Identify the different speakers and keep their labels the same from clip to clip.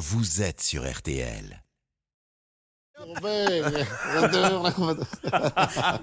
Speaker 1: vous êtes sur RTL.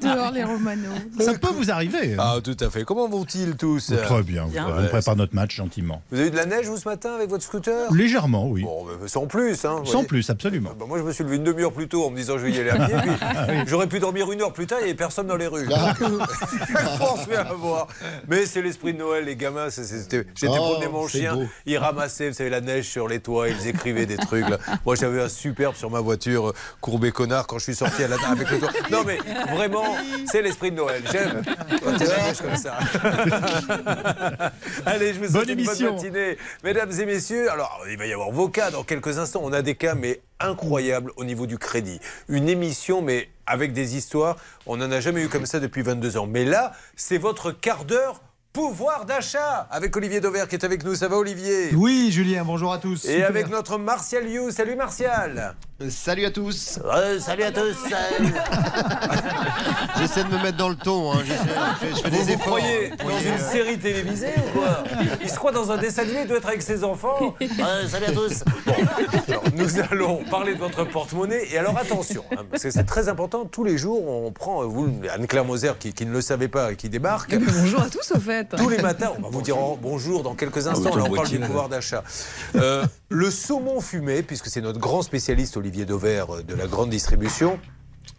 Speaker 2: Dehors les Romano.
Speaker 3: Ça peut vous arriver. hein.
Speaker 4: Ah, tout à fait. Comment vont-ils tous
Speaker 3: Très bien.
Speaker 2: Bien.
Speaker 3: On prépare notre match gentiment.
Speaker 4: Vous avez eu de la neige, vous, ce matin, avec votre scooter?
Speaker 3: Légèrement, oui.
Speaker 4: Bon, bah, sans plus. Hein,
Speaker 3: Sans
Speaker 4: voyez.
Speaker 3: plus, absolument.
Speaker 4: Bah, moi, je me suis levé une demi-heure plus tôt en me disant je vais y aller à pied. puis J'aurais pu dormir une heure plus tard, il n'y avait personne dans les rues. Force à voir. Mais c'est l'esprit de Noël, les gamins. J'étais
Speaker 5: Oh,
Speaker 4: promener mon chien,
Speaker 5: beau.
Speaker 4: ils ramassaient, vous savez, la neige sur les toits, ils écrivaient des trucs. là. Moi, j'avais un superbe sur ma voiture, euh, courbé connard, quand je suis sorti à la, avec le. Non, mais vraiment, c'est l'esprit de Noël. J'aime quand comme ça. Allez, je vous souhaite
Speaker 3: Bonne
Speaker 4: une bonne matinée. Mesdames et messieurs, alors il va y avoir vos cas dans quelques instants. On a des cas, mais incroyables au niveau du crédit. Une émission, mais avec des histoires. On n'en a jamais eu comme ça depuis 22 ans. Mais là, c'est votre quart d'heure pouvoir d'achat avec Olivier Dauvert qui est avec nous. Ça va, Olivier?
Speaker 6: Oui, Julien, bonjour à tous.
Speaker 4: Et
Speaker 6: Super.
Speaker 4: avec notre Martial You. Salut, Martial.
Speaker 5: Salut à tous.
Speaker 4: salut à tous.
Speaker 5: J'essaie de me mettre dans le ton. hein. Je fais, je fais
Speaker 4: Vous
Speaker 5: des
Speaker 4: vous
Speaker 5: efforts.
Speaker 4: croyez
Speaker 5: hein.
Speaker 4: dans une série télévisée ou quoi? Il se croit dans un dessin animé, il doit être avec ses enfants. Ouais, salut à tous. Bon, alors, nous allons parler de votre porte-monnaie. Et alors attention, hein, parce que c'est très important, tous les jours, on prend, vous, Anne-Claire Moser, qui, qui ne le savait pas et qui débarque.
Speaker 2: Eh ben, bonjour à tous au fait.
Speaker 4: Tous les matins, on va vous dire oh, bonjour dans quelques instants, là on parle du pouvoir d'achat. Euh, le saumon fumé, puisque c'est notre grand spécialiste Olivier Dauvert euh, de la grande distribution.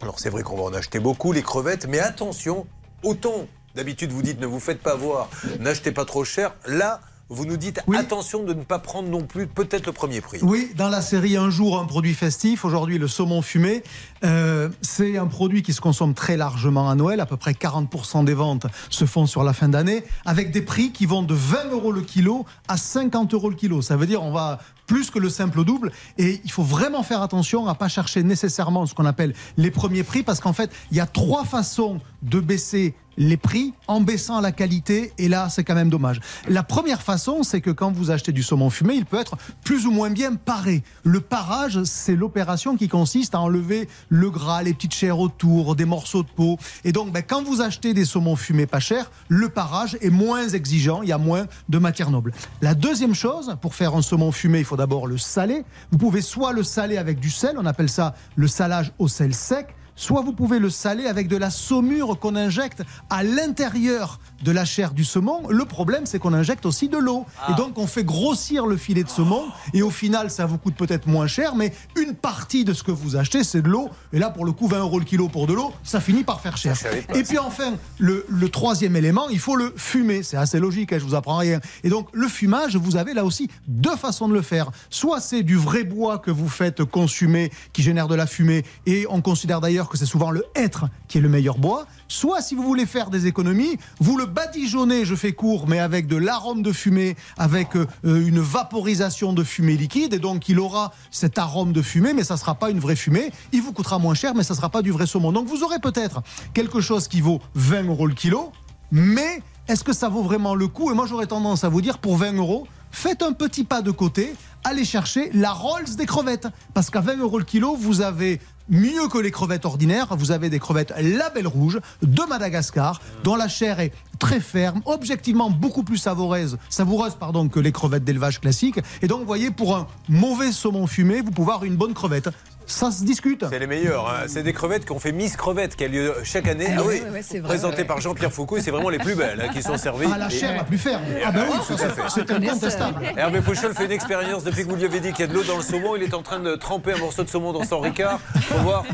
Speaker 4: Alors c'est vrai qu'on va en acheter beaucoup, les crevettes, mais attention, autant d'habitude vous dites ne vous faites pas voir, n'achetez pas trop cher, là vous nous dites
Speaker 6: Oui.
Speaker 4: attention de ne pas prendre non plus peut-être le premier prix.
Speaker 6: Oui, dans la série Un jour, un produit festif, aujourd'hui le saumon fumé, euh, c'est un produit qui se consomme très largement à Noël, à peu près 40% des ventes se font sur la fin d'année, avec des prix qui vont de 20 euros le kilo à 50 euros le kilo. Ça veut dire on va plus que le simple double, et il faut vraiment faire attention à pas chercher nécessairement ce qu'on appelle les premiers prix, parce qu'en fait, il y a trois façons de baisser les prix en baissant la qualité et là c'est quand même dommage. La première façon c'est que quand vous achetez du saumon fumé il peut être plus ou moins bien paré. Le parage c'est l'opération qui consiste à enlever le gras, les petites chairs autour, des morceaux de peau et donc ben, quand vous achetez des saumons fumés pas chers le parage est moins exigeant, il y a moins de matière noble. La deuxième chose pour faire un saumon fumé il faut d'abord le saler. Vous pouvez soit le saler avec du sel, on appelle ça le salage au sel sec soit vous pouvez le saler avec de la saumure qu'on injecte à l'intérieur de la chair du saumon. Le problème, c'est qu'on injecte aussi de l'eau. Et donc, on fait grossir le filet de saumon. Et au final, ça vous coûte peut-être moins cher, mais une partie de ce que vous achetez, c'est de l'eau. Et là, pour le coup, 20 euros le kilo pour de l'eau, ça finit par faire cher. Et puis enfin, le, le troisième élément, il faut le fumer. C'est assez logique, hein, je vous apprends rien. Et donc, le fumage, vous avez là aussi deux façons de le faire. Soit c'est du vrai bois que vous faites consumer, qui génère de la fumée, et on considère d'ailleurs que c'est souvent le hêtre qui est le meilleur bois. Soit, si vous voulez faire des économies, vous le badigeonnez, je fais court, mais avec de l'arôme de fumée, avec euh, une vaporisation de fumée liquide, et donc il aura cet arôme de fumée, mais ça ne sera pas une vraie fumée. Il vous coûtera moins cher, mais ça ne sera pas du vrai saumon. Donc vous aurez peut-être quelque chose qui vaut 20 euros le kilo, mais est-ce que ça vaut vraiment le coup? Et moi, j'aurais tendance à vous dire, pour 20 euros, faites un petit pas de côté, allez chercher la Rolls des crevettes. Parce qu'à 20 euros le kilo, vous avez mieux que les crevettes ordinaires. Vous avez des crevettes label rouge de Madagascar, dont la chair est très ferme, objectivement beaucoup plus savoureuse, savoureuse pardon, que les crevettes d'élevage classiques. Et donc, vous voyez, pour un mauvais saumon fumé, vous pouvez avoir une bonne crevette. Ça se discute.
Speaker 4: C'est les meilleurs. hein. C'est des crevettes qu'on fait Miss Crevette qui a lieu chaque année. Ah,
Speaker 2: Ah
Speaker 4: oui,
Speaker 2: ouais, ouais, c'est vrai,
Speaker 4: présenté
Speaker 2: ouais.
Speaker 4: par Jean-Pierre Foucault et c'est vraiment les plus belles hein, qui sont servies.
Speaker 6: Ah, la
Speaker 4: Et-
Speaker 6: chair la plus ferme. Ah ben oui, ça, c'est- c'est incontestable.
Speaker 4: Hervé Pouchol fait une expérience depuis que vous lui avez dit qu'il y a de l'eau dans le saumon. Il est en train de tremper un morceau de saumon dans son ricard pour voir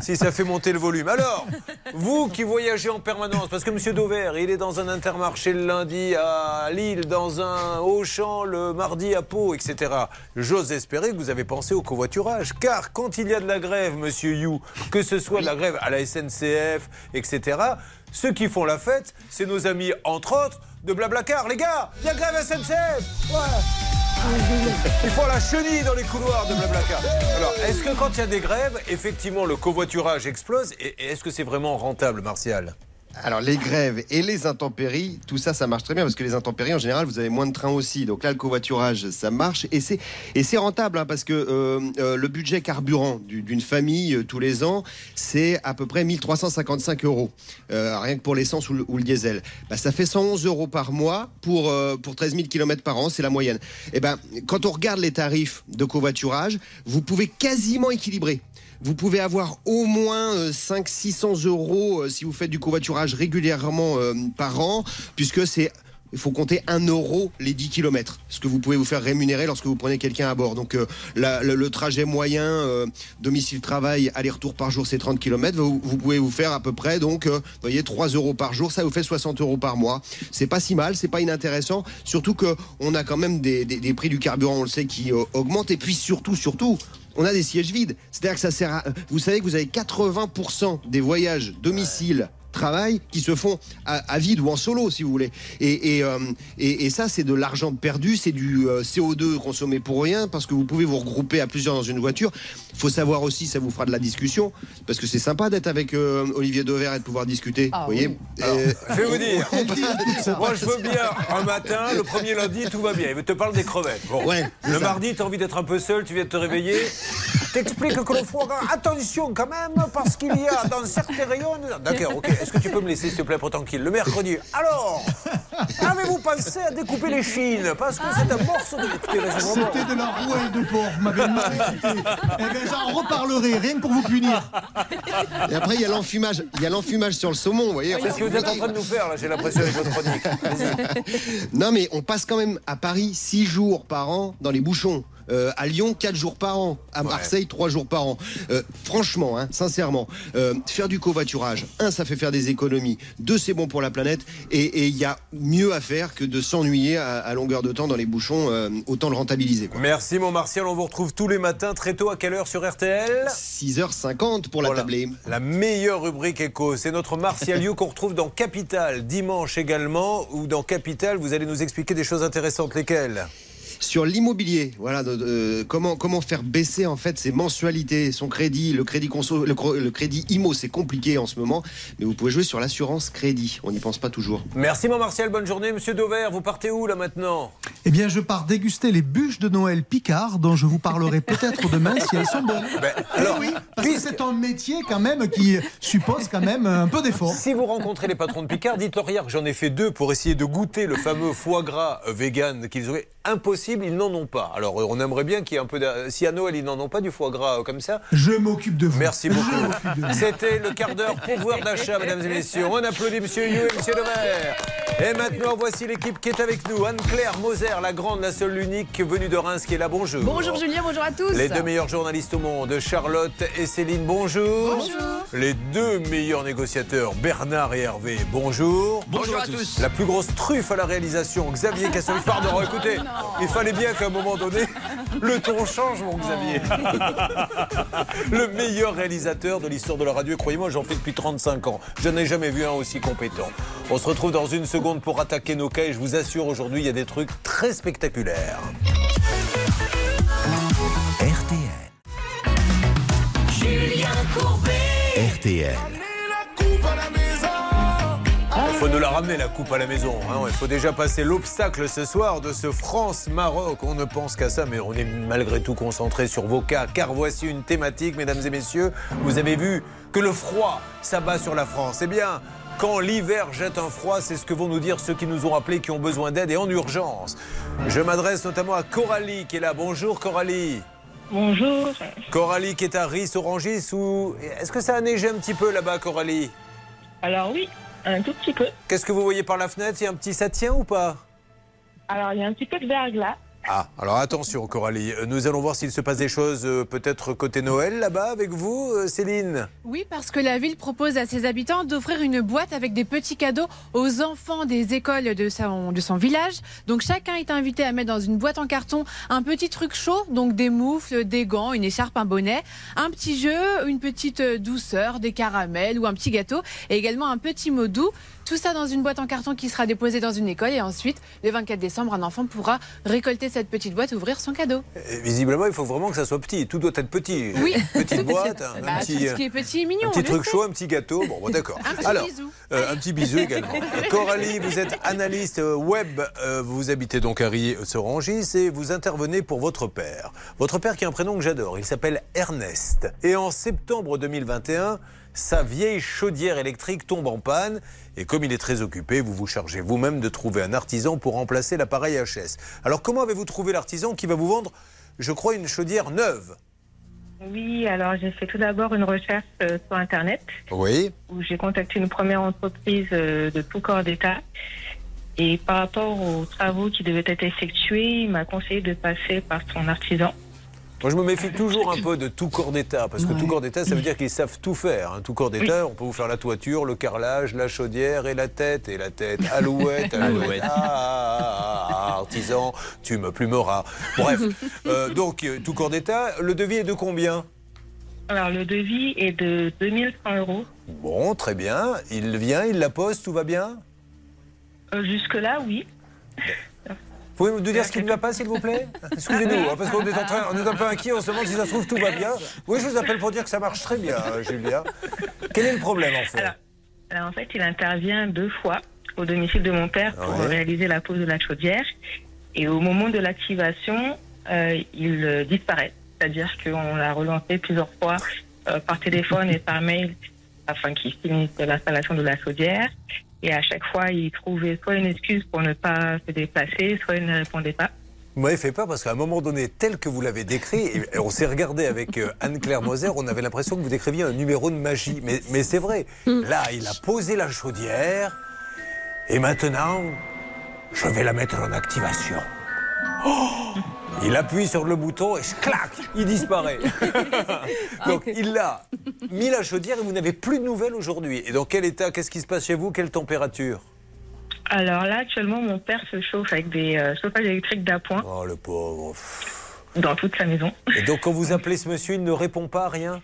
Speaker 4: si ça fait monter le volume. Alors, vous qui voyagez en permanence, parce que Monsieur Dauvert, il est dans un intermarché le lundi à Lille, dans un Auchan le mardi à Pau, etc. J'ose espérer que vous avez pensé au covoiturage. Car quand il y a de la grève, Monsieur You, que ce soit de la grève à la SNCF, etc., ceux qui font la fête, c'est nos amis, entre autres, de Blablacar. Les gars, il y a grève SNCF ils font la chenille dans les couloirs de Blablacar. Alors, est-ce que quand il y a des grèves, effectivement, le covoiturage explose et est-ce que c'est vraiment rentable, Martial?
Speaker 5: Alors les grèves et les intempéries, tout ça, ça marche très bien parce que les intempéries, en général, vous avez moins de trains aussi. Donc là, le covoiturage, ça marche et c'est et c'est rentable hein, parce que euh, euh, le budget carburant du- d'une famille euh, tous les ans, c'est à peu près 1355 euros, euh, rien que pour l'essence ou, le- ou le diesel. Bah, ça fait 111 euros par mois pour euh, pour 13 000 km par an, c'est la moyenne. Et ben, quand on regarde les tarifs de covoiturage, vous pouvez quasiment équilibrer. Vous pouvez avoir au moins 500-600 euros euh, si vous faites du covoiturage régulièrement euh, par an, puisque c'est il faut compter 1 euro les 10 km, ce que vous pouvez vous faire rémunérer lorsque vous prenez quelqu'un à bord. Donc euh, le, trajet moyen, euh, domicile-travail, aller-retour par jour, c'est 30 km. Vous, pouvez vous faire à peu près, donc, euh, voyez, 3 euros par jour, ça vous fait 60 euros par mois. C'est pas si mal, c'est pas inintéressant, surtout que on a quand même des, des- des prix du carburant, on le sait, qui euh, augmentent. Et puis surtout, surtout, on a des sièges vides. C'est-à-dire que ça sert à... Vous savez que vous avez 80% des voyages domicile travail qui se font à, à vide ou en solo si vous voulez et, et, euh, et- et ça c'est de l'argent perdu c'est du euh, CO2 consommé pour rien parce que vous pouvez vous regrouper à plusieurs dans une voiture faut savoir aussi ça vous fera de la discussion parce que c'est sympa d'être avec euh, Olivier Dever et de pouvoir discuter
Speaker 2: Ah
Speaker 5: vous voyez
Speaker 2: oui.
Speaker 5: Euh,
Speaker 4: Je vais vous dire. Moi, je veux bien un matin, le premier lundi, tout va bien. Il te parle des crevettes. Bon.
Speaker 5: Ouais, c'est
Speaker 4: le
Speaker 5: ça.
Speaker 4: mardi, tu as envie d'être un peu seul, tu viens de te réveiller. T'expliques que le foie gras, attention quand même, parce qu'il y a dans certains rayons. D'accord, ok. Est-ce que tu peux me laisser, s'il te plaît, pour tranquille Le mercredi? Alors, avez-vous pensé à découper les chines Parce que c'est un morceau de.
Speaker 6: C'était de la rouelle de porc, mal écouté. Eh bien, j'en reparlerai, rien que pour vous punir.
Speaker 5: et après il y a l'enfumage il y a l'enfumage sur le saumon vous voyez
Speaker 4: C'est ce que vous êtes en train de nous faire, là, j'ai l'impression, avec votre chronique.
Speaker 5: Non, mais on passe quand même à Paris 6 jours par an dans les bouchons. Euh, à Lyon, 4 jours par an. À Marseille, 3 jours par an. Euh, franchement, hein, sincèrement, euh, faire du covoiturage, un, ça fait faire des économies. Deux, c'est bon pour la planète. Et il y a mieux à faire que de s'ennuyer à, à longueur de temps dans les bouchons. autant le rentabiliser. Quoi.
Speaker 4: Merci, mon Martial. On vous retrouve tous les matins, très tôt. À quelle heure sur RTL
Speaker 5: 6h50 pour la
Speaker 4: Voilà.
Speaker 5: tablée.
Speaker 4: La meilleure rubrique éco, c'est notre Martial You qu'on retrouve dans Capital dimanche également. Ou dans Capital, vous allez nous expliquer des choses intéressantes. Lesquelles?
Speaker 5: Sur l'immobilier, voilà, de- de- comment, comment faire baisser en fait ses mensualités, son crédit, le crédit conso, le, crédit IMO, c'est compliqué en ce moment, mais vous pouvez jouer sur l'assurance crédit. On n'y pense pas toujours.
Speaker 4: Merci, mon Martial. Bonne journée, Monsieur Dauvert. Vous partez où là maintenant?
Speaker 6: Eh bien, je pars déguster les bûches de Noël Picard, dont je vous parlerai peut-être demain si elles sont bonnes.
Speaker 4: Ben,
Speaker 6: Eh
Speaker 4: alors,
Speaker 6: oui, parce que c'est un métier quand même qui suppose quand même un peu d'effort.
Speaker 4: Si vous rencontrez les patrons de Picard, dites-leur hier que j'en ai fait deux pour essayer de goûter le fameux foie gras vegan qu'ils auraient. Impossible, ils n'en ont pas. Alors euh, on aimerait bien qu'il y ait un peu. d'a- Si à Noël ils n'en ont pas du foie gras euh, comme ça.
Speaker 6: Je m'occupe de vous.
Speaker 4: Merci beaucoup.
Speaker 6: de.
Speaker 4: C'était le quart d'heure pouvoir d'achat, mesdames et messieurs. On applaudit Monsieur You et Monsieur Lemaire. Et maintenant, voici l'équipe qui est avec nous. Anne-Claire Moser, la grande, la seule, l'unique, venue de Reims, qui est là. Bonjour.
Speaker 2: Bonjour Julien, bonjour à tous.
Speaker 4: Les deux meilleurs journalistes au monde, Charlotte et Céline, bonjour.
Speaker 2: Bonjour.
Speaker 4: Les deux meilleurs négociateurs, Bernard et Hervé, bonjour.
Speaker 7: Bonjour à tous.
Speaker 4: La plus grosse truffe à la réalisation, Xavier. Pardon, écoutez, il fallait bien qu'à un moment donné, le ton change, mon Xavier. le meilleur réalisateur de l'histoire de la radio. Et Croyez-moi, j'en fais depuis 35 ans. Je n'ai jamais vu un aussi compétent. On se retrouve dans une seconde pour attaquer nos cas. Et je vous assure, aujourd'hui, il y a des trucs très spectaculaires.
Speaker 1: RTL. RTL.
Speaker 4: Il faut nous la ramener la coupe à la maison. hein. Il faut déjà passer l'obstacle ce soir de ce France-Maroc. On ne pense qu'à ça, mais on est malgré tout concentré sur vos cas. Car voici une thématique, mesdames et messieurs. Vous avez vu que le froid s'abat sur la France. Eh bien, quand l'hiver jette un froid, c'est ce que vont nous dire ceux qui nous ont appelés, qui ont besoin d'aide et en urgence. Je m'adresse notamment à Coralie qui est là. Bonjour Coralie.
Speaker 8: Bonjour.
Speaker 4: Coralie qui est à Ris-Orangis ou... Est-ce que ça a neigé un petit peu là-bas Coralie?
Speaker 8: Alors oui, un tout petit peu.
Speaker 4: Qu'est-ce que vous voyez par la fenêtre? Il y a un petit ça tient ou pas?
Speaker 8: Alors il y a un petit peu de verglas.
Speaker 4: Ah, alors attention Coralie, Euh, nous allons voir s'il se passe des choses euh, peut-être côté Noël là-bas avec vous, euh, Céline.
Speaker 2: Oui, parce que la ville propose à ses habitants d'offrir une boîte avec des petits cadeaux aux enfants des écoles de son, de son village. Donc chacun est invité à mettre dans une boîte en carton un petit truc chaud, donc des moufles, des gants, une écharpe, un bonnet, un petit jeu, une petite douceur, des caramels ou un petit gâteau et également un petit mot doux. Tout ça dans une boîte en carton qui sera déposée dans une école et ensuite, le 24 décembre, un enfant pourra récolter cette petite boîte ouvrir son cadeau.
Speaker 4: Et visiblement, il faut vraiment que ça soit petit. Tout doit être petit.
Speaker 2: Oui.
Speaker 4: Petite boîte, un,
Speaker 2: Bah,
Speaker 4: petit,
Speaker 2: tout ce qui est petit et mignon.
Speaker 4: un petit truc
Speaker 2: sait.
Speaker 4: chaud, un petit gâteau. Bon, d'accord.
Speaker 2: Un petit
Speaker 4: Alors,
Speaker 2: bisou.
Speaker 4: euh, un petit bisou également. Coralie, vous êtes analyste euh, web. euh, vous habitez donc à Rilly-Sorangis et vous intervenez pour votre père. Votre père qui a un prénom que j'adore. Il s'appelle Ernest. Et en septembre 2021, sa vieille chaudière électrique tombe en panne. Et comme il est très occupé, vous vous chargez vous-même de trouver un artisan pour remplacer l'appareil HS. Alors, comment avez-vous trouvé l'artisan qui va vous vendre, je crois, une chaudière neuve?
Speaker 8: Oui, alors j'ai fait tout d'abord une recherche euh, sur Internet
Speaker 4: Oui.
Speaker 8: où j'ai contacté une première entreprise euh, de tout corps d'État. Et par rapport aux travaux qui devaient être effectués, il m'a conseillé de passer par son artisan.
Speaker 4: Moi, je me méfie toujours un peu de tout corps d'État, parce que tout corps d'État, ça veut dire qu'ils savent tout faire. hein. Tout corps d'État, on peut vous faire la toiture, le carrelage, la chaudière et la tête, et la tête, alouette, alouette, ah, ah, ah, artisan, tu me plumeras. Bref, Euh, donc, euh, tout corps d'État, le devis est de combien?
Speaker 8: Alors le devis est de 2100 euros.
Speaker 4: Bon, très bien. Il vient, il la pose, tout va bien?
Speaker 8: Euh, Jusque-là, oui.
Speaker 4: Pouvez-vous nous dire ce qui ne va pas, s'il vous plaît? Excusez-nous, hein, parce qu'on est, en train, on est un peu inquiet, on se demande si ça se trouve tout va bien. Oui, je vous appelle pour dire que ça marche très bien, euh, Julia. Quel est le problème, en fait?
Speaker 8: Alors, alors, en fait, il intervient deux fois au domicile de mon père pour
Speaker 4: Ouais.
Speaker 8: réaliser la pose de la chaudière. Et au moment de l'activation, euh, il euh, disparaît. C'est-à-dire qu'on l'a relancé plusieurs fois euh, par téléphone et par mail afin qu'il finisse l'installation de la chaudière. Et à chaque fois, il trouvait soit une excuse pour ne pas se déplacer, soit il ne répondait pas.
Speaker 4: Vous m'avez fait peur parce qu'à un moment donné, tel que vous l'avez décrit, on s'est regardé avec euh, Anne-Claire Moser, on avait l'impression que vous décriviez un numéro de magie. Mais, mais c'est vrai. Là, il a posé la chaudière et maintenant, je vais la mettre en activation. Oh il appuie sur le bouton et clac, il disparaît. Donc il a mis la chaudière et vous n'avez plus de nouvelles aujourd'hui. Et dans quel état Qu'est-ce qui se passe chez vous? Quelle température?
Speaker 8: Alors là, actuellement, mon père se chauffe avec des euh, chauffages électriques d'appoint
Speaker 4: Oh le pauvre.
Speaker 8: dans toute sa maison.
Speaker 4: Et donc quand vous appelez ce monsieur, il ne répond pas à rien?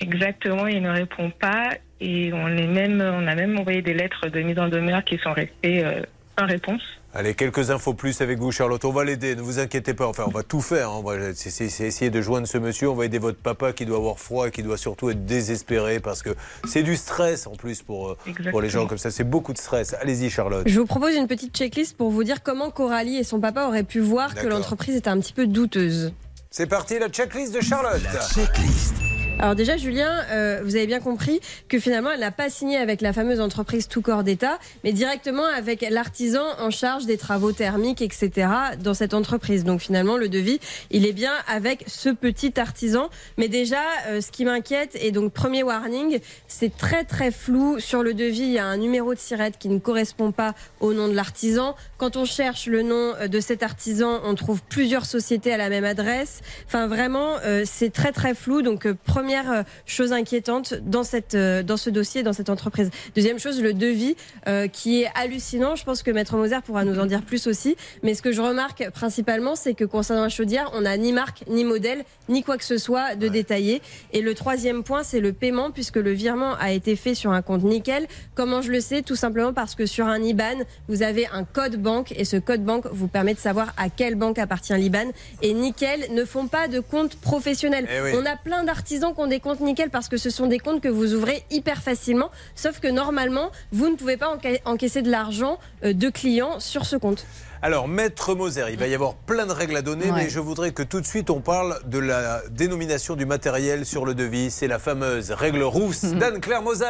Speaker 8: Exactement, il ne répond pas et on est même, on a même envoyé des lettres de mise en demeure qui sont restées euh, sans réponse.
Speaker 4: Allez, quelques infos plus avec vous, Charlotte. On va l'aider, ne vous inquiétez pas. Enfin, on va tout faire. hein. On va essayer de joindre ce monsieur. On va aider votre papa qui doit avoir froid et qui doit surtout être désespéré parce que c'est du stress en plus pour, euh, pour les gens comme ça. C'est beaucoup de stress. Allez-y, Charlotte.
Speaker 7: Je vous propose une petite checklist pour vous dire comment Coralie et son papa auraient pu voir que l'entreprise était un petit peu douteuse.
Speaker 4: C'est parti, la checklist de Charlotte.
Speaker 1: Checklist.
Speaker 7: Alors déjà, Julien, euh, vous avez bien compris que finalement, elle n'a pas signé avec la fameuse entreprise tout corps d'État, mais directement avec l'artisan en charge des travaux thermiques, etc. dans cette entreprise. Donc finalement, le devis, il est bien avec ce petit artisan. Mais déjà, euh, ce qui m'inquiète, et donc premier warning, c'est très très flou. Sur le devis, il y a un numéro de sirette qui ne correspond pas au nom de l'artisan. Quand on cherche le nom euh, de cet artisan, on trouve plusieurs sociétés à la même adresse. Enfin, vraiment, euh, c'est très très flou. Donc, euh, première euh, chose inquiétante dans cette euh, dans ce dossier, dans cette entreprise. Deuxième chose, le devis euh, qui est hallucinant. Je pense que Maître Moser pourra nous en dire plus aussi. Mais ce que je remarque principalement, c'est que concernant la chaudière, on n'a ni marque, ni modèle, ni quoi que ce soit de détaillé. Et le troisième point, c'est le paiement, puisque le virement a été fait sur un compte nickel. Comment je le sais? Tout simplement parce que sur un IBAN, vous avez un code banque et ce code banque vous permet de savoir à quelle banque appartient l'IBAN. Et nickel ne font pas de compte professionnel.
Speaker 4: Eh oui.
Speaker 7: On a plein d'artisans des comptes nickel parce que ce sont des comptes que vous ouvrez hyper facilement. Sauf que normalement, vous ne pouvez pas enca- encaisser de l'argent euh, de clients sur ce compte.
Speaker 4: Alors, Maître Moser, il va y avoir plein de règles à donner,
Speaker 2: Ouais.
Speaker 4: mais je voudrais que tout de suite on parle de la dénomination du matériel sur le devis. C'est la fameuse règle rousse d'Anne-Claire Moser.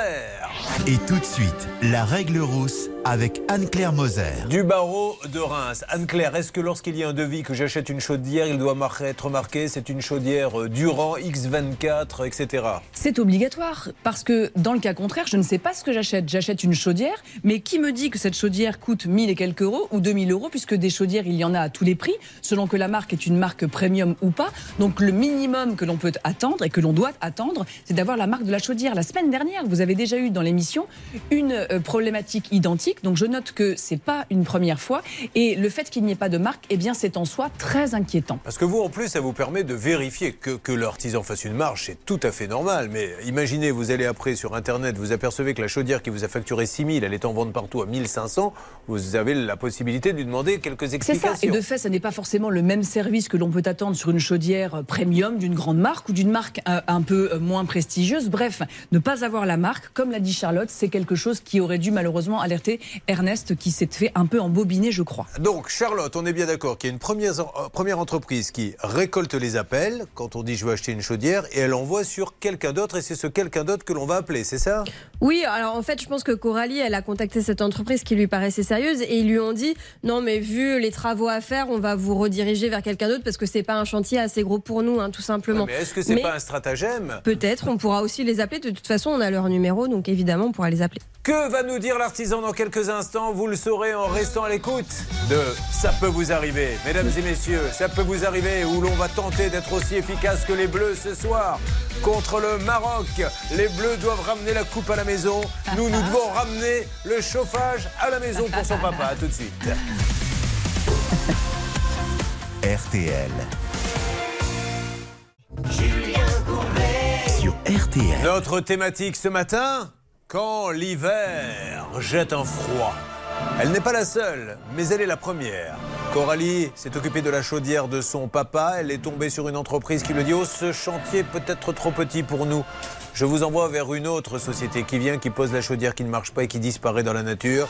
Speaker 1: Et tout de suite, la règle rousse avec Anne-Claire Moser.
Speaker 4: Du barreau de Reims. Anne-Claire, est-ce que lorsqu'il y a un devis que j'achète une chaudière, il doit mar- être marqué c'est une chaudière euh, Durand X24, etc.
Speaker 9: C'est obligatoire parce que dans le cas contraire, je ne sais pas ce que j'achète. J'achète une chaudière, mais qui me dit que cette chaudière coûte 1000 et quelques euros ou 2000 euros puisque des chaudières, il y en a à tous les prix, selon que la marque est une marque premium ou pas. Donc le minimum que l'on peut attendre et que l'on doit attendre, c'est d'avoir la marque de la chaudière. La semaine dernière, vous avez déjà eu dans l'émission une euh, problématique identique. Donc je note que c'est pas une première fois. Et le fait qu'il n'y ait pas de marque, eh bien c'est en soi très inquiétant.
Speaker 4: Parce que vous, en plus, ça vous permet de vérifier que, que l'artisan fasse une marge, c'est tout à fait normal. Mais imaginez, vous allez après sur Internet, vous apercevez que la chaudière qui vous a facturé 6 000, elle est en vente partout à 1500, vous avez la possibilité de lui demander quelques
Speaker 9: C'est
Speaker 4: explications.
Speaker 9: ça. Et de fait, ça n'est pas forcément le même service que l'on peut attendre sur une chaudière euh, premium d'une grande marque ou d'une marque euh, un peu euh, moins prestigieuse. Bref, ne pas avoir la marque, comme l'a dit Charlotte, c'est quelque chose qui aurait dû malheureusement alerter Ernest, qui s'est fait un peu embobiner, je crois.
Speaker 4: Donc, Charlotte, on est bien d'accord qu'il y a une première, première entreprise qui récolte les appels quand on dit je veux acheter une chaudière et elle envoie sur quelqu'un d'autre et c'est ce quelqu'un d'autre que l'on va appeler, c'est ça?
Speaker 7: Oui, alors en fait, je pense que Coralie, elle a contacté cette entreprise qui lui paraissait sérieuse et ils lui ont dit non, mais vu les travaux à faire, on va vous rediriger vers quelqu'un d'autre parce que c'est pas un chantier assez gros pour nous, hein, tout simplement.
Speaker 4: Mais est-ce que c'est pas un stratagème?
Speaker 7: Peut-être, on pourra aussi les appeler. De toute façon, on a leur numéro, donc évidemment, on pourra les appeler.
Speaker 4: Que va nous dire l'artisan dans quelques instants? Vous le saurez en restant à l'écoute de Ça peut vous arriver. Mesdames et messieurs, ça peut vous arriver où l'on va tenter d'être aussi efficace que les Bleus ce soir contre le Maroc. Les Bleus doivent ramener la coupe à la maison. Nous, nous devons ramener le chauffage à la maison pour son papa. À tout de suite.
Speaker 1: RTL. Sur RTL.
Speaker 4: Notre thématique ce matin, quand l'hiver jette un froid. Elle n'est pas la seule, mais elle est la première. Coralie s'est occupée de la chaudière de son papa. Elle est tombée sur une entreprise qui lui dit Oh, ce chantier peut être trop petit pour nous. Je vous envoie vers une autre société qui vient, qui pose la chaudière qui ne marche pas et qui disparaît dans la nature.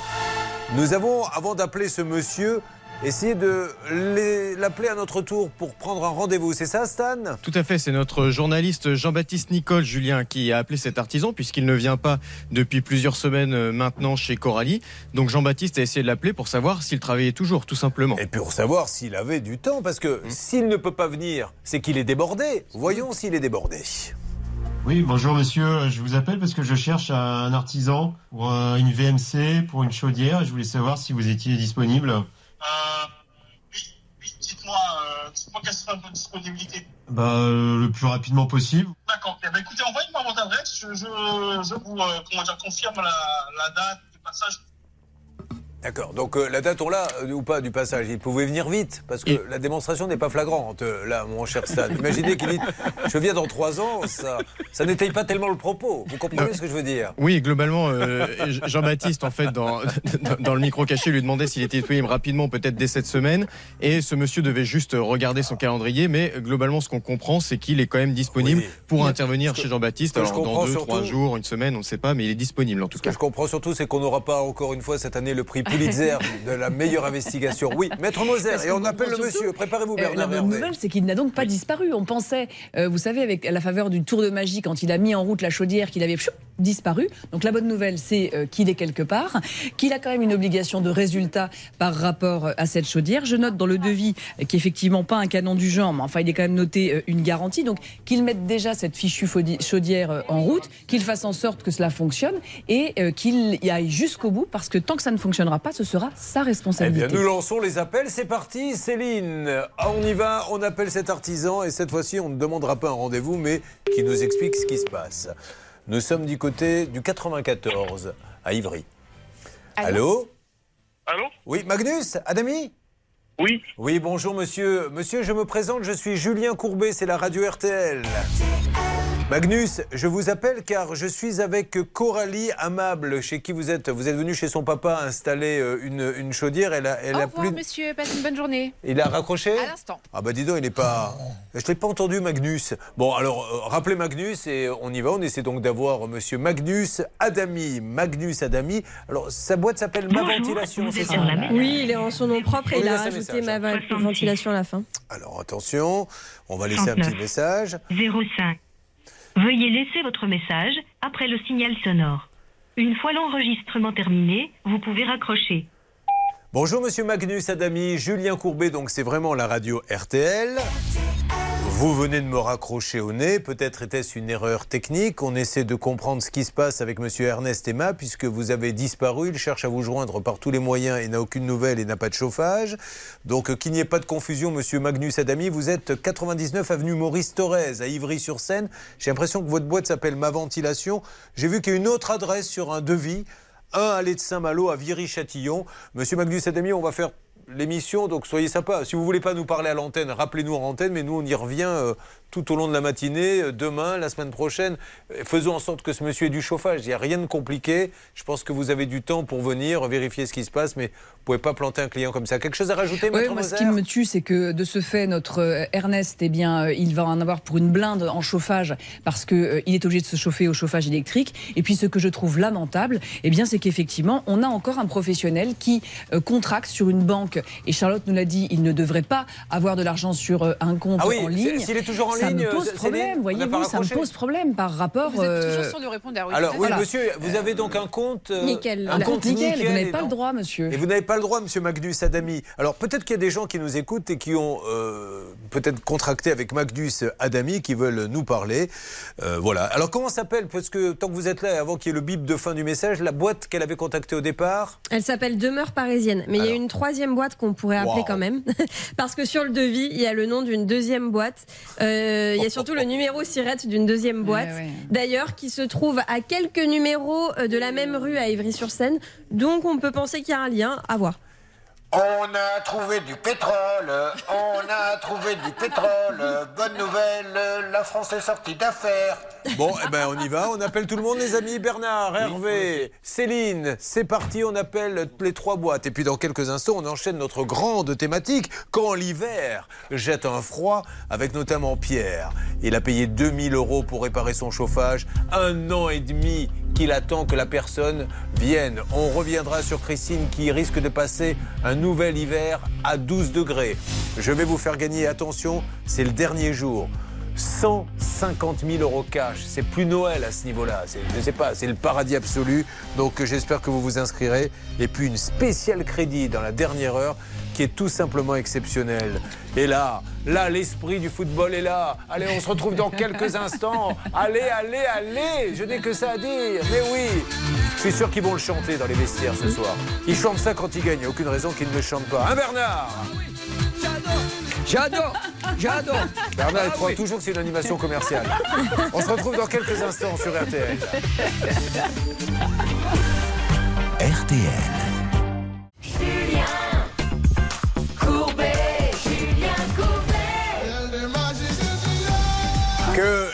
Speaker 4: Nous avons, avant d'appeler ce monsieur, essayé de l'appeler à notre tour pour prendre un rendez-vous. C'est ça, Stan?
Speaker 10: Tout à fait, c'est notre journaliste Jean-Baptiste Nicole Julien qui a appelé cet artisan puisqu'il ne vient pas depuis plusieurs semaines euh, maintenant chez Coralie. Donc Jean-Baptiste a essayé de l'appeler pour savoir s'il travaillait toujours, tout simplement.
Speaker 4: Et pour savoir s'il avait du temps, parce que s'il ne peut pas venir, c'est qu'il est débordé. Voyons s'il est débordé.
Speaker 11: Oui, bonjour monsieur, je vous appelle parce que je cherche un artisan pour euh, une VMC, pour une chaudière. Je voulais savoir si vous étiez disponible.
Speaker 12: Dites-moi, euh, dites-moi quelle sera votre disponibilité.
Speaker 11: Bah, euh, le plus rapidement possible.
Speaker 12: D'accord. Ben, écoutez, envoyez-moi votre adresse. Je, je, je vous euh, comment dire, confirme la, la date du passage.
Speaker 4: D'accord. Donc euh, la date, on l'a euh, ou pas du passage Il pouvait venir vite parce que la démonstration n'est pas flagrante. euh, là, mon cher Stan. Imaginez qu'il dit Je viens dans trois ans. Ça, ça n'étaye pas tellement le propos. Vous comprenez ce que je veux dire?
Speaker 10: Oui, globalement, Jean-Baptiste, en fait, dans, dans- dans le micro caché, lui demandait s'il était disponible rapidement, peut-être dès cette semaine. Et ce monsieur devait juste regarder son calendrier. Mais globalement, ce qu'on comprend, c'est qu'il est quand même disponible pour intervenir chez Jean-Baptiste.
Speaker 4: ce
Speaker 10: Alors, dans deux,
Speaker 4: surtout-
Speaker 10: trois jours, une semaine, on ne sait pas, mais il est disponible en tout
Speaker 4: Ce
Speaker 10: cas.
Speaker 4: que je comprends surtout, c'est qu'on n'aura pas encore une fois cette année le prix Pulitzer de la meilleure investigation. Oui, Maître Moser, et on appelle le
Speaker 9: surtout,
Speaker 4: monsieur. Préparez-vous,
Speaker 9: Euh,
Speaker 4: Bernard.
Speaker 9: la bonne nouvelle, c'est qu'il n'a donc pas disparu. On pensait, euh, vous savez, avec à la faveur du tour de magie, quand il a mis en route la chaudière, qu'il avait disparu. Donc la bonne nouvelle, c'est euh, qu'il est quelque part, qu'il a quand même une obligation de résultat par rapport à cette chaudière. Je note dans le devis euh, qu'effectivement pas un canon du genre, mais enfin il est quand même noté une garantie. Donc qu'il mette déjà cette fichue chaudière en route, qu'il fasse en sorte que cela fonctionne et euh, qu'il y aille jusqu'au bout, parce que tant que ça ne fonctionnera pas, ce sera sa
Speaker 4: Eh
Speaker 9: responsabilité.
Speaker 4: bien, nous lançons les appels. C'est parti, Céline. Ah, On y va, on appelle cet artisan et cette fois-ci, on ne demandera pas un rendez-vous, mais qui nous explique ce qui se passe. Nous sommes du côté du 94, à Ivry. Allô
Speaker 12: Allô
Speaker 4: Oui, Magnus Adami
Speaker 12: Oui.
Speaker 4: Oui, bonjour monsieur. Monsieur, je me présente, je suis Julien Courbet, c'est la radio RTL. Magnus, je vous appelle car je suis avec Coralie Amable, chez qui vous êtes. Vous êtes venu chez son papa installer euh, une, une chaudière. Elle a, elle
Speaker 2: Au
Speaker 4: a
Speaker 2: revoir,
Speaker 4: plus.
Speaker 2: monsieur. Passez une bonne journée.
Speaker 4: Il a raccroché
Speaker 2: À l'instant.
Speaker 4: Ah bah dis donc, il n'est pas... Je l'ai pas entendu, Magnus. Bon, alors, euh, rappelez Magnus et on y va. On essaie donc d'avoir monsieur Magnus Adami. Magnus Adami. Alors, sa boîte s'appelle Ma Ventilation, c'est ça
Speaker 7: Oui, il est en son nom propre et
Speaker 4: On
Speaker 7: il a
Speaker 4: message,
Speaker 7: ma
Speaker 4: hein.
Speaker 7: ventilation à la fin.
Speaker 4: Alors, attention, on va laisser un petit
Speaker 13: 39.
Speaker 4: message.
Speaker 13: 05. Veuillez laisser votre message après le signal sonore. Une fois l'enregistrement terminé, vous pouvez raccrocher.
Speaker 4: Bonjour Monsieur Magnus Adami, Julien Courbet, donc c'est vraiment la radio RTL. Vous venez de me raccrocher au nez, peut-être était-ce une erreur technique. On essaie de comprendre ce qui se passe avec Monsieur Ernest Emma, puisque vous avez disparu. Il cherche à vous joindre par tous les moyens et n'a aucune nouvelle et n'a pas de chauffage. Donc euh, qu'il n'y ait pas de confusion, Monsieur Magnus Adami, vous êtes 99 avenue Maurice Thorez à Ivry-sur-Seine. J'ai l'impression que votre boîte s'appelle Ma Ventilation. J'ai vu qu'il y a une autre adresse sur un devis 1 allée de Saint-Malo à Viry-Châtillon. Monsieur Magnus Adami, on va faire l'émission, donc soyez sympa. Si vous voulez pas nous parler à l'antenne, rappelez-nous en antenne, mais nous on y revient euh, tout au long de la matinée, euh, demain, la semaine prochaine. Euh, Faisons en sorte que ce monsieur ait du chauffage. Il n'y a rien de compliqué. Je pense que vous avez du temps pour venir vérifier ce qui se passe, mais vous pouvez pas planter un client comme ça. Quelque chose à rajouter,
Speaker 9: Oui, moi, ce qui me tue, c'est que de ce fait, notre euh, Ernest, eh bien, il va en avoir pour une blinde en chauffage parce que euh, il est obligé de se chauffer au chauffage électrique. Et puis, ce que je trouve lamentable, eh bien, c'est qu'effectivement, on a encore un professionnel qui euh, contracte sur une banque. Et Charlotte nous l'a dit, il ne devrait pas avoir de l'argent sur euh, un compte
Speaker 4: Ah oui,
Speaker 9: en ligne.
Speaker 4: s'il est toujours en
Speaker 9: ça
Speaker 4: ligne,
Speaker 9: me pose
Speaker 4: Céline,
Speaker 9: problème, voyez-vous, ça me pose problème par rapport.
Speaker 2: Vous êtes
Speaker 9: euh,
Speaker 2: toujours sur le répondeur. oui,
Speaker 4: Alors oui, monsieur, vous avez donc un compte. euh,
Speaker 9: Nickel.
Speaker 4: Un compte
Speaker 9: nickel, vous n'avez pas le droit, monsieur.
Speaker 4: Et vous n'avez pas le droit, monsieur Magnus Adami. Alors peut-être qu'il y a des gens qui nous écoutent et qui ont euh, peut-être contracté avec Magnus Adami, qui veulent nous parler. Euh, voilà. Alors comment s'appelle Parce que tant que vous êtes là, avant qu'il y ait le bip de fin du message, la boîte qu'elle avait contactée au départ?
Speaker 7: Elle s'appelle Demeure parisienne. Mais il y a une troisième boîte qu'on pourrait appeler
Speaker 4: Wow.
Speaker 7: quand même. Parce que sur le devis, il y a le nom d'une deuxième boîte. Euh, il y a surtout le numéro sirette d'une deuxième boîte.
Speaker 9: Ouais, ouais.
Speaker 7: D'ailleurs, qui se trouve à quelques numéros euh, de la même rue à Ivry-sur-Seine. Donc on peut penser qu'il y a un lien à voir.
Speaker 14: On a trouvé du pétrole, on a trouvé du pétrole. Bonne nouvelle, la France est sortie d'affaires.
Speaker 4: Bon, eh ben on y va. On appelle tout le monde, les amis. Bernard, Hervé, Céline. C'est parti. On appelle les trois boîtes. Et puis dans quelques instants, on enchaîne notre grande thématique. Quand l'hiver jette un froid, avec notamment Pierre. Il a payé 2000 euros pour réparer son chauffage. Un an et demi qu'il attend que la personne vienne. On reviendra sur Christine qui risque de passer un nouvel hiver à 12 degrés. Je vais vous faire gagner, attention, c'est le dernier jour. 150 000 euros cash. C'est plus Noël à ce niveau-là. Je ne sais pas, c'est le paradis absolu. Donc j'espère que vous vous inscrirez. Et puis une spéciale crédit dans la dernière heure qui est tout simplement exceptionnelle. Et là, là, l'esprit du football est là. Allez, on se retrouve dans quelques instants. Allez, allez, allez Je n'ai que ça à dire. Mais oui Je suis sûr qu'ils vont le chanter dans les vestiaires ce soir. Ils chantent ça quand ils gagnent. Il n'y a aucune raison qu'ils ne le chantent pas. Hein, Bernard?
Speaker 15: J'adore, j'adore.
Speaker 4: Bernard, il
Speaker 15: Ah
Speaker 4: croit
Speaker 15: oui.
Speaker 4: toujours que c'est une animation commerciale. On se retrouve dans quelques instants sur RTL.
Speaker 1: RTL.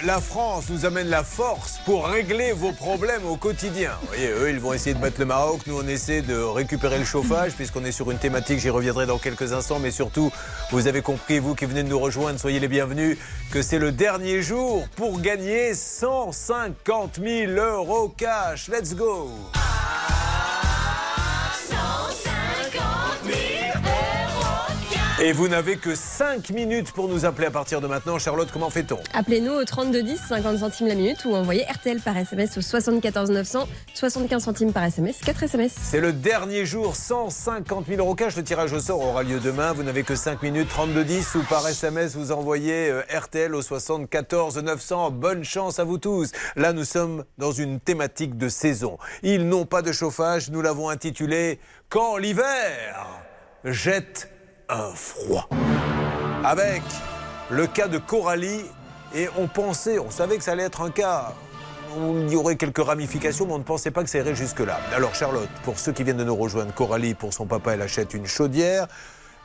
Speaker 4: La France nous amène la force pour régler vos problèmes au quotidien. Vous voyez, eux, ils vont essayer de battre le Maroc. Nous, on essaie de récupérer le chauffage, puisqu'on est sur une thématique. J'y reviendrai dans quelques instants. Mais surtout, vous avez compris, vous qui venez de nous rejoindre, soyez les bienvenus, que c'est le dernier jour pour gagner 150 000 euros cash. Let's go! Et vous n'avez que 5 minutes pour nous appeler à partir de maintenant. Charlotte, comment fait-on?
Speaker 7: Appelez-nous au 3210, 50 centimes la minute ou envoyez RTL par SMS au 74 900, 75 centimes par SMS, 4 SMS.
Speaker 4: C'est le dernier jour, 150 000 euros cash. Le tirage au sort aura lieu demain. Vous n'avez que 5 minutes, 32 10 ou par SMS, vous envoyez euh, RTL au 74 900. Bonne chance à vous tous. Là, nous sommes dans une thématique de saison. Ils n'ont pas de chauffage. Nous l'avons intitulé Quand l'hiver jette un froid. Avec le cas de Coralie. Et on pensait, on savait que ça allait être un cas où il y aurait quelques ramifications, mais on ne pensait pas que ça irait jusque-là. Alors Charlotte, pour ceux qui viennent de nous rejoindre, Coralie, pour son papa, elle achète une chaudière.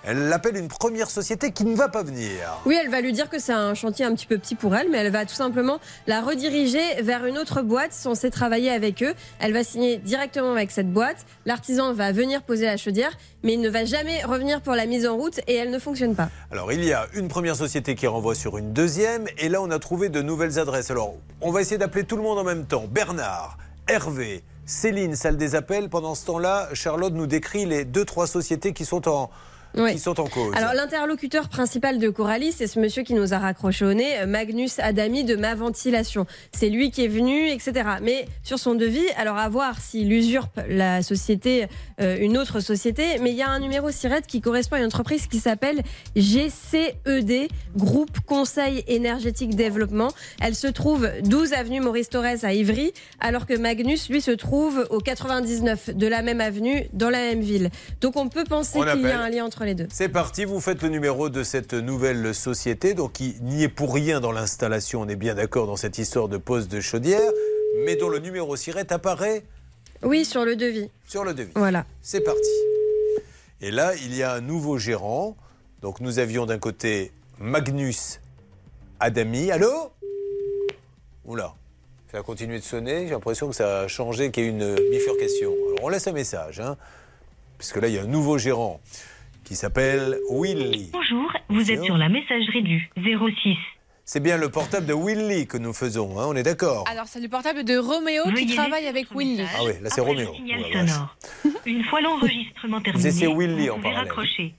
Speaker 4: Elle l'appelle une première société qui ne va pas venir.
Speaker 7: Oui, elle va lui dire que c'est un chantier un petit peu petit pour elle, mais elle va tout simplement la rediriger vers une autre boîte censée travailler avec eux. Elle va signer directement avec cette boîte. L'artisan va venir poser la chaudière, mais il ne va jamais revenir pour la mise en route et elle ne fonctionne pas.
Speaker 4: Alors, il y a une première société qui renvoie sur une deuxième, et là, on a trouvé de nouvelles adresses. Alors, on va essayer d'appeler tout le monde en même temps. Bernard, Hervé, Céline, salle des appels. Pendant ce temps-là, Charlotte nous décrit les deux, trois sociétés qui sont en,
Speaker 7: Oui.
Speaker 4: qui sont en cause.
Speaker 7: Alors l'interlocuteur principal de Coralie, c'est ce monsieur qui nous a raccroché au nez, Magnus Adami de Ma Ventilation. C'est lui qui est venu, etc. Mais sur son devis, alors à voir s'il usurpe la société, euh, une autre société, mais il y a un numéro SIRET qui correspond à une entreprise qui s'appelle GCED, Groupe Conseil Énergétique Développement. Elle se trouve 12 avenue Maurice Torres à Ivry, alors que Magnus, lui, se trouve au 99 de la même avenue, dans la même ville. Donc on peut penser qu'il y a un lien entre les deux.
Speaker 4: C'est parti, vous faites le numéro de cette nouvelle société. Donc, il n'y est pour rien dans l'installation, on est bien d'accord dans cette histoire de poste de chaudière, mais dont le numéro SIRET apparaît
Speaker 7: Oui, sur le devis.
Speaker 4: Sur le devis.
Speaker 7: Voilà.
Speaker 4: C'est parti. Et là, il y a un nouveau gérant. Donc nous avions d'un côté Magnus Adami. Allô? Oula. Ça a continué de sonner. J'ai l'impression que ça a changé, qu'il y a une bifurcation. Alors on laisse un message. Hein, puisque là, il y a un nouveau gérant qui s'appelle Willy.
Speaker 13: Bonjour, vous êtes sur la messagerie du 06.
Speaker 4: C'est bien le portable de Willy que nous faisons, hein, on est d'accord
Speaker 2: Alors, c'est le portable de Roméo qui travaille avec Winnie.
Speaker 4: Ah oui, là c'est Roméo.
Speaker 13: Signal sonore. Une fois l'enregistrement
Speaker 4: Vous
Speaker 13: terminé,
Speaker 4: essayez Willy
Speaker 13: vous
Speaker 4: en
Speaker 13: pouvez
Speaker 4: parallèle.
Speaker 13: raccrocher.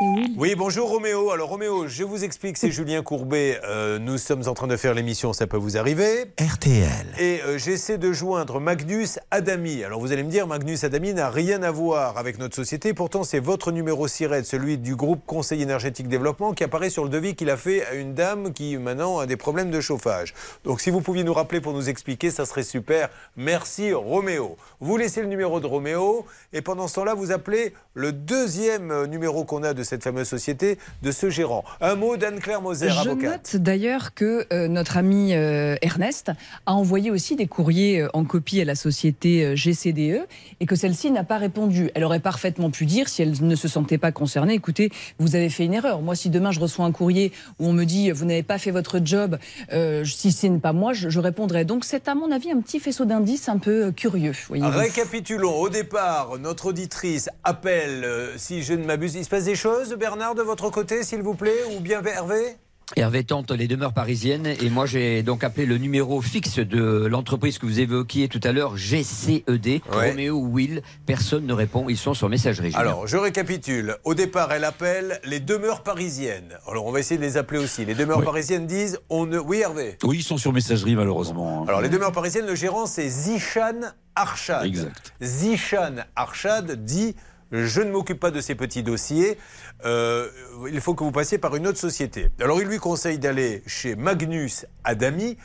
Speaker 4: Oui, bonjour Roméo. Alors Roméo, je vous explique, c'est Julien Courbet. Euh, nous sommes en train de faire l'émission, ça peut vous arriver.
Speaker 1: RTL.
Speaker 4: Et euh, j'essaie de joindre Magnus Adami. Alors vous allez me dire, Magnus Adami n'a rien à voir avec notre société. Pourtant, c'est votre numéro SIRET, celui du groupe Conseil énergétique développement, qui apparaît sur le devis qu'il a fait à une dame qui maintenant a des problèmes de chauffage. Donc si vous pouviez nous rappeler pour nous expliquer, ça serait super. Merci Roméo. Vous laissez le numéro de Roméo et pendant ce temps-là, vous appelez le deuxième euh, numéro qu'on a de cette fameuse société, de ce gérant. Un mot d'Anne-Claire Moser,
Speaker 9: Je
Speaker 4: avocate.
Speaker 9: note d'ailleurs que euh, notre ami euh, Ernest a envoyé aussi des courriers euh, en copie à la société euh, GCDE et que celle-ci n'a pas répondu. Elle aurait parfaitement pu dire, si elle ne se sentait pas concernée, écoutez, vous avez fait une erreur. Moi, si demain je reçois un courrier où on me dit, vous n'avez pas fait votre job, euh, si ce n'est pas moi, je, je répondrai. Donc c'est à mon avis un petit faisceau d'indices un peu euh, curieux.
Speaker 4: Récapitulons. Au départ, notre auditrice appelle, si je ne m'abuse. Il se passe des choses, Bernard, de votre côté, s'il vous plaît Ou bien Hervé
Speaker 15: Hervé tente les demeures parisiennes et moi j'ai donc appelé le numéro fixe de l'entreprise que vous évoquiez tout à l'heure, GCED,
Speaker 4: Ouais.
Speaker 15: Roméo Will. Personne ne répond, ils sont sur messagerie.
Speaker 4: Alors, je récapitule. Au départ, elle appelle les demeures parisiennes. Alors, on va essayer de les appeler aussi. Les demeures parisiennes disent on ne. Oui, Hervé
Speaker 16: Oui, ils sont sur messagerie malheureusement.
Speaker 4: Alors, les demeures parisiennes, le gérant, c'est Zishan Arshad.
Speaker 16: Exact.
Speaker 4: Zishan Arshad dit Je ne m'occupe pas de ces petits dossiers. Euh, il faut que vous passiez par une autre société. Alors, il lui conseille d'aller chez Magnus Adami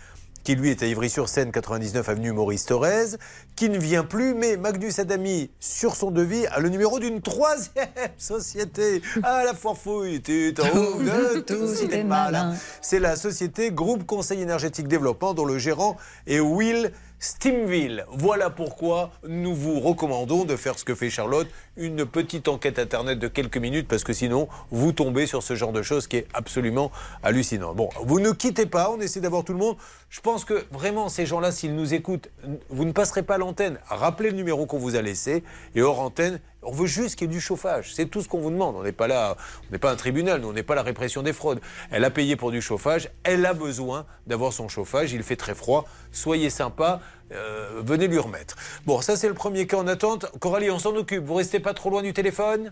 Speaker 4: qui lui est à Ivry-sur-Seine, 99 avenue Maurice Thorez, qui ne vient plus, mais Magnus Adami, sur son devis, a le numéro d'une troisième société. Ah, la forfouille, tu en haut de est malin. C'est la société Groupe Conseil énergétique développement, dont le gérant est Will Stimville. Voilà pourquoi nous vous recommandons de faire ce que fait Charlotte, une petite enquête internet de quelques minutes, parce que sinon, vous tombez sur ce genre de choses qui est absolument hallucinant. Bon, vous ne quittez pas, on essaie d'avoir tout le monde. Je pense que vraiment, ces gens-là, s'ils nous écoutent, vous ne passerez pas l'antenne. Rappelez le numéro qu'on vous a laissé, et hors antenne, on veut juste qu'il y ait du chauffage. C'est tout ce qu'on vous demande. On n'est pas là, on n'est pas un tribunal, on n'est pas la répression des fraudes. Elle a payé pour du chauffage, elle a besoin d'avoir son chauffage. Il fait très froid. Soyez sympa, euh, venez lui remettre. Bon, ça c'est le premier cas en attente. Coralie, on s'en occupe. Vous restez pas trop loin du téléphone?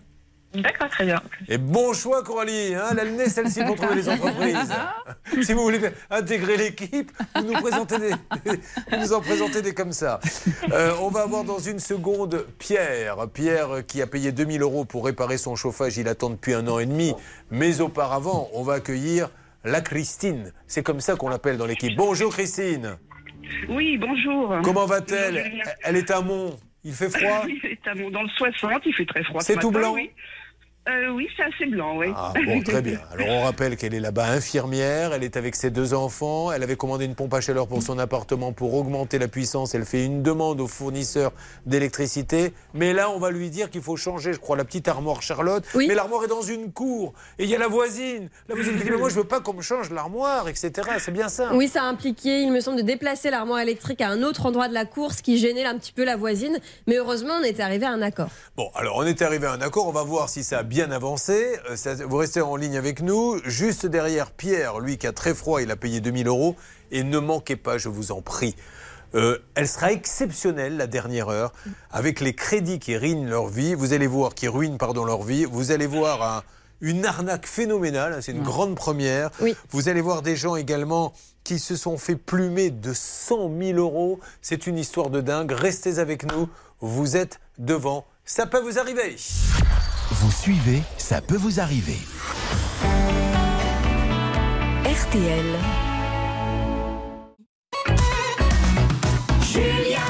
Speaker 8: D'accord, très bien.
Speaker 4: Et bon choix, Coralie. Hein, nez, celle-ci, pour trouver les entreprises. si vous voulez intégrer l'équipe, vous nous, présentez des, vous nous en présentez des comme ça. Euh, on va avoir dans une seconde Pierre. Pierre qui a payé 2000 euros pour réparer son chauffage. Il attend depuis un an et demi. Mais auparavant, on va accueillir la Christine. C'est comme ça qu'on l'appelle dans l'équipe. Bonjour, Christine.
Speaker 17: Oui, bonjour.
Speaker 4: Comment va-t-elle? Elle est à Mont. Il fait froid?
Speaker 17: Oui, c'est à Mont- dans le 60, il fait très froid.
Speaker 4: C'est
Speaker 17: ce
Speaker 4: tout
Speaker 17: matin,
Speaker 4: blanc?
Speaker 17: Oui, Euh, oui c'est assez blanc, oui.
Speaker 4: Ah bon, très bien. Alors on rappelle qu'elle est là-bas infirmière, elle est avec ses deux enfants, elle avait commandé une pompe à chaleur pour son appartement pour augmenter la puissance, elle fait une demande au fournisseur d'électricité, mais là on va lui dire qu'il faut changer, je crois, la petite armoire Charlotte, mais l'armoire est dans une cour, et il y a la voisine. La voisine dit, mais moi je veux pas qu'on me change l'armoire, etc. C'est bien ça
Speaker 7: Oui, ça a impliqué, il me semble, de déplacer l'armoire électrique à un autre endroit de la course qui gênait un petit peu la voisine. Mais heureusement, on était arrivé à un accord.
Speaker 4: Bon, alors on est arrivé à un accord, on va voir si ça a bien avancé. Euh, vous restez en ligne avec nous. Juste derrière Pierre, lui qui a très froid, il a payé 2000 euros. Et ne manquez pas, je vous en prie. Euh, elle sera exceptionnelle, la dernière heure, avec les crédits qui ruinent leur vie. Vous allez voir, qui ruinent pardon, leur vie. Vous allez voir un- une arnaque phénoménale. C'est une grande première. Vous allez voir des gens également qui se sont fait plumer de 100 000 euros. C'est une histoire de dingue. Restez avec nous. Vous êtes devant. Ça peut vous arriver.
Speaker 1: Vous suivez, ça peut vous arriver.
Speaker 18: RTL.
Speaker 19: Julien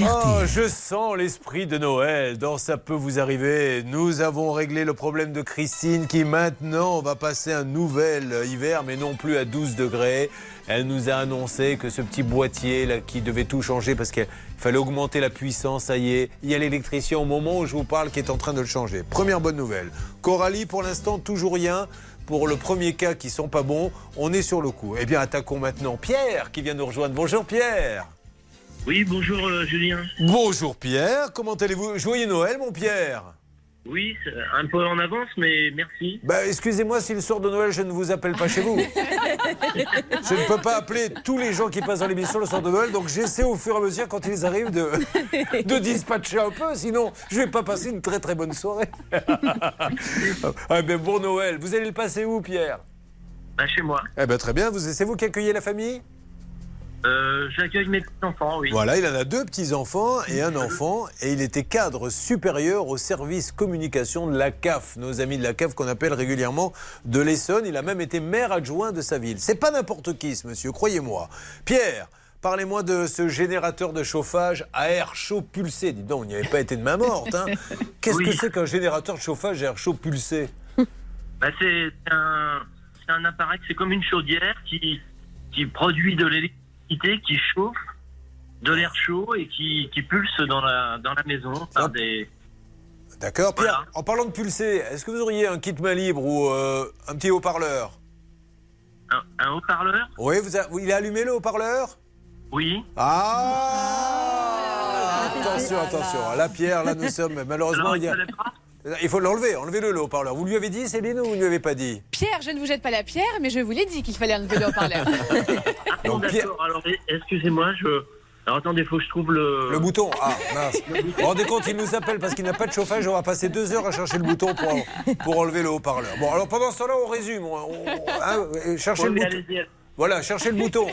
Speaker 4: Oh, je sens l'esprit de Noël dans Ça peut vous arriver. Nous avons réglé le problème de Christine qui maintenant va passer un nouvel hiver, mais non plus à 12 degrés. Elle nous a annoncé que ce petit boîtier là, qui devait tout changer parce qu'il fallait augmenter la puissance, ça y est, il y a l'électricien au moment où je vous parle qui est en train de le changer. Première bonne nouvelle. Coralie, pour l'instant, toujours rien. Pour le premier cas qui sont pas bons, on est sur le coup. Eh bien, attaquons maintenant Pierre qui vient nous rejoindre. Bonjour Pierre.
Speaker 19: Oui, bonjour euh, Julien.
Speaker 4: Bonjour Pierre, comment allez-vous? Joyeux Noël mon Pierre
Speaker 19: Oui, un peu en avance, mais merci.
Speaker 4: Bah excusez-moi si le soir de Noël je ne vous appelle pas chez vous. je ne peux pas appeler tous les gens qui passent dans l'émission le soir de Noël, donc j'essaie au fur et à mesure quand ils arrivent de, de dispatcher un peu, sinon je vais pas passer une très très bonne soirée. ah ben bon Noël, vous allez le passer où Pierre?
Speaker 19: Bah, chez moi.
Speaker 4: Eh ben très bien, vous c'est vous qui accueillez la famille?
Speaker 19: Euh, J'accueille mes petits-enfants, oui.
Speaker 4: Voilà, il en a deux petits-enfants et un enfant, et il était cadre supérieur au service communication de la CAF, nos amis de la CAF qu'on appelle régulièrement de l'Essonne. Il a même été maire adjoint de sa ville. C'est pas n'importe qui, ce monsieur, croyez-moi. Pierre, parlez-moi de ce générateur de chauffage à air chaud pulsé. Dis donc, il n'y avait pas été de main morte. hein. Qu'est-ce
Speaker 19: Oui.
Speaker 4: que c'est qu'un générateur de chauffage à air chaud pulsé?
Speaker 19: Bah, c'est un, un appareil, c'est comme une chaudière qui, qui produit de l'électricité, qui chauffe de l'air chaud et qui, qui pulse dans la, dans la maison par des...
Speaker 4: D'accord, Pierre, en parlant de pulsé, est-ce que vous auriez un kit main libre ou euh, un petit haut-parleur?
Speaker 19: Un, un haut-parleur?
Speaker 4: Oui, vous a- il a allumé le haut-parleur?
Speaker 19: Oui.
Speaker 4: Ah! Attention, attention. Là, Pierre, là, nous sommes malheureusement.
Speaker 19: Alors,
Speaker 4: il, y a- il faut l'enlever, enlevez-le, le haut-parleur. Vous lui avez dit, Céline, ou vous ne lui avez pas dit
Speaker 2: Pierre, je ne vous jette pas la pierre, mais je vous l'ai dit qu'il fallait enlever le haut-parleur.
Speaker 19: D'accord, alors excusez-moi, je... Alors attendez, faut que je trouve le...
Speaker 4: Le bouton Ah, mince. Vous vous rendez compte, il nous appelle parce qu'il n'a pas de chauffage. On va passer deux heures à chercher le bouton pour, pour enlever le haut-parleur. Bon, alors pendant ce temps-là, on résume. On- on- hein, euh, cherchez
Speaker 19: Ouais,
Speaker 4: le bouton. Voilà, cherchez le bouton.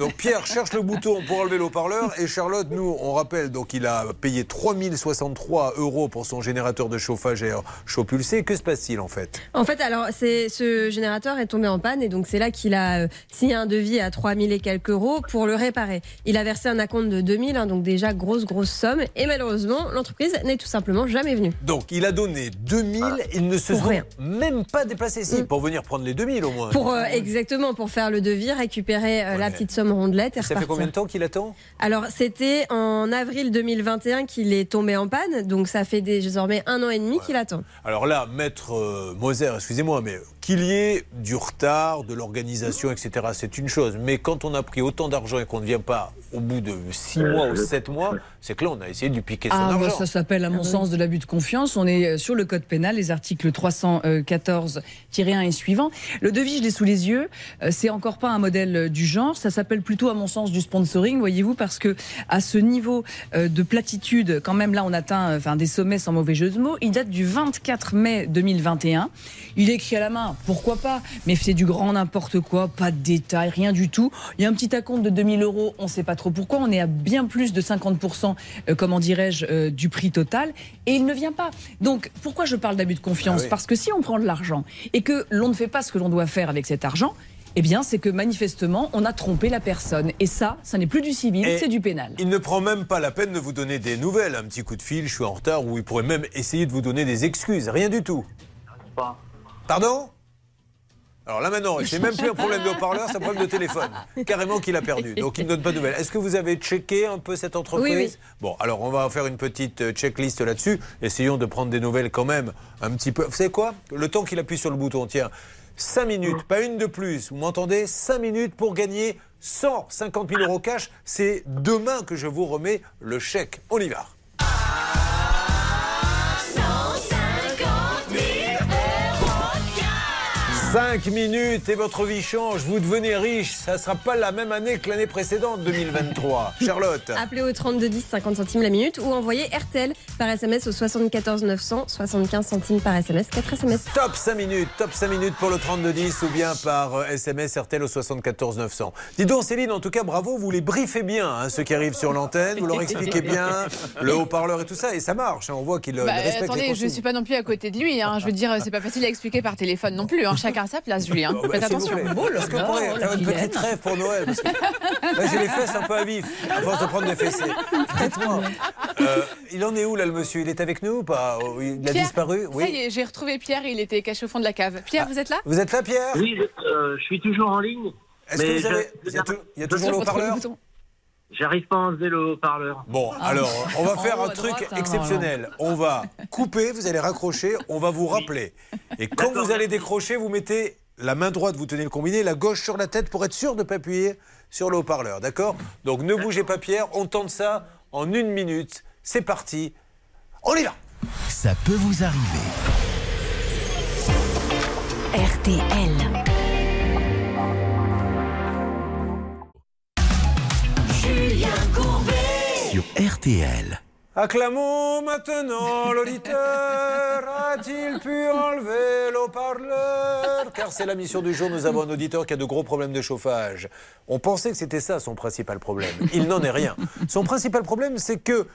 Speaker 4: Donc Pierre cherche le bouton pour enlever le haut-parleur et Charlotte, nous, on rappelle, donc il a payé 3063 euros pour son générateur de chauffage à air chaud pulsé. Que se passe-t-il en fait?
Speaker 7: En fait, alors, c'est ce générateur est tombé en panne et donc c'est là qu'il a euh, signé un devis à 3000 et quelques euros pour le réparer. Il a versé un acompte de 2000, hein, donc déjà grosse, grosse somme. Et malheureusement, l'entreprise n'est tout simplement jamais venue.
Speaker 4: Donc il a donné 2000, il ne se sont
Speaker 7: rien.
Speaker 4: même pas déplacés ici pour venir prendre les 2000 au moins.
Speaker 7: Pour euh, exactement pour faire le devis, récupérer euh, la petite somme rondelette et
Speaker 4: Ça fait combien de temps qu'il attend?
Speaker 7: Alors, c'était en avril 2021 qu'il est tombé en panne, donc ça fait désormais un an et demi qu'il attend.
Speaker 4: Alors là, maître euh, Moser, excusez-moi, mais qu'il y ait du retard, de l'organisation, etc., c'est une chose. Mais quand on a pris autant d'argent et qu'on ne vient pas au bout de 6 mois ou 7 mois, c'est que là, on a essayé de lui piquer son
Speaker 9: Ah, bah,
Speaker 4: argent.
Speaker 9: ça s'appelle, à mon sens, de l'abus de confiance. On est euh, sur le code pénal, les articles 314-1 et suivants. Le devis, je l'ai sous les yeux. Euh, C'est encore pas un modèle euh, du genre. Ça s'appelle plutôt, à mon sens, du sponsoring, voyez-vous, parce que à ce niveau euh, de platitude, quand même, là, on atteint euh, enfin, des sommets sans mauvais jeu de mots. Il date du 24 mai 2021. Il est écrit à la main, pourquoi pas, mais c'est du grand n'importe quoi, pas de détails, rien du tout. Il y a un petit acompte de 2000 euros, on ne sait pas trop pourquoi, on est à bien plus de 50%, euh, comment dirais-je, euh, du prix total, et il ne vient pas. Donc, pourquoi je parle d'abus de confiance
Speaker 4: Ah oui.
Speaker 9: Parce que si on prend de l'argent et que l'on ne fait pas ce que l'on doit faire avec cet argent, eh bien, c'est que manifestement, on a trompé la personne. Et ça, ça n'est plus du civil, c'est du pénal.
Speaker 4: Il ne prend même pas la peine de vous donner des nouvelles, un petit coup de fil, je suis en retard, ou il pourrait même essayer de vous donner des excuses, rien du tout. Pardon? Alors là maintenant, c'est même plus un problème de haut-parleur, c'est un problème de téléphone. Carrément qu'il a perdu. Donc il ne donne pas de nouvelles. Est-ce que vous avez checké un peu cette entreprise
Speaker 7: Oui, oui.
Speaker 4: Bon, alors on va faire une petite euh, checklist là-dessus. Essayons de prendre des nouvelles quand même un petit peu. Vous savez quoi? Le temps qu'il appuie sur le bouton, tiens. 5 minutes, pas une de plus. Vous m'entendez? 5 minutes pour gagner 150 000 euros cash. C'est demain que je vous remets le chèque. On y va. 5 minutes et votre vie change, vous devenez riche. Ça ne sera pas la même année que l'année précédente, 2023. Charlotte
Speaker 7: Appelez au 32 10 50 centimes la minute ou envoyez RTL par SMS au 74 900 75 centimes par SMS 4 SMS.
Speaker 4: Top 5 minutes, top 5 minutes pour le 3210 ou bien par euh, SMS RTL au 74 900. Dis donc Céline, en tout cas bravo, vous les briefez bien, hein, ceux qui arrivent sur l'antenne, vous leur expliquez bien le haut-parleur et tout ça, et ça marche, hein, on voit qu'ils euh,
Speaker 2: Bah,
Speaker 4: respectent les
Speaker 2: attendez, je
Speaker 4: consignes.
Speaker 2: suis pas non plus à côté de lui. hein. Je veux dire, c'est pas facile à expliquer par téléphone non plus. hein. Chacun quelqu'un à sa place, Julien.
Speaker 4: Oh, bah,
Speaker 2: Faites attention.
Speaker 4: Est-ce que vous pourriez faire une petite trêve pour Noël parce que Là, j'ai les fesses un peu à vif, à force de prendre des fessées. Dites-moi, euh, il en est où là, le monsieur? Il est avec nous ou pas? Oh, Il a
Speaker 2: Pierre,
Speaker 4: disparu
Speaker 2: Ça y est, j'ai retrouvé Pierre, il était caché au fond de la cave. Pierre, vous êtes là?
Speaker 4: Vous êtes là, Pierre?
Speaker 19: Oui, euh, je suis toujours en ligne.
Speaker 4: Est-ce que vous avez- il y a il y a toujours le haut-parleur?
Speaker 19: J'arrive pas à enlever le haut-parleur.
Speaker 4: Bon,
Speaker 19: Ah.
Speaker 4: alors, on va faire un truc
Speaker 19: droite, hein,
Speaker 4: exceptionnel. On va couper, vous allez raccrocher, on va vous rappeler. Et quand vous allez décrocher, vous mettez la main droite, vous tenez le combiné, la gauche sur la tête pour être sûr de ne pas appuyer sur le haut-parleur. D'accord? Donc ne bougez pas, Pierre. On tente ça en une minute. C'est parti. On y va
Speaker 1: Ça peut vous arriver.
Speaker 18: RTL.
Speaker 1: Courbet. Sur RTL.
Speaker 4: Acclamons maintenant l'auditeur. A-t-il pu enlever l'eau-parleur? Car c'est la mission du jour. Nous avons un auditeur qui a de gros problèmes de chauffage. On pensait que c'était ça son principal problème. Il n'en est rien. Son principal problème, c'est que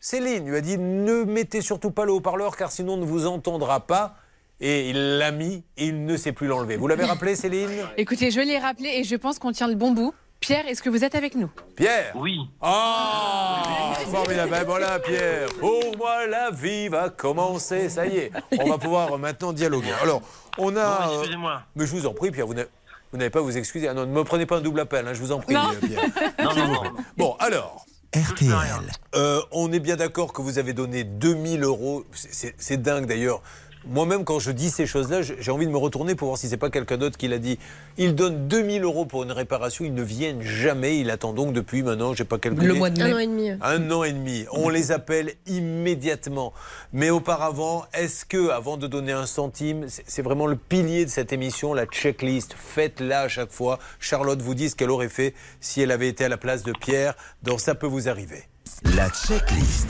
Speaker 4: Céline lui a dit ne mettez surtout pas le haut-parleur car sinon on ne vous entendra pas. Et il l'a mis et il ne sait plus l'enlever. Vous l'avez rappelé, Céline?
Speaker 2: Écoutez, je l'ai rappelé et je pense qu'on tient le bon bout. Pierre, est-ce que vous êtes avec nous?
Speaker 4: Pierre?
Speaker 19: Oui.
Speaker 4: Ah Formidable. Ben voilà, Pierre. Pour moi, la vie va commencer. Ça y est. On va pouvoir maintenant dialoguer. Alors, on a.
Speaker 19: Bon,
Speaker 4: euh,
Speaker 19: excusez-moi.
Speaker 4: mais je vous en prie, Pierre, vous n'avez vous n'avez pas à vous excuser. Ah non, ne me prenez pas un double appel, hein, je vous en prie,
Speaker 19: Non.
Speaker 4: euh, Pierre.
Speaker 19: Non, non, non.
Speaker 4: Bon, alors.
Speaker 1: RTL.
Speaker 4: Euh, on est bien d'accord que vous avez donné 2000 euros. C'est dingue d'ailleurs. Moi-même, quand je dis ces choses-là, j'ai envie de me retourner pour voir si c'est pas quelqu'un d'autre qui l'a dit. Il donne 2000 euros pour une réparation, ils ne viennent jamais. Il attend donc depuis maintenant, j'ai pas calculé.
Speaker 7: Le mois de mai. Un an et demi.
Speaker 4: Un an et demi. On les appelle immédiatement. Mais auparavant, est-ce que, avant de donner un centime, c'est c'est vraiment le pilier de cette émission, la checklist? Faites-la à chaque fois. Charlotte vous dit ce qu'elle aurait fait si elle avait été à la place de Pierre. Donc ça peut vous arriver.
Speaker 1: La checklist.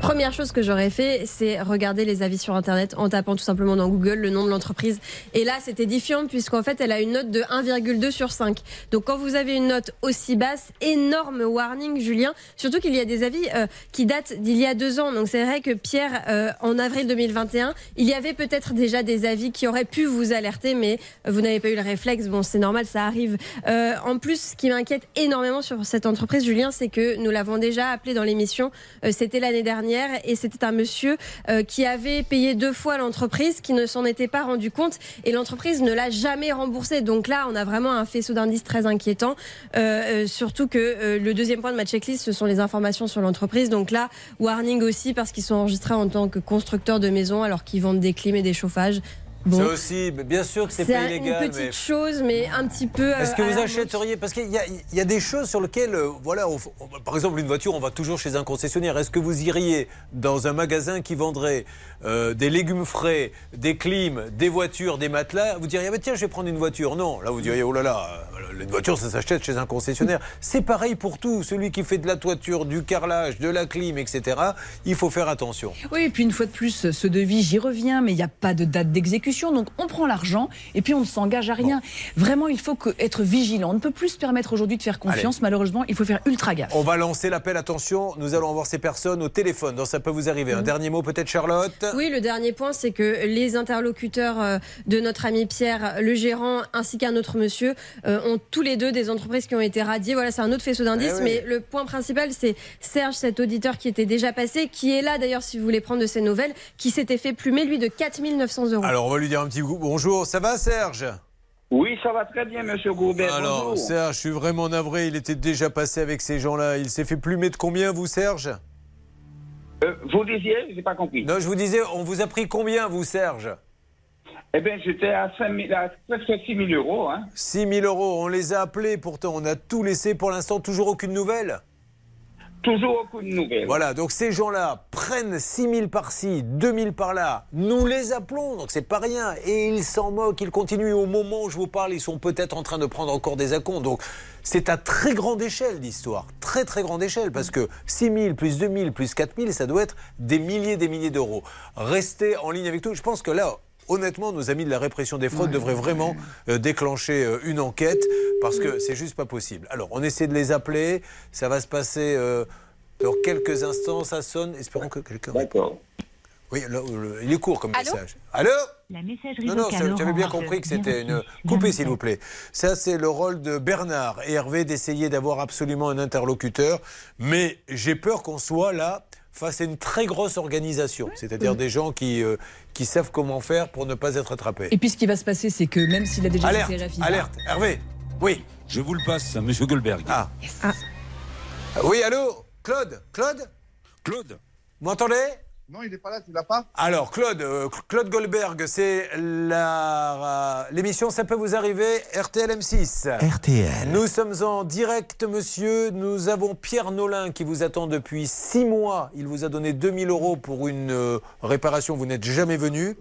Speaker 7: Première chose que j'aurais fait, c'est regarder les avis sur Internet en tapant tout simplement dans Google le nom de l'entreprise. Et là, c'est édifiant puisqu'en fait, elle a une note de 1,2 sur 5. Donc quand vous avez une note aussi basse, énorme warning, Julien. Surtout qu'il y a des avis euh, qui datent d'il y a deux ans. Donc c'est vrai que Pierre, euh, en avril 2021, il y avait peut-être déjà des avis qui auraient pu vous alerter, mais vous n'avez pas eu le réflexe. Bon, c'est normal, ça arrive. Euh, en plus, ce qui m'inquiète énormément sur cette entreprise, Julien, c'est que nous l'avons déjà appelé dans l'émission. Euh, c'était l'année dernière et c'était un monsieur euh, qui avait payé deux fois l'entreprise, qui ne s'en était pas rendu compte et l'entreprise ne l'a jamais remboursé. Donc là, on a vraiment un faisceau d'indices très inquiétant. Euh, euh, surtout que le deuxième point de ma checklist, ce sont les informations sur l'entreprise. Donc là, warning aussi parce qu'ils sont enregistrés en tant que constructeurs de maisons alors qu'ils vendent des clims et des chauffages. Bon.
Speaker 4: Ça aussi, mais bien sûr que c'est pas
Speaker 7: C'est
Speaker 4: illégal.
Speaker 7: une petite
Speaker 4: mais...
Speaker 7: chose, mais un petit peu. euh,
Speaker 4: Est-ce que vous achèteriez Parce qu'il y, a- il y a des choses sur lesquelles, euh, voilà, on- on- par exemple, une voiture, on va toujours chez un concessionnaire. Est-ce que vous iriez dans un magasin qui vendrait euh, des légumes frais, des clims, des voitures, des matelas? Vous diriez, ah, bah, tiens, je vais prendre une voiture. Non, là, vous diriez, oh là là, une voiture, ça s'achète chez un concessionnaire. C'est pareil pour tout. Celui qui fait de la toiture, du carrelage, de la clim, etc., il faut faire attention.
Speaker 9: Oui, et puis une fois de plus, ce devis, j'y reviens, mais il n'y a pas de date d'exécution. Donc on prend l'argent et puis on ne s'engage à rien. Vraiment, il faut que- être vigilant. On ne peut plus se permettre aujourd'hui de faire confiance.
Speaker 4: Allez.
Speaker 9: Malheureusement, il faut faire ultra gaffe.
Speaker 4: On va lancer l'appel. Attention, nous allons avoir ces personnes au téléphone. Donc ça peut vous arriver. Un dernier mot, peut-être, Charlotte?
Speaker 7: Oui, le dernier point, c'est que les interlocuteurs euh, de notre ami Pierre, le gérant, ainsi qu'un autre monsieur, euh, ont tous les deux des entreprises qui ont été radiées. Voilà, c'est un autre faisceau d'indices.
Speaker 4: Eh oui.
Speaker 7: Mais le point principal, c'est Serge, cet auditeur qui était déjà passé, qui est là d'ailleurs, si vous voulez prendre de ses nouvelles, qui s'était fait plumer, lui, de 4900 euros.
Speaker 4: Alors, on va lui dire un petit. Bonjour, ça va, Serge?
Speaker 20: Oui, ça va très bien, monsieur Gourbet.
Speaker 4: Alors,
Speaker 20: Bonjour.
Speaker 4: Serge, je suis vraiment navré. Il était déjà passé avec ces gens-là. Il s'est fait plumer de combien, vous, Serge?
Speaker 20: Euh, vous disiez, j'ai pas compris.
Speaker 4: Non, je vous disais, on vous a pris combien, vous, Serge?
Speaker 20: Eh bien, j'étais à, 5 000, à presque 6 000 euros. Hein.
Speaker 4: 6 000 euros. On les a appelés, pourtant. On a tout laissé. Pour l'instant, toujours aucune nouvelle?
Speaker 20: Toujours aucune nouvelle.
Speaker 4: Voilà, donc ces gens-là prennent 6 000 par-ci, 2 000 par-là. Nous les appelons, donc c'est pas rien. Et ils s'en moquent, ils continuent. Au moment où je vous parle, ils sont peut-être en train de prendre encore des acomptes. Donc c'est à très grande échelle l'histoire. Très très grande échelle, parce que 6 000 plus 2 000 plus 4 000, ça doit être des milliers des milliers d'euros. Restez en ligne avec nous. Je pense que là, honnêtement, nos amis de la répression des fraudes devraient vraiment euh, déclencher euh, une enquête parce que c'est juste pas possible. Alors, on essaie de les appeler. Ça va se passer euh, dans quelques instants. Ça sonne. Espérons que quelqu'un.
Speaker 20: D'accord.
Speaker 4: Oui, le- le- il est court comme
Speaker 13: Allô
Speaker 4: message. Allô
Speaker 13: La messagerie
Speaker 4: Non, non, j'avais bien compris que c'était une. Coupez, s'il vous plaît. Ça, c'est le rôle de Bernard et Hervé d'essayer d'avoir absolument un interlocuteur. Mais j'ai peur qu'on soit là face à une très grosse organisation. C'est-à-dire des gens qui, euh, qui savent comment faire pour ne pas être attrapés.
Speaker 9: Et puis ce qui va se passer, c'est que même s'il a déjà
Speaker 4: Alerte,
Speaker 9: CRF, il va-
Speaker 4: alerte, Hervé. Oui.
Speaker 16: Je vous le passe, monsieur Goldberg.
Speaker 4: Ah. Oui, allô Claude Claude?
Speaker 16: Claude
Speaker 4: Vous m'entendez?
Speaker 12: Non, il n'est pas là, tu l'as pas?
Speaker 4: Alors, Claude, euh, Claude Goldberg, c'est la- l'émission Ça peut vous arriver, RTL M6.
Speaker 1: RTL.
Speaker 4: Nous sommes en direct, monsieur. Nous avons Pierre Nolin qui vous attend depuis six mois. Il vous a donné 2000 euros pour une euh, réparation. Vous n'êtes jamais venu.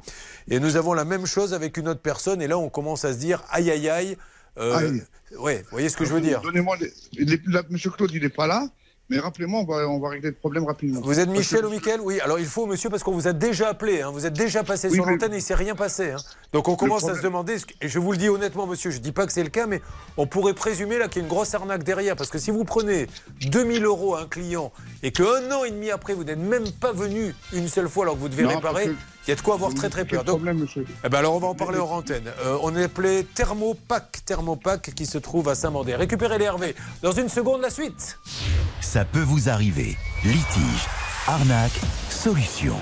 Speaker 4: Et nous avons la même chose avec une autre personne. Et là, on commence à se dire aïe, aïe, aïe. Euh,
Speaker 12: Aïe.
Speaker 4: Ouais, vous voyez ce que je veux dire?
Speaker 12: Donnez-moi. les- Monsieur Claude, il n'est pas là. Mais rappelez-moi, on va, on va régler le problème rapidement.
Speaker 4: Vous êtes Michel
Speaker 12: que-
Speaker 4: ou Mickaël Oui, alors il faut, monsieur, parce qu'on vous a déjà appelé, hein, vous êtes déjà passé
Speaker 12: Oui,
Speaker 4: sur l'antenne et il ne s'est rien passé. hein. Donc on commence à se demander, et je vous le dis honnêtement, monsieur, je ne dis pas que c'est le cas, mais on pourrait présumer là qu'il y a une grosse arnaque derrière. Parce que si vous prenez 2000 euros à un client et qu'un an et demi après, vous n'êtes même pas venu une seule fois alors que vous devez
Speaker 12: Non,
Speaker 4: réparer, il y a de quoi avoir très très peur. Donc,
Speaker 12: problème, monsieur
Speaker 4: eh ben alors on va en parler en antenne. Euh, on est appelé Thermopack, Thermopack qui se trouve à Saint-Mandé. Récupérez les Hervé. Dans une seconde, la suite.
Speaker 1: Ça peut vous arriver. Litige, arnaque, solution.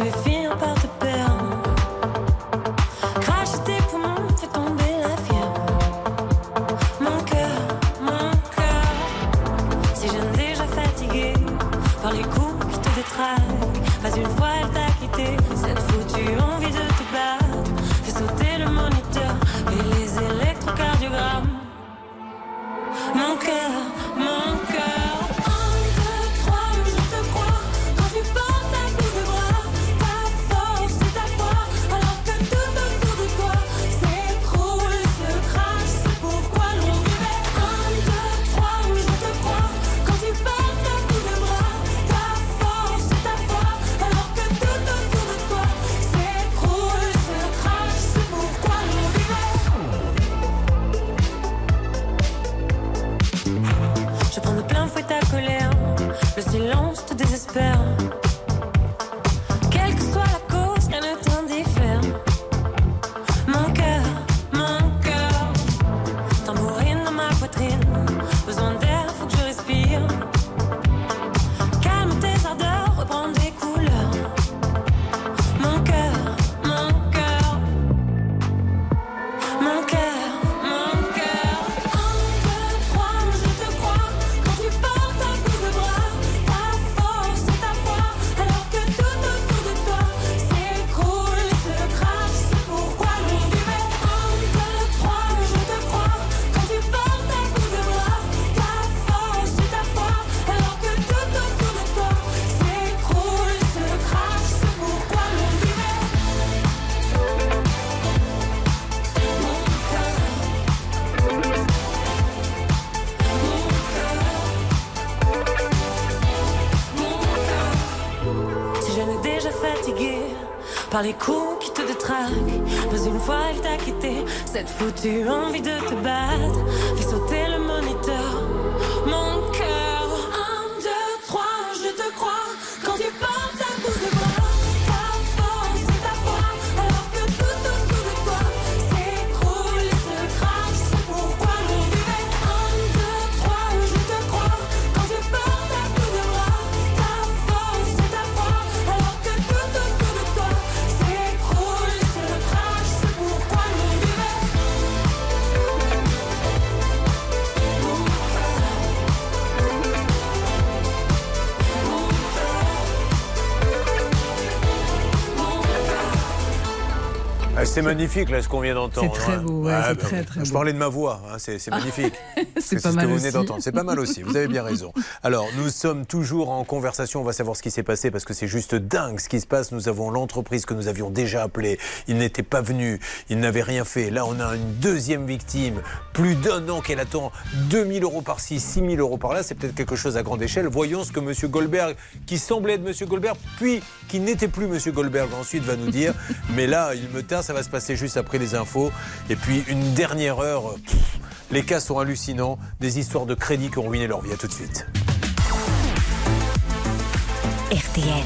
Speaker 21: Je vais cette foutue envie de te c'est
Speaker 4: magnifique là ce qu'on vient d'entendre.
Speaker 9: C'est très beau, ouais, c'est
Speaker 4: bah,
Speaker 9: très, très
Speaker 4: Je
Speaker 9: beau.
Speaker 4: parlais de ma voix, hein, c'est magnifique.
Speaker 9: C'est pas
Speaker 4: ce
Speaker 9: mal
Speaker 4: que vous venez d'entendre. C'est pas mal aussi, vous avez bien raison. Alors, nous sommes toujours en conversation, on va savoir ce qui s'est passé parce que c'est juste dingue ce qui se passe. Nous avons l'entreprise que nous avions déjà appelée, il n'était pas venu, il n'avait rien fait. Là, on a une deuxième victime, plus d'un an qu'elle attend, 2000 euros par-ci, 6000 euros par-là, c'est peut-être quelque chose à grande échelle. Voyons ce que M. Goldberg, qui semblait être M. Goldberg, puis qui n'était plus M. Goldberg ensuite va nous dire. Mais là, il me tarde, ça va se passer juste après les infos. Et puis une dernière heure, pff, les cas sont hallucinants, des histoires de crédit qui ont ruiné leur vie. À tout de suite.
Speaker 18: RTL.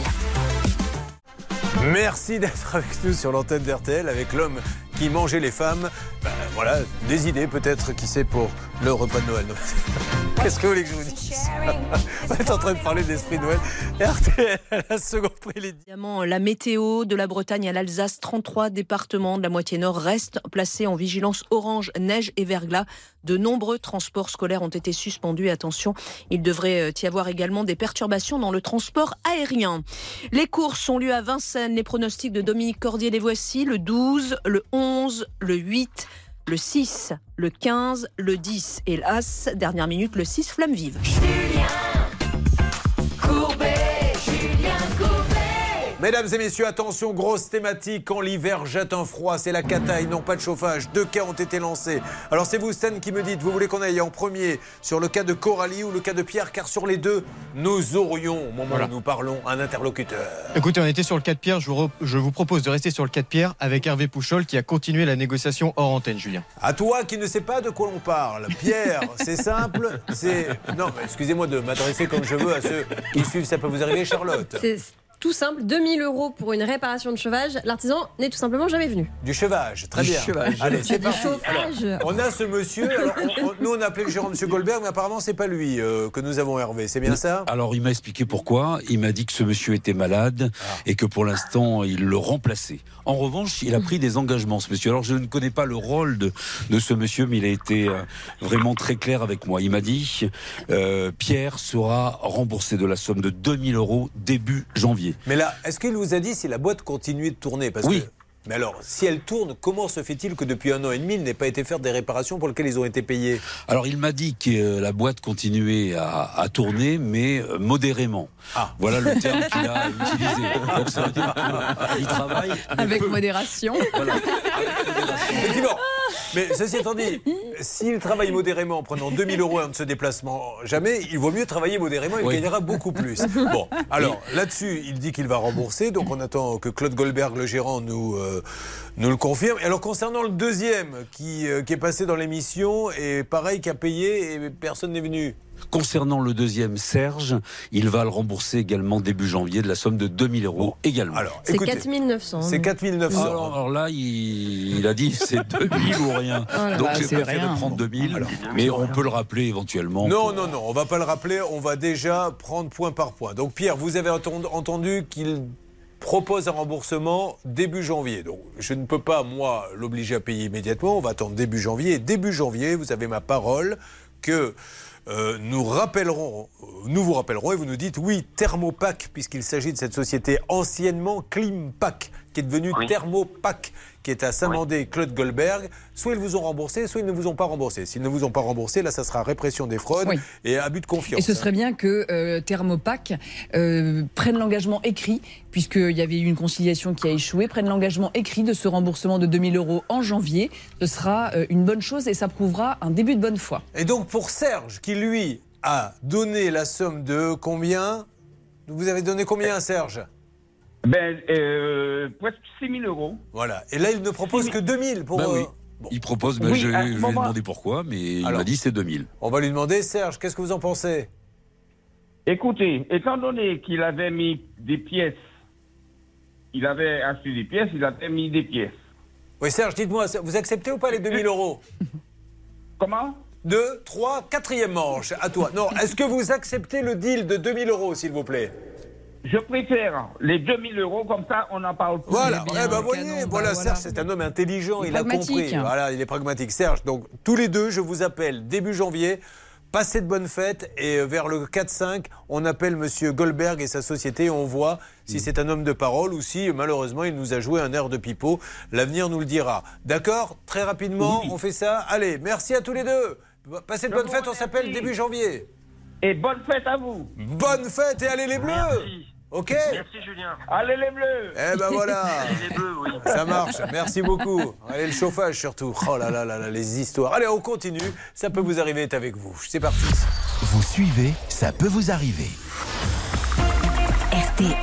Speaker 4: Merci d'être avec nous sur l'antenne d'RTL avec l'homme qui mangeait les femmes. Ben, voilà, des idées peut-être, qui sait, pour le repas de Noël. Qu'est-ce que vous voulez que je vous dise? On est en train de parler d'esprit de Noël. RTL à la seconde près les
Speaker 22: Évidemment, la météo de la Bretagne à l'Alsace, 33 départements de la moitié nord restent placés en vigilance orange, neige et verglas. De nombreux transports scolaires ont été suspendus. Attention, il devrait euh, y avoir également des perturbations dans le transport aérien. Les courses ont lieu à Vincennes. Les pronostics de Dominique Cordier les voici. Le 12, le 11, le 8, le 6, le 15, le 10 et l'As. Dernière minute, le 6, flamme vive.
Speaker 4: Mesdames et messieurs, attention, grosse thématique. Quand l'hiver jette un froid, c'est la cata, ils n'ont pas de chauffage. Deux cas ont été lancés. Alors c'est vous, Stan, qui me dites, vous voulez qu'on aille en premier sur le cas de Coralie ou le cas de Pierre? Car sur les deux, nous aurions, au moment
Speaker 10: Voilà.
Speaker 4: où nous parlons, un interlocuteur.
Speaker 10: Écoutez, on était sur le cas de Pierre. Je vous, re- je vous propose de rester sur le cas de Pierre avec Hervé Pouchol qui a continué la négociation hors antenne, Julien.
Speaker 4: À toi qui ne sais pas de quoi l'on parle, Pierre, c'est simple, c'est... Non, excusez-moi de m'adresser comme je veux à ceux qui suivent, ça peut vous arriver, Charlotte.
Speaker 7: Tout simple, 2000 euros pour une réparation de chauffage. L'artisan n'est tout simplement jamais venu.
Speaker 4: Du chevage, très
Speaker 15: Du
Speaker 4: bien.
Speaker 15: chevage.
Speaker 4: Allez, c'est
Speaker 7: Du
Speaker 4: parti.
Speaker 7: chauffage.
Speaker 4: Alors, on a ce monsieur, alors, on- on- nous on a appelé le gérant M. Goldberg, mais apparemment c'est pas lui euh, que nous avons Hervé, c'est bien ça?
Speaker 16: Alors il m'a expliqué pourquoi. Il m'a dit que ce monsieur était malade
Speaker 4: Ah.
Speaker 16: et que pour l'instant il le remplaçait. En revanche, il a pris des engagements, ce monsieur. Alors je ne connais pas le rôle de, de ce monsieur, mais il a été euh, vraiment très clair avec moi. Il m'a dit euh, Pierre sera remboursé de la somme de 2000 euros début janvier.
Speaker 4: Mais là, est-ce qu'il vous a dit si la boîte continuait de tourner Parce
Speaker 16: Oui.
Speaker 4: que- mais alors, si elle tourne, comment se fait-il que depuis un an et demi, il n'ait pas été faire des réparations pour lesquelles ils ont été payés
Speaker 16: Alors il m'a dit que euh, la boîte continuait à, à tourner, mais euh, modérément.
Speaker 4: Ah.
Speaker 16: Voilà le terme qu'il a utilisé. Donc ça veut dire qu'il travaille
Speaker 9: Avec
Speaker 16: peu.
Speaker 9: modération.
Speaker 16: Voilà.
Speaker 4: Mais ceci étant dit, s'il travaille modérément en prenant 2000 euros un de ce déplacement, jamais, il vaut mieux travailler modérément, il
Speaker 16: Oui.
Speaker 4: gagnera beaucoup plus. Bon, alors là-dessus, il dit qu'il va rembourser, donc on attend que Claude Goldberg, le gérant, nous, euh, nous le confirme. Et alors concernant le deuxième qui, euh, qui est passé dans l'émission, et pareil, qui a payé et personne n'est venu.
Speaker 16: Concernant le deuxième, Serge, il va le rembourser également début janvier de la somme de 2000 euros également.
Speaker 4: Alors,
Speaker 7: C'est
Speaker 4: écoutez,
Speaker 7: 4900.
Speaker 4: c'est 4900.
Speaker 16: Alors, alors là, il, il a dit c'est 2000 ou rien.
Speaker 7: là
Speaker 16: Donc
Speaker 9: là,
Speaker 16: j'ai
Speaker 9: c'est
Speaker 16: préféré
Speaker 9: rien.
Speaker 16: prendre 2000. mais on peut le rappeler éventuellement.
Speaker 4: Non,
Speaker 16: pour-
Speaker 4: non, non, on va pas le rappeler, on va déjà prendre point par point. Donc Pierre, vous avez entendu, entendu qu'il propose un remboursement début janvier. Donc je ne peux pas, moi, l'obliger à payer immédiatement, on va attendre début janvier. Et début janvier, vous avez ma parole que euh, nous rappellerons, euh, nous vous rappellerons et vous nous dites oui, Thermopac, puisqu'il s'agit de cette société anciennement Climpac, qui est devenue Thermopac, qui est à Saint-Mandé, Claude Goldberg. Soit ils vous ont remboursé, soit ils ne vous ont pas remboursé. S'ils ne vous ont pas remboursé, là, ça sera répression des fraudes
Speaker 9: Oui.
Speaker 4: et abus de confiance.
Speaker 9: Et ce
Speaker 4: hein.
Speaker 9: serait bien que euh, Thermopac euh, prenne l'engagement écrit, puisqu'il y avait eu une conciliation qui a échoué, prenne l'engagement écrit de ce remboursement de 2000 euros en janvier. Ce sera euh, une bonne chose et ça prouvera un début de bonne foi.
Speaker 4: Et donc pour Serge, qui lui a donné la somme de combien? Vous avez donné combien à Serge?
Speaker 20: Ben, euh, presque 6 000 euros.
Speaker 4: Voilà. Et là, il ne propose que 2000 pour.
Speaker 16: Bah oui.
Speaker 4: euh,
Speaker 16: Il propose, mais
Speaker 20: Oui,
Speaker 16: je, je lui ai demandé pourquoi, mais il m'a dit c'est 2000.
Speaker 4: On va lui demander, Serge, qu'est-ce que vous en pensez?
Speaker 20: Écoutez, étant donné qu'il avait mis des pièces, il avait acheté des pièces, il avait mis des pièces.
Speaker 4: Oui, Serge, dites-moi, vous acceptez ou pas les 2000 euros?
Speaker 20: Comment?
Speaker 4: Deux, trois, quatrième manche, à toi. Non, est-ce que vous acceptez le deal de 2000 euros, s'il vous plaît?
Speaker 20: Je préfère les 2000 euros, comme ça on n'en parle plus.
Speaker 4: Voilà, eh ben, voyez,
Speaker 9: canon,
Speaker 4: voilà,
Speaker 9: voilà.
Speaker 4: Serge, c'est un homme intelligent,
Speaker 9: Il
Speaker 4: a
Speaker 9: pragmatique.
Speaker 4: compris. Voilà, il est pragmatique. Serge, donc tous les deux, je vous appelle début janvier Passez de bonnes fêtes et euh, vers le 4-5, on appelle Monsieur Goldberg et sa société et on voit si c'est un homme de parole ou si malheureusement il nous a joué un air de pipeau. L'avenir nous le dira. D'accord? Très rapidement, on fait ça. Allez, merci à tous les deux. Passez de bonnes fêtes, on s'appelle début janvier.
Speaker 20: Et bonne fête à vous.
Speaker 4: Bonne fête et allez les bleus Ok
Speaker 19: Merci Julien.
Speaker 20: Allez les bleus
Speaker 4: Eh ben voilà
Speaker 19: Allez les bleus, oui.
Speaker 4: Ça marche, merci beaucoup. Allez, le chauffage surtout. Oh là là là là, les histoires. Allez, on continue. Ça peut vous arriver, est avec vous. C'est parti.
Speaker 1: Vous suivez, ça peut vous arriver.
Speaker 18: RTL.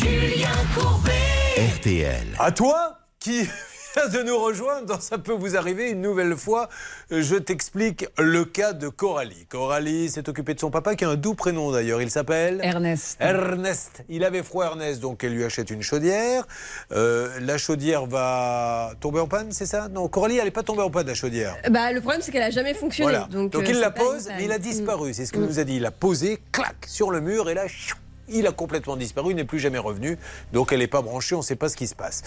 Speaker 21: Julien Courbet.
Speaker 1: RTL.
Speaker 4: À toi qui de nous rejoindre dans Ça peut vous arriver une nouvelle fois. Je t'explique le cas de Coralie. Coralie s'est occupée de son papa qui a un doux prénom d'ailleurs. Il s'appelle
Speaker 9: Ernest.
Speaker 4: Ernest. Il avait froid Ernest, donc elle lui achète une chaudière. Euh, la chaudière va tomber en panne, c'est ça? Non, Coralie, elle n'est pas tombée en panne la chaudière.
Speaker 7: Bah, le problème, c'est qu'elle a jamais fonctionné.
Speaker 4: Voilà.
Speaker 7: Donc,
Speaker 4: Donc,
Speaker 7: euh,
Speaker 4: il la pose, mais il a disparu. C'est ce qu'il
Speaker 7: Mm.
Speaker 4: nous a dit. Il a posé, clac, sur le mur, et là, chou, il a complètement disparu. Il n'est plus jamais revenu. Donc elle n'est pas branchée. On ne sait pas ce qui se passe.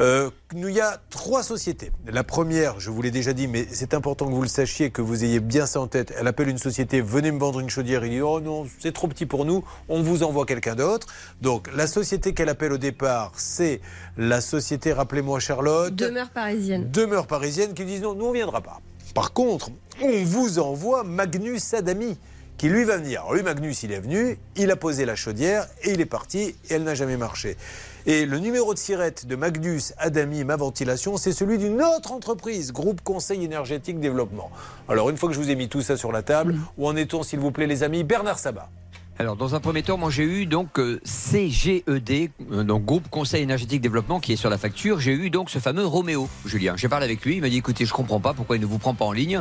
Speaker 4: Euh, il y a trois sociétés. La première, je vous l'ai déjà dit, mais c'est important que vous le sachiez, que vous ayez bien ça en tête. Elle appelle une société, venez me vendre une chaudière. Il dit, oh non, c'est trop petit pour nous. On vous envoie quelqu'un d'autre. Donc la société qu'elle appelle au départ, c'est la société, rappelez-moi Charlotte.
Speaker 7: Demeure parisienne.
Speaker 4: Demeure parisienne qui disent non, nous on viendra pas. Par contre, on vous envoie Magnus Adami qui lui va venir. Alors lui, Magnus, il est venu, il a posé la chaudière et il est parti et elle n'a jamais marché. Et le numéro de sirette de Magnus Adami Ma Ventilation, c'est celui d'une autre entreprise, Groupe Conseil Énergétique Développement. Alors une fois que je vous ai mis tout ça sur la table, où en est-on s'il vous plaît les amis? Bernard Sabat.
Speaker 15: Alors, dans un premier temps, moi j'ai eu donc euh, CGED, euh, donc Groupe Conseil Énergétique Développement, qui est sur la facture. J'ai eu donc ce fameux Roméo, Julien. J'ai parlé avec lui, il m'a dit écoutez, je comprends pas pourquoi il ne vous prend pas en ligne.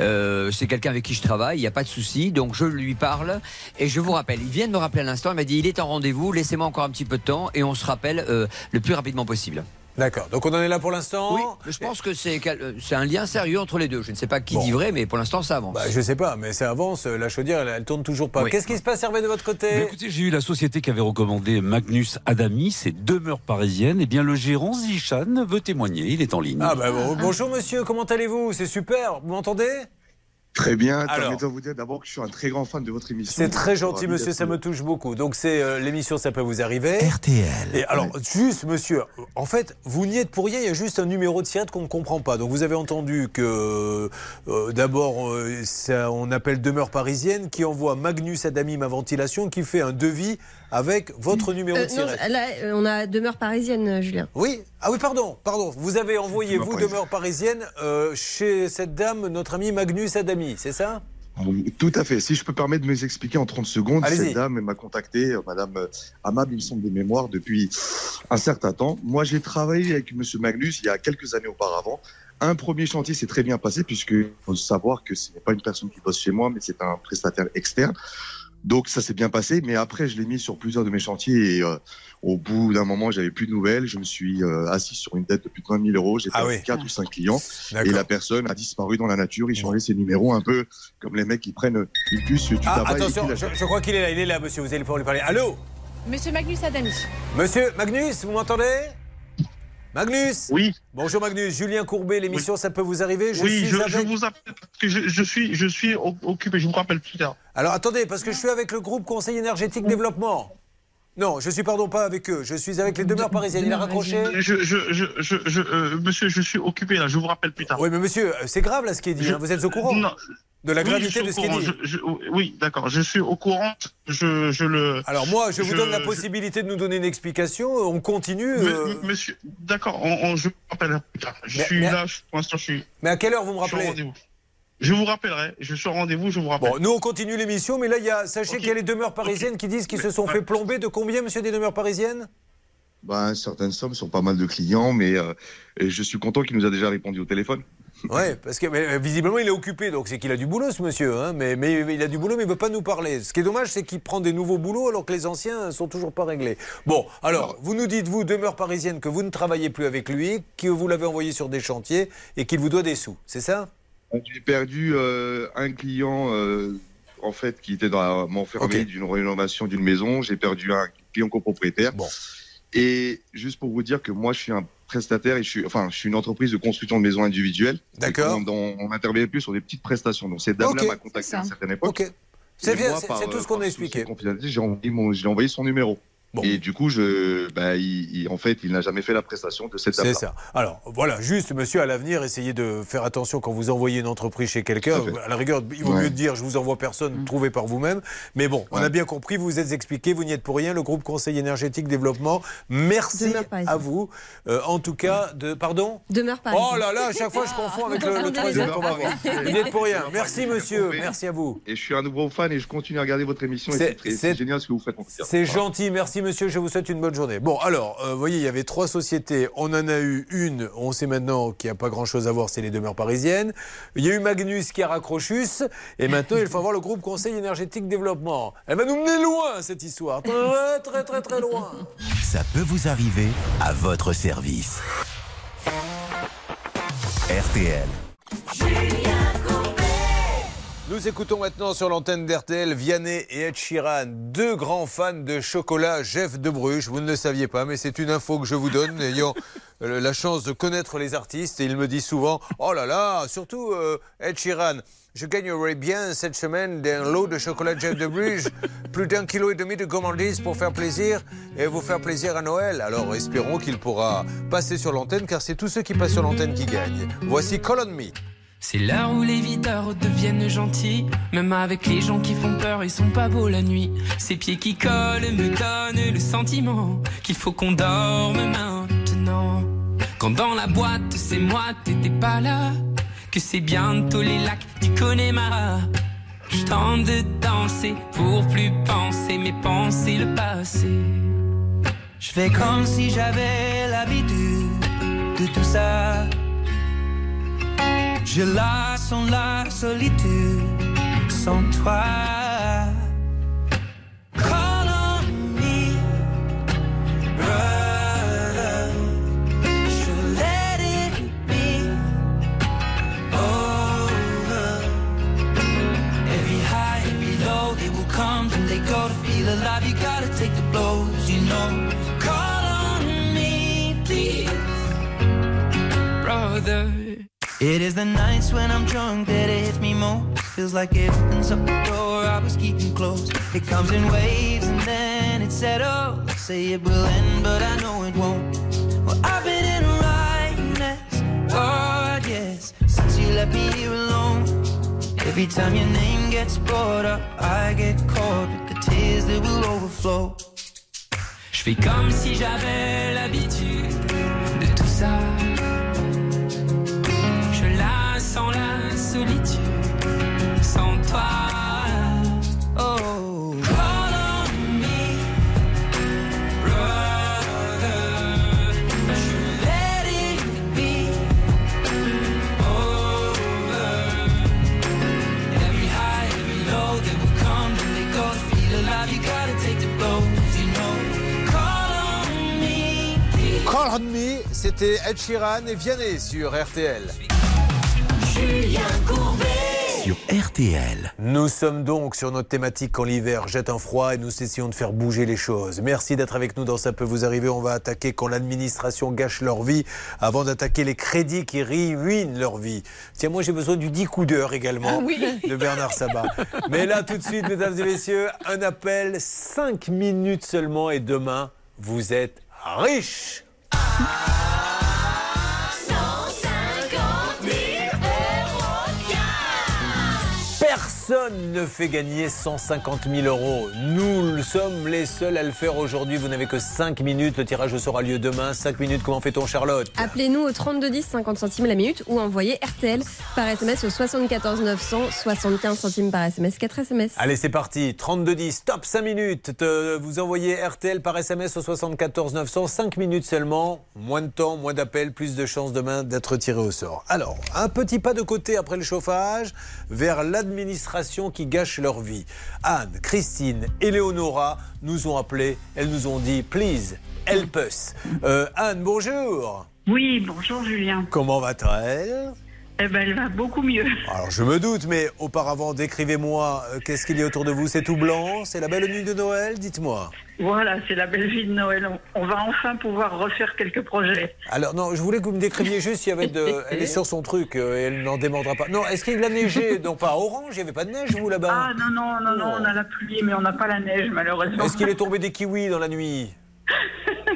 Speaker 15: Euh, c'est quelqu'un avec qui je travaille, il n'y a pas de souci. Donc je lui parle et je vous rappelle. Il vient de me rappeler à l'instant, il m'a dit il est en rendez-vous, laissez-moi encore un petit peu de temps et on se rappelle euh, le plus rapidement possible.
Speaker 4: D'accord, donc on en est là pour l'instant
Speaker 15: Oui, je pense que c'est euh, c'est un lien sérieux entre les deux. Je ne sais pas qui
Speaker 4: Bon.
Speaker 15: dit vrai, mais pour l'instant ça avance.
Speaker 4: Bah, je sais pas, mais ça avance, la chaudière, elle, elle tourne toujours pas.
Speaker 15: Oui.
Speaker 4: Qu'est-ce qui se passe, Hervé, de votre côté?
Speaker 16: Mais écoutez, j'ai eu la société qui avait recommandé Magnus Adami, c'est demeure parisienne. Eh bien, le gérant Zichan veut témoigner. Il est en ligne.
Speaker 4: Ah bah bon, bonjour monsieur, comment allez-vous? C'est super, vous m'entendez?
Speaker 23: Très bien.
Speaker 4: Alors.
Speaker 23: Permettez-moi de vous dire d'abord que je suis un très grand fan de votre émission.
Speaker 4: C'est très gentil monsieur, ça me touche beaucoup. Donc c'est euh, l'émission Ça peut vous arriver.
Speaker 1: RTL.
Speaker 4: Et alors, juste monsieur, en fait, vous n'y êtes pour rien, il y a juste un numéro de sirette qu'on ne comprend pas. Donc vous avez entendu que euh, d'abord, euh, ça, on appelle Demeure Parisienne qui envoie Magnus Adami Ma Ventilation qui fait un devis avec votre numéro
Speaker 7: Euh,
Speaker 4: de
Speaker 7: non, là, euh, on a demeure parisienne, euh, Julien.
Speaker 4: Oui, ah oui, pardon, pardon. Vous avez envoyé,
Speaker 23: Demeure
Speaker 4: vous,
Speaker 23: parisienne.
Speaker 4: demeure parisienne, euh, chez cette dame, notre ami Magnus Adami, c'est ça?
Speaker 23: Tout à fait. Si je peux permettre de m'expliquer en 30 secondes,
Speaker 4: Allez-y.
Speaker 23: cette dame m'a contacté, euh, Madame euh, Amable, il me semble, des mémoires, depuis un certain temps. Moi, j'ai travaillé avec Monsieur Magnus il y a quelques années auparavant. Un premier chantier s'est très bien passé, puisque faut savoir que ce n'est pas une personne qui bosse chez moi, mais c'est un prestataire externe. Donc ça s'est bien passé, mais après je l'ai mis sur plusieurs de mes chantiers et euh, au bout d'un moment j'avais plus de nouvelles. Je me suis euh, assis sur une dette de plus de 20 000 euros. J'ai
Speaker 4: Ah
Speaker 23: perdu
Speaker 4: oui.
Speaker 23: quatre ou cinq clients et la personne a disparu dans la nature. Ils changeaient ses numéros un peu comme les mecs qui prennent une puce du
Speaker 4: Ah,
Speaker 23: tabac.
Speaker 4: attention, je, je crois qu'il est là, il est là, monsieur, vous allez pouvoir lui parler. Allô?
Speaker 2: Monsieur Magnus Adami.
Speaker 4: Monsieur Magnus, vous m'entendez? Magnus
Speaker 12: Oui.
Speaker 4: Bonjour Magnus, Julien Courbet, l'émission Ça peut vous arriver
Speaker 12: oui,
Speaker 4: suis
Speaker 12: je,
Speaker 4: avec-
Speaker 12: je vous appelle parce que je, je suis, je suis occupé. Je vous rappelle plus tard.
Speaker 4: Alors attendez, parce que je suis avec le groupe Conseil Énergétique Développement. Non, je suis pardon pas avec eux, je suis avec les demeures parisiennes. Il a raccroché
Speaker 12: Je, je, je, je, je- euh, monsieur, je suis occupé là. Je vous rappelle plus tard.
Speaker 4: Oui, mais monsieur, euh, c'est grave là ce qui est dit,
Speaker 12: Je-
Speaker 4: hein, vous êtes au courant
Speaker 12: Non.
Speaker 4: de la
Speaker 12: Oui,
Speaker 4: gravité de ce qui est dit
Speaker 12: Je- je- oui, d'accord. Je suis au courant. Je, je le.
Speaker 4: Alors moi, je vous donne la
Speaker 12: je-
Speaker 4: possibilité de nous donner une explication, on continue. Euh,
Speaker 12: Monsieur, d'accord. On, on- je vous rappellerai plus tard. Je
Speaker 4: Mais-
Speaker 12: suis
Speaker 4: mais-
Speaker 12: là. je- Pour l'instant, je suis.
Speaker 4: Mais à quelle heure vous me
Speaker 12: je suis au
Speaker 4: rappelez.
Speaker 12: Je vous rappellerai. Je suis au rendez-vous. Je vous rappelle.
Speaker 4: Bon, nous on continue l'émission, mais là, il y a, sachez qu'il y a les demeures parisiennes qui disent qu'ils se sont fait plomber de combien, monsieur, des demeures parisiennes?
Speaker 23: Ben, certaines sommes sont pas mal de clients, mais euh, je suis content qu'il nous a déjà répondu au téléphone.
Speaker 4: Ouais, parce que mais, euh, visiblement il est occupé, donc c'est qu'il a du boulot ce monsieur. Hein, mais, mais il a du boulot, mais il veut pas nous parler. Ce qui est dommage, c'est qu'il prend des nouveaux boulots alors que les anciens sont toujours pas réglés. Bon, alors vous nous dites vous demeure parisienne que vous ne travaillez plus avec lui, que vous l'avez envoyé sur des chantiers et qu'il vous doit des sous, c'est ça?
Speaker 23: J'ai perdu euh, un client euh, en fait qui était dans m'enfermer
Speaker 4: Ok.
Speaker 23: d'une rénovation d'une maison. J'ai perdu un client copropriétaire.
Speaker 4: Bon.
Speaker 23: Et juste pour vous dire que moi, je suis un prestataire et je suis, enfin, je suis une entreprise de construction de maisons individuelles.
Speaker 4: D'accord.
Speaker 23: On, on, on intervient plus sur des petites prestations. Donc cette dame-là m'a contacté à une certaine époque.
Speaker 4: C'est
Speaker 23: Et
Speaker 4: bien,
Speaker 23: moi,
Speaker 4: c'est- tout
Speaker 23: euh,
Speaker 4: ce qu'on a expliqué.
Speaker 23: envoyé, j'ai envoyé son numéro. Et du coup, je, bah, il, il- en fait, il n'a jamais fait la prestation de cette
Speaker 4: C'est ça. Alors, voilà, juste, monsieur, à l'avenir, essayez de faire attention quand vous envoyez une entreprise chez quelqu'un.
Speaker 23: À
Speaker 4: la rigueur, il vaut
Speaker 23: Ouais.
Speaker 4: mieux dire je vous envoie personne, trouvez par vous-même. Mais bon, on a bien compris, vous vous êtes expliqué, vous n'y êtes pour rien. Le groupe Conseil énergétique développement, merci à vous. Euh, en tout cas, de. Pardon?
Speaker 7: Demeure parisien.
Speaker 4: Oh là là, à chaque fois, je confonds avec le, le troisième qu'on va voir. Vous n'y êtes pour rien. Merci, monsieur. Merci à vous.
Speaker 23: Et je suis un nouveau fan et je continue à regarder votre émission.
Speaker 4: C'est-
Speaker 23: génial ce que vous faites.
Speaker 4: C'est gentil, merci monsieur, je vous souhaite une bonne journée. Bon, alors, euh, vous voyez, il y avait trois sociétés, on en a eu une, on sait maintenant qu'il n'y a pas grand-chose à voir, c'est les demeures parisiennes. Il y a eu Magnus qui a raccrochus, et maintenant il faut avoir le groupe Conseil énergétique développement. Elle va nous mener loin, cette histoire, très très très très loin.
Speaker 1: Ça peut vous arriver à votre service. RTL.
Speaker 4: Nous écoutons maintenant sur l'antenne d'RTL Vianney et Ed Sheeran, deux grands fans de chocolat Jeff de Bruges. Vous ne le saviez pas, mais c'est une info que je vous donne, ayant euh, la chance de connaître les artistes. Et il me dit souvent Oh là là, surtout euh, Ed Sheeran. Je gagnerais bien cette semaine d'un lot de chocolat Jeff de Bruges, plus d'un kilo et demi de gourmandise pour faire plaisir et vous faire plaisir à Noël. Alors espérons qu'il pourra passer sur l'antenne, car c'est tous ceux qui passent sur l'antenne qui gagnent. Voici Call on Me.
Speaker 24: C'est l'heure où les videurs deviennent gentils. Même avec les gens qui font peur, ils sont pas beaux la nuit. Ces pieds qui collent me donnent le sentiment qu'il faut qu'on dorme maintenant. Quand dans la boîte, c'est moi, t'étais pas là. Que c'est bientôt les lacs du Connemara. Je de danser pour plus penser, mais penser le passé.
Speaker 25: Je fais comme si j'avais l'habitude de tout ça. Je la sens la solitude sans toi. Call on me, brother. Let it be over. Every high, they will come they go to feel alive. You gotta take the blows, you know. Call on me, please,
Speaker 24: brother.
Speaker 25: It is the nights when I'm drunk that it hits me most. Feels like it opens up the door I was keeping closed. It comes in waves and then it settles. Say it will end, but I know it won't. Well, I've been in a rightness, God, yes, since you left me here alone. Every time your name gets brought up, I get caught with the tears that will overflow.
Speaker 24: Je fais comme si j'avais l'habitude de tout ça. Je la solitude sans toi.
Speaker 25: Oh,
Speaker 24: call on me, brother.
Speaker 25: Je
Speaker 24: high, low, go. Feel you gotta take the. Call on me.
Speaker 4: Call on Me, c'était Ed Sheeran et Vianney sur RTL.
Speaker 21: Julien Courbet.
Speaker 1: Sur RTL.
Speaker 4: Nous sommes donc sur notre thématique quand l'hiver jette un froid et nous essayons de faire bouger les choses. Merci d'être avec nous dans Ça peut vous arriver. On va attaquer quand l'administration gâche leur vie avant d'attaquer les crédits qui ruinent leur vie. Tiens, moi j'ai besoin du 10 coups d'heure également de Bernard Sabat. Mais là tout de suite, mesdames et messieurs, un appel, 5 minutes seulement et demain, vous êtes riches.
Speaker 21: 150
Speaker 4: Personne ne fait gagner 150 000 euros. Nous sommes les seuls à le faire aujourd'hui. Vous n'avez que 5 minutes. Le tirage aura lieu demain. 5 minutes. Comment fait-on, Charlotte
Speaker 7: Appelez-nous au 3210 50 centimes la minute ou envoyez RTL par SMS au 74 900 75 centimes par SMS 4 SMS.
Speaker 4: Allez, c'est parti. 32-10, top 5 minutes. Te- vous envoyez RTL par SMS au 74 900. 5 minutes seulement. Moins de temps, moins d'appels, plus de chances demain d'être tiré au sort. Alors, un petit pas de côté après le chauffage vers l'administration qui gâche leur vie. Anne, Christine, Eleonora nous ont appelés. Elles nous ont dit Please, help us. Euh, Anne, bonjour.
Speaker 26: Oui, bonjour Julien.
Speaker 4: Comment va-t-elle?
Speaker 17: Eh ben, elle va beaucoup mieux.
Speaker 4: Alors je me doute, mais auparavant, décrivez-moi, euh, qu'est-ce qu'il y a autour de vous? C'est tout blanc? C'est la belle nuit de Noël? Dites-moi.
Speaker 17: Voilà, c'est la belle vie de Noël. On, on va enfin pouvoir refaire quelques projets.
Speaker 4: Alors non, je voulais que vous me décriviez juste s'il y avait de... Elle est sur son truc euh, et elle n'en démordra pas. Non, est-ce qu'il a neigé Non, pas à Orange, il n'y avait pas de neige, vous, là-bas?
Speaker 17: Ah non, non, non, non, on a la pluie, mais on n'a pas la neige, malheureusement.
Speaker 4: Est-ce qu'il est tombé des kiwis dans la nuit?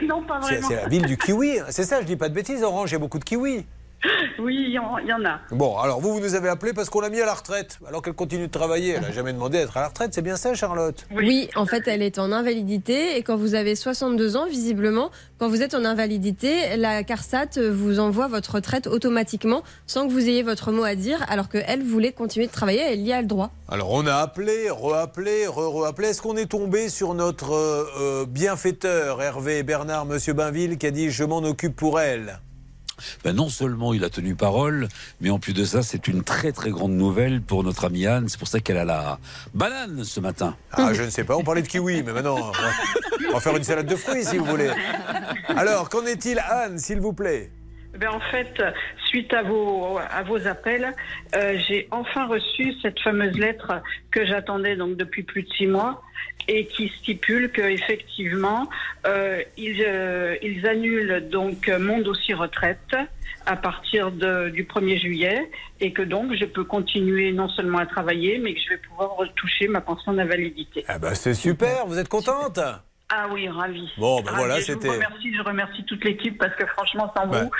Speaker 17: Non, pas vraiment.
Speaker 4: c'est la ville du kiwi, hein. c'est ça, je dis pas de bêtises, Orange, il y a beaucoup de kiwis.
Speaker 17: Oui, il y, en- il y en a.
Speaker 4: Bon, alors vous, vous nous avez appelé parce qu'on l'a mis à la retraite, alors qu'elle continue de travailler. Elle n'a jamais demandé d'être à la retraite, c'est bien ça, Charlotte?
Speaker 7: Oui. en fait, elle est en invalidité et quand vous avez 62 ans, visiblement, quand vous êtes en invalidité, la CARSAT vous envoie votre retraite automatiquement sans que vous ayez votre mot à dire, alors qu'elle voulait continuer de travailler, elle y a le droit.
Speaker 4: Alors on a appelé, re-appelé, re-re-appelé. Est-ce qu'on est tombé sur notre euh, euh, bienfaiteur, Hervé Bernard, Monsieur Bainville, qui a dit je m'en occupe pour elle
Speaker 16: Ben, non seulement il a tenu parole, mais en plus de ça, c'est une très très grande nouvelle pour notre amie Anne. C'est pour ça qu'elle a la banane ce matin.
Speaker 4: Ah, je ne sais pas, on parlait de kiwi, mais maintenant, on va, on va faire une salade de fruits si vous voulez. Alors, qu'en est-il, Anne, s'il vous plaît?
Speaker 17: Ben, en fait, suite à vos, à vos appels, euh, j'ai enfin reçu cette fameuse lettre que j'attendais donc depuis plus de six mois et qui stipule que effectivement euh, ils, euh, ils annulent donc mon dossier retraite à partir de- du 1er juillet et que donc je peux continuer non seulement à travailler mais que je vais pouvoir retoucher ma pension d'invalidité.
Speaker 4: Ah bah c'est super, vous êtes contente?
Speaker 17: Ah oui, ravi.
Speaker 4: Bon, ben
Speaker 17: Ravi.
Speaker 4: voilà,
Speaker 17: je
Speaker 4: c'était-
Speaker 17: vous remercie, je remercie toute l'équipe parce que franchement, sans
Speaker 4: Ben.
Speaker 17: vous,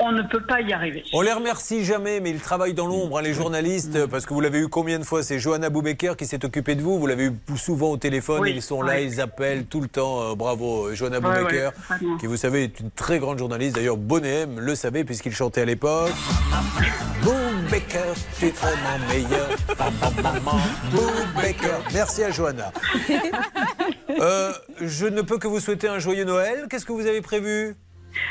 Speaker 17: on ne peut pas y arriver.
Speaker 4: On les remercie jamais, mais ils travaillent dans l'ombre, hein, les journalistes, parce que vous l'avez eu combien de fois? C'est Johanna Boubecker qui s'est occupée de vous. Vous l'avez eu souvent au téléphone.
Speaker 17: Oui,
Speaker 4: ils sont là, ils appellent tout le temps. Euh, bravo, euh, Johanna
Speaker 17: Ouais,
Speaker 4: Boubecker,
Speaker 17: ouais,
Speaker 4: qui vous savez est une très grande journaliste. D'ailleurs, Bonnet M le savait puisqu'il chantait à l'époque. Boubecker, tu es vraiment meilleur. Boubecker. Merci à Johanna. Euh, je ne peux que vous souhaiter un joyeux Noël. Qu'est-ce que vous avez prévu?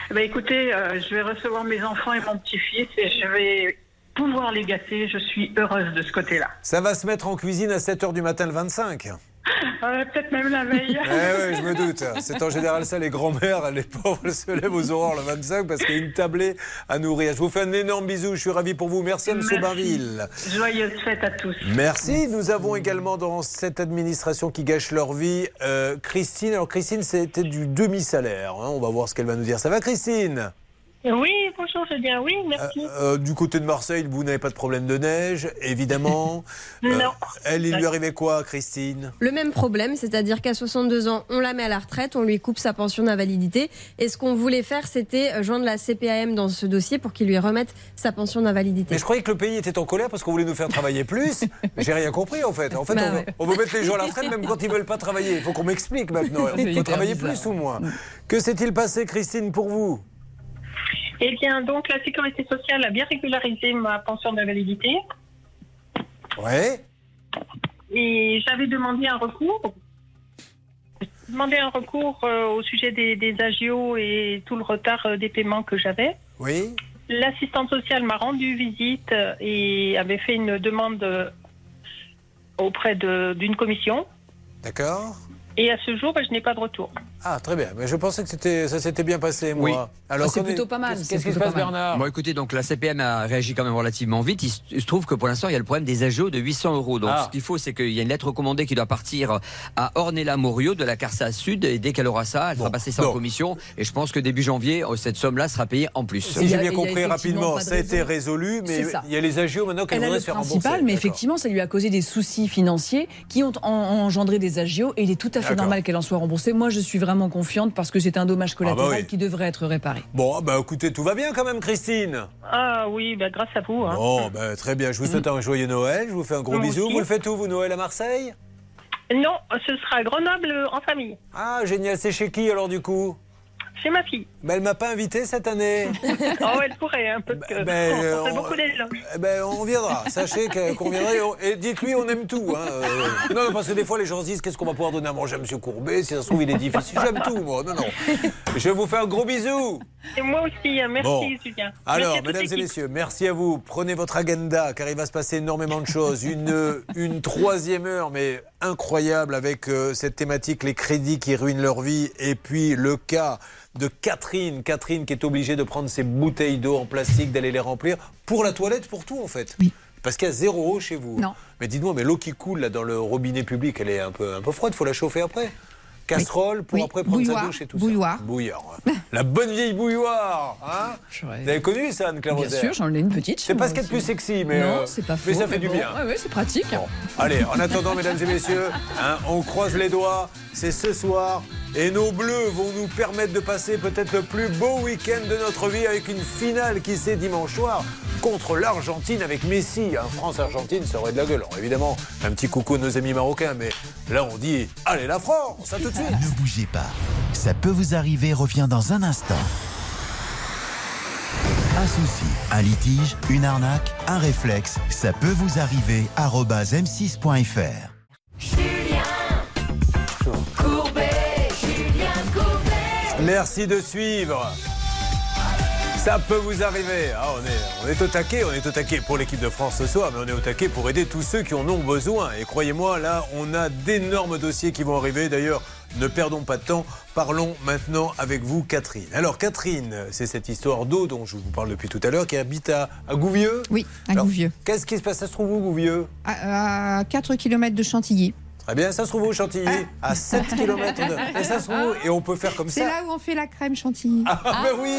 Speaker 17: Ben, écoutez, euh, je vais recevoir mes enfants et mon petit-fils et je vais pouvoir les gâter. Je suis heureuse de ce côté-là.
Speaker 4: Ça va se mettre en cuisine à 7h du matin le 25.
Speaker 17: Euh, Peut-être même la veille.
Speaker 4: Eh oui, je me doute. C'est en général ça, les grands-mères, les pauvres, se lèvent aux aurores le 25 parce qu'il y a une tablée à nourrir. Je vous fais un énorme bisou, je suis ravi pour vous. Merci à M. Bainville.
Speaker 17: Joyeuse fête à tous.
Speaker 4: Merci. Nous avons également dans cette administration qui gâche leur vie euh, Christine. Alors Christine, c'était du demi-salaire. hein. On va voir ce qu'elle va nous dire. Ça va Christine?
Speaker 27: Oui, bonjour, je viens. Oui, merci.
Speaker 4: Euh, Du côté de Marseille, vous n'avez pas de problème de neige, évidemment. Euh,
Speaker 27: Non.
Speaker 4: Elle, il lui arrivait quoi, Christine?
Speaker 7: Le même problème, c'est-à-dire qu'à 62 ans, on la met à la retraite, on lui coupe sa pension d'invalidité. Et ce qu'on voulait faire, c'était euh, joindre la CPAM dans ce dossier pour qu'il lui remette sa pension d'invalidité.
Speaker 4: Mais je croyais que le pays était en colère parce qu'on voulait nous faire travailler plus. J'ai rien compris en fait. En fait,
Speaker 7: Bah
Speaker 4: on, veut,
Speaker 7: ouais.
Speaker 4: on veut mettre les gens à la retraite même quand ils veulent pas travailler. Il faut qu'on m'explique maintenant.
Speaker 27: C'est
Speaker 4: Il faut travailler
Speaker 27: bizarre.
Speaker 4: plus ou moins. Que s'est-il passé, Christine, pour vous?
Speaker 27: Eh bien, donc, la sécurité sociale a bien régularisé ma pension d'invalidité
Speaker 4: Ouais.
Speaker 27: et j'avais demandé un recours. J'ai demandé un recours euh, au sujet des, des agios et tout le retard euh, des paiements que j'avais.
Speaker 4: Oui.
Speaker 27: L'assistante sociale m'a rendu visite euh, et avait fait une demande auprès de- d'une commission.
Speaker 4: D'accord.
Speaker 27: Et à ce jour, je n'ai pas de retour.
Speaker 4: Ah, très bien. Mais je pensais que c'était, ça s'était bien passé, moi.
Speaker 15: Oui.
Speaker 4: Alors,
Speaker 15: c'est
Speaker 4: qu'en est-
Speaker 15: plutôt pas mal,
Speaker 4: Qu'est-ce
Speaker 15: c'est
Speaker 4: qui se passe. Bernard
Speaker 15: Bon, écoutez, donc la CPM a réagi quand même relativement vite. Il se, il se trouve que pour l'instant, il y a le problème des agios de 800 euros. Donc,
Speaker 4: Ah.
Speaker 15: ce qu'il faut, c'est qu'il y a une lettre commandée qui doit partir à Ornella Morio de la CARSA Sud. Et dès qu'elle aura ça, elle fera passer ça en
Speaker 4: donc.
Speaker 15: commission. Et je pense que début janvier, euh, cette somme-là sera payée en plus.
Speaker 4: Si j'ai bien compris rapidement, ça a été résolu, mais
Speaker 9: C'est
Speaker 4: il y a les agios maintenant qu'elle
Speaker 9: Elle a
Speaker 4: voudrait
Speaker 9: le
Speaker 4: se faire
Speaker 9: principal,
Speaker 4: rembourser.
Speaker 9: mais effectivement, ça lui a causé des soucis financiers qui ont en- engendré des agios et il est tout à fait normal qu'elle en soit remboursée. Moi, je suis vraiment confiante parce que c'est un dommage collatéral
Speaker 4: Ah bah oui.
Speaker 9: qui devrait être réparé.
Speaker 4: Bon, bah écoutez, tout va bien quand même, Christine.
Speaker 27: Ah oui, ben, grâce à vous. hein.
Speaker 4: Bon, bah, très bien. Je vous souhaite un joyeux Noël. Je vous fais un gros
Speaker 27: Moi
Speaker 4: bisou.
Speaker 27: aussi.
Speaker 4: Vous le faites où, vous, Noël à Marseille?
Speaker 27: Non, ce sera à Grenoble en famille.
Speaker 4: Ah, génial. C'est chez qui alors, du coup?
Speaker 27: Chez ma fille.
Speaker 4: bah, Elle m'a pas invité cette année.
Speaker 27: oh, elle pourrait, un peu que.
Speaker 4: ben,
Speaker 27: on,
Speaker 4: euh,
Speaker 27: fait
Speaker 4: on-
Speaker 27: beaucoup.
Speaker 4: Eh ben, on viendra. Sachez qu'on viendra. Et, on- et dites-lui, on aime tout. hein. Euh, non, parce que des fois, les gens se disent qu'est-ce qu'on va pouvoir donner à manger à M. Courbet? Si ça se trouve, il est difficile. J'aime tout, moi. Non, non. Je vous fais un gros bisou.
Speaker 27: Et moi aussi, hein. merci
Speaker 4: Bon.
Speaker 27: Julien.
Speaker 4: Alors,
Speaker 27: Merci
Speaker 4: mesdames et messieurs, merci à vous. Prenez votre agenda car il va se passer énormément de choses. Une, une troisième heure, mais incroyable avec euh, cette thématique, les crédits qui ruinent leur vie. Et puis le cas de Catherine. Catherine qui est obligée de prendre ses bouteilles d'eau en plastique, d'aller les remplir pour la toilette, pour tout en fait. Parce qu'il y a zéro eau chez vous.
Speaker 2: Non.
Speaker 4: Mais dites-moi, mais l'eau qui coule là dans le robinet public, elle est un peu, un peu froide, il faut la chauffer après Casserole pour
Speaker 2: Oui.
Speaker 4: après prendre sa douche et tout
Speaker 2: Bouilloire.
Speaker 4: ça. Bouilloire. La bonne vieille bouilloire. Hein vous avez connu ça, Anne-Claire
Speaker 9: Bien sûr, j'en ai une petite.
Speaker 4: C'est pas ce qu'il y a de plus sexy, mais,
Speaker 9: non,
Speaker 4: euh,
Speaker 9: c'est pas faux.
Speaker 4: mais ça fait du
Speaker 9: bon,
Speaker 4: bien.
Speaker 9: Ouais, ouais, c'est pratique.
Speaker 4: Allez, en attendant, mesdames et messieurs, hein, on croise les doigts. C'est ce soir. Et nos bleus vont nous permettre de passer peut-être le plus beau week-end de notre vie avec une finale qui c'est dimanche soir contre l'Argentine avec Messi. Hein, France-Argentine, ça aurait de la gueule. Alors, évidemment, un petit coucou à nos amis marocains. Mais là, on dit Allez, la France, à tout de suite.
Speaker 1: Ne bougez pas. Ça peut vous arriver, revient dans un instant. Un souci, un litige, une arnaque, un réflexe, ça peut vous arriver. arobase m6.fr.
Speaker 21: Courbet, Julien Courbet.
Speaker 4: Merci de suivre. Ça peut vous arriver. Ah, on, est, on est au taquet, on est au taquet pour l'équipe de France ce soir, mais on est au taquet pour aider tous ceux qui en ont besoin. Et croyez-moi, là, on a d'énormes dossiers qui vont arriver. D'ailleurs, ne perdons pas de temps. Parlons maintenant avec vous, Catherine. Alors, Catherine, c'est cette histoire d'eau dont je vous parle depuis tout à l'heure, qui habite à, à Gouvieux.
Speaker 28: Oui, à
Speaker 4: Alors,
Speaker 28: Gouvieux.
Speaker 4: Qu'est-ce qui se passe? Ça se trouve où, Gouvieux?
Speaker 28: À, à 4 km de Chantilly.
Speaker 4: Très bien, ça se trouve où, Chantilly À 7 km de... Et ça se trouve Et on peut faire comme
Speaker 28: C'est
Speaker 4: ça
Speaker 28: là où on fait la crème Chantilly.
Speaker 4: Ah, ben oui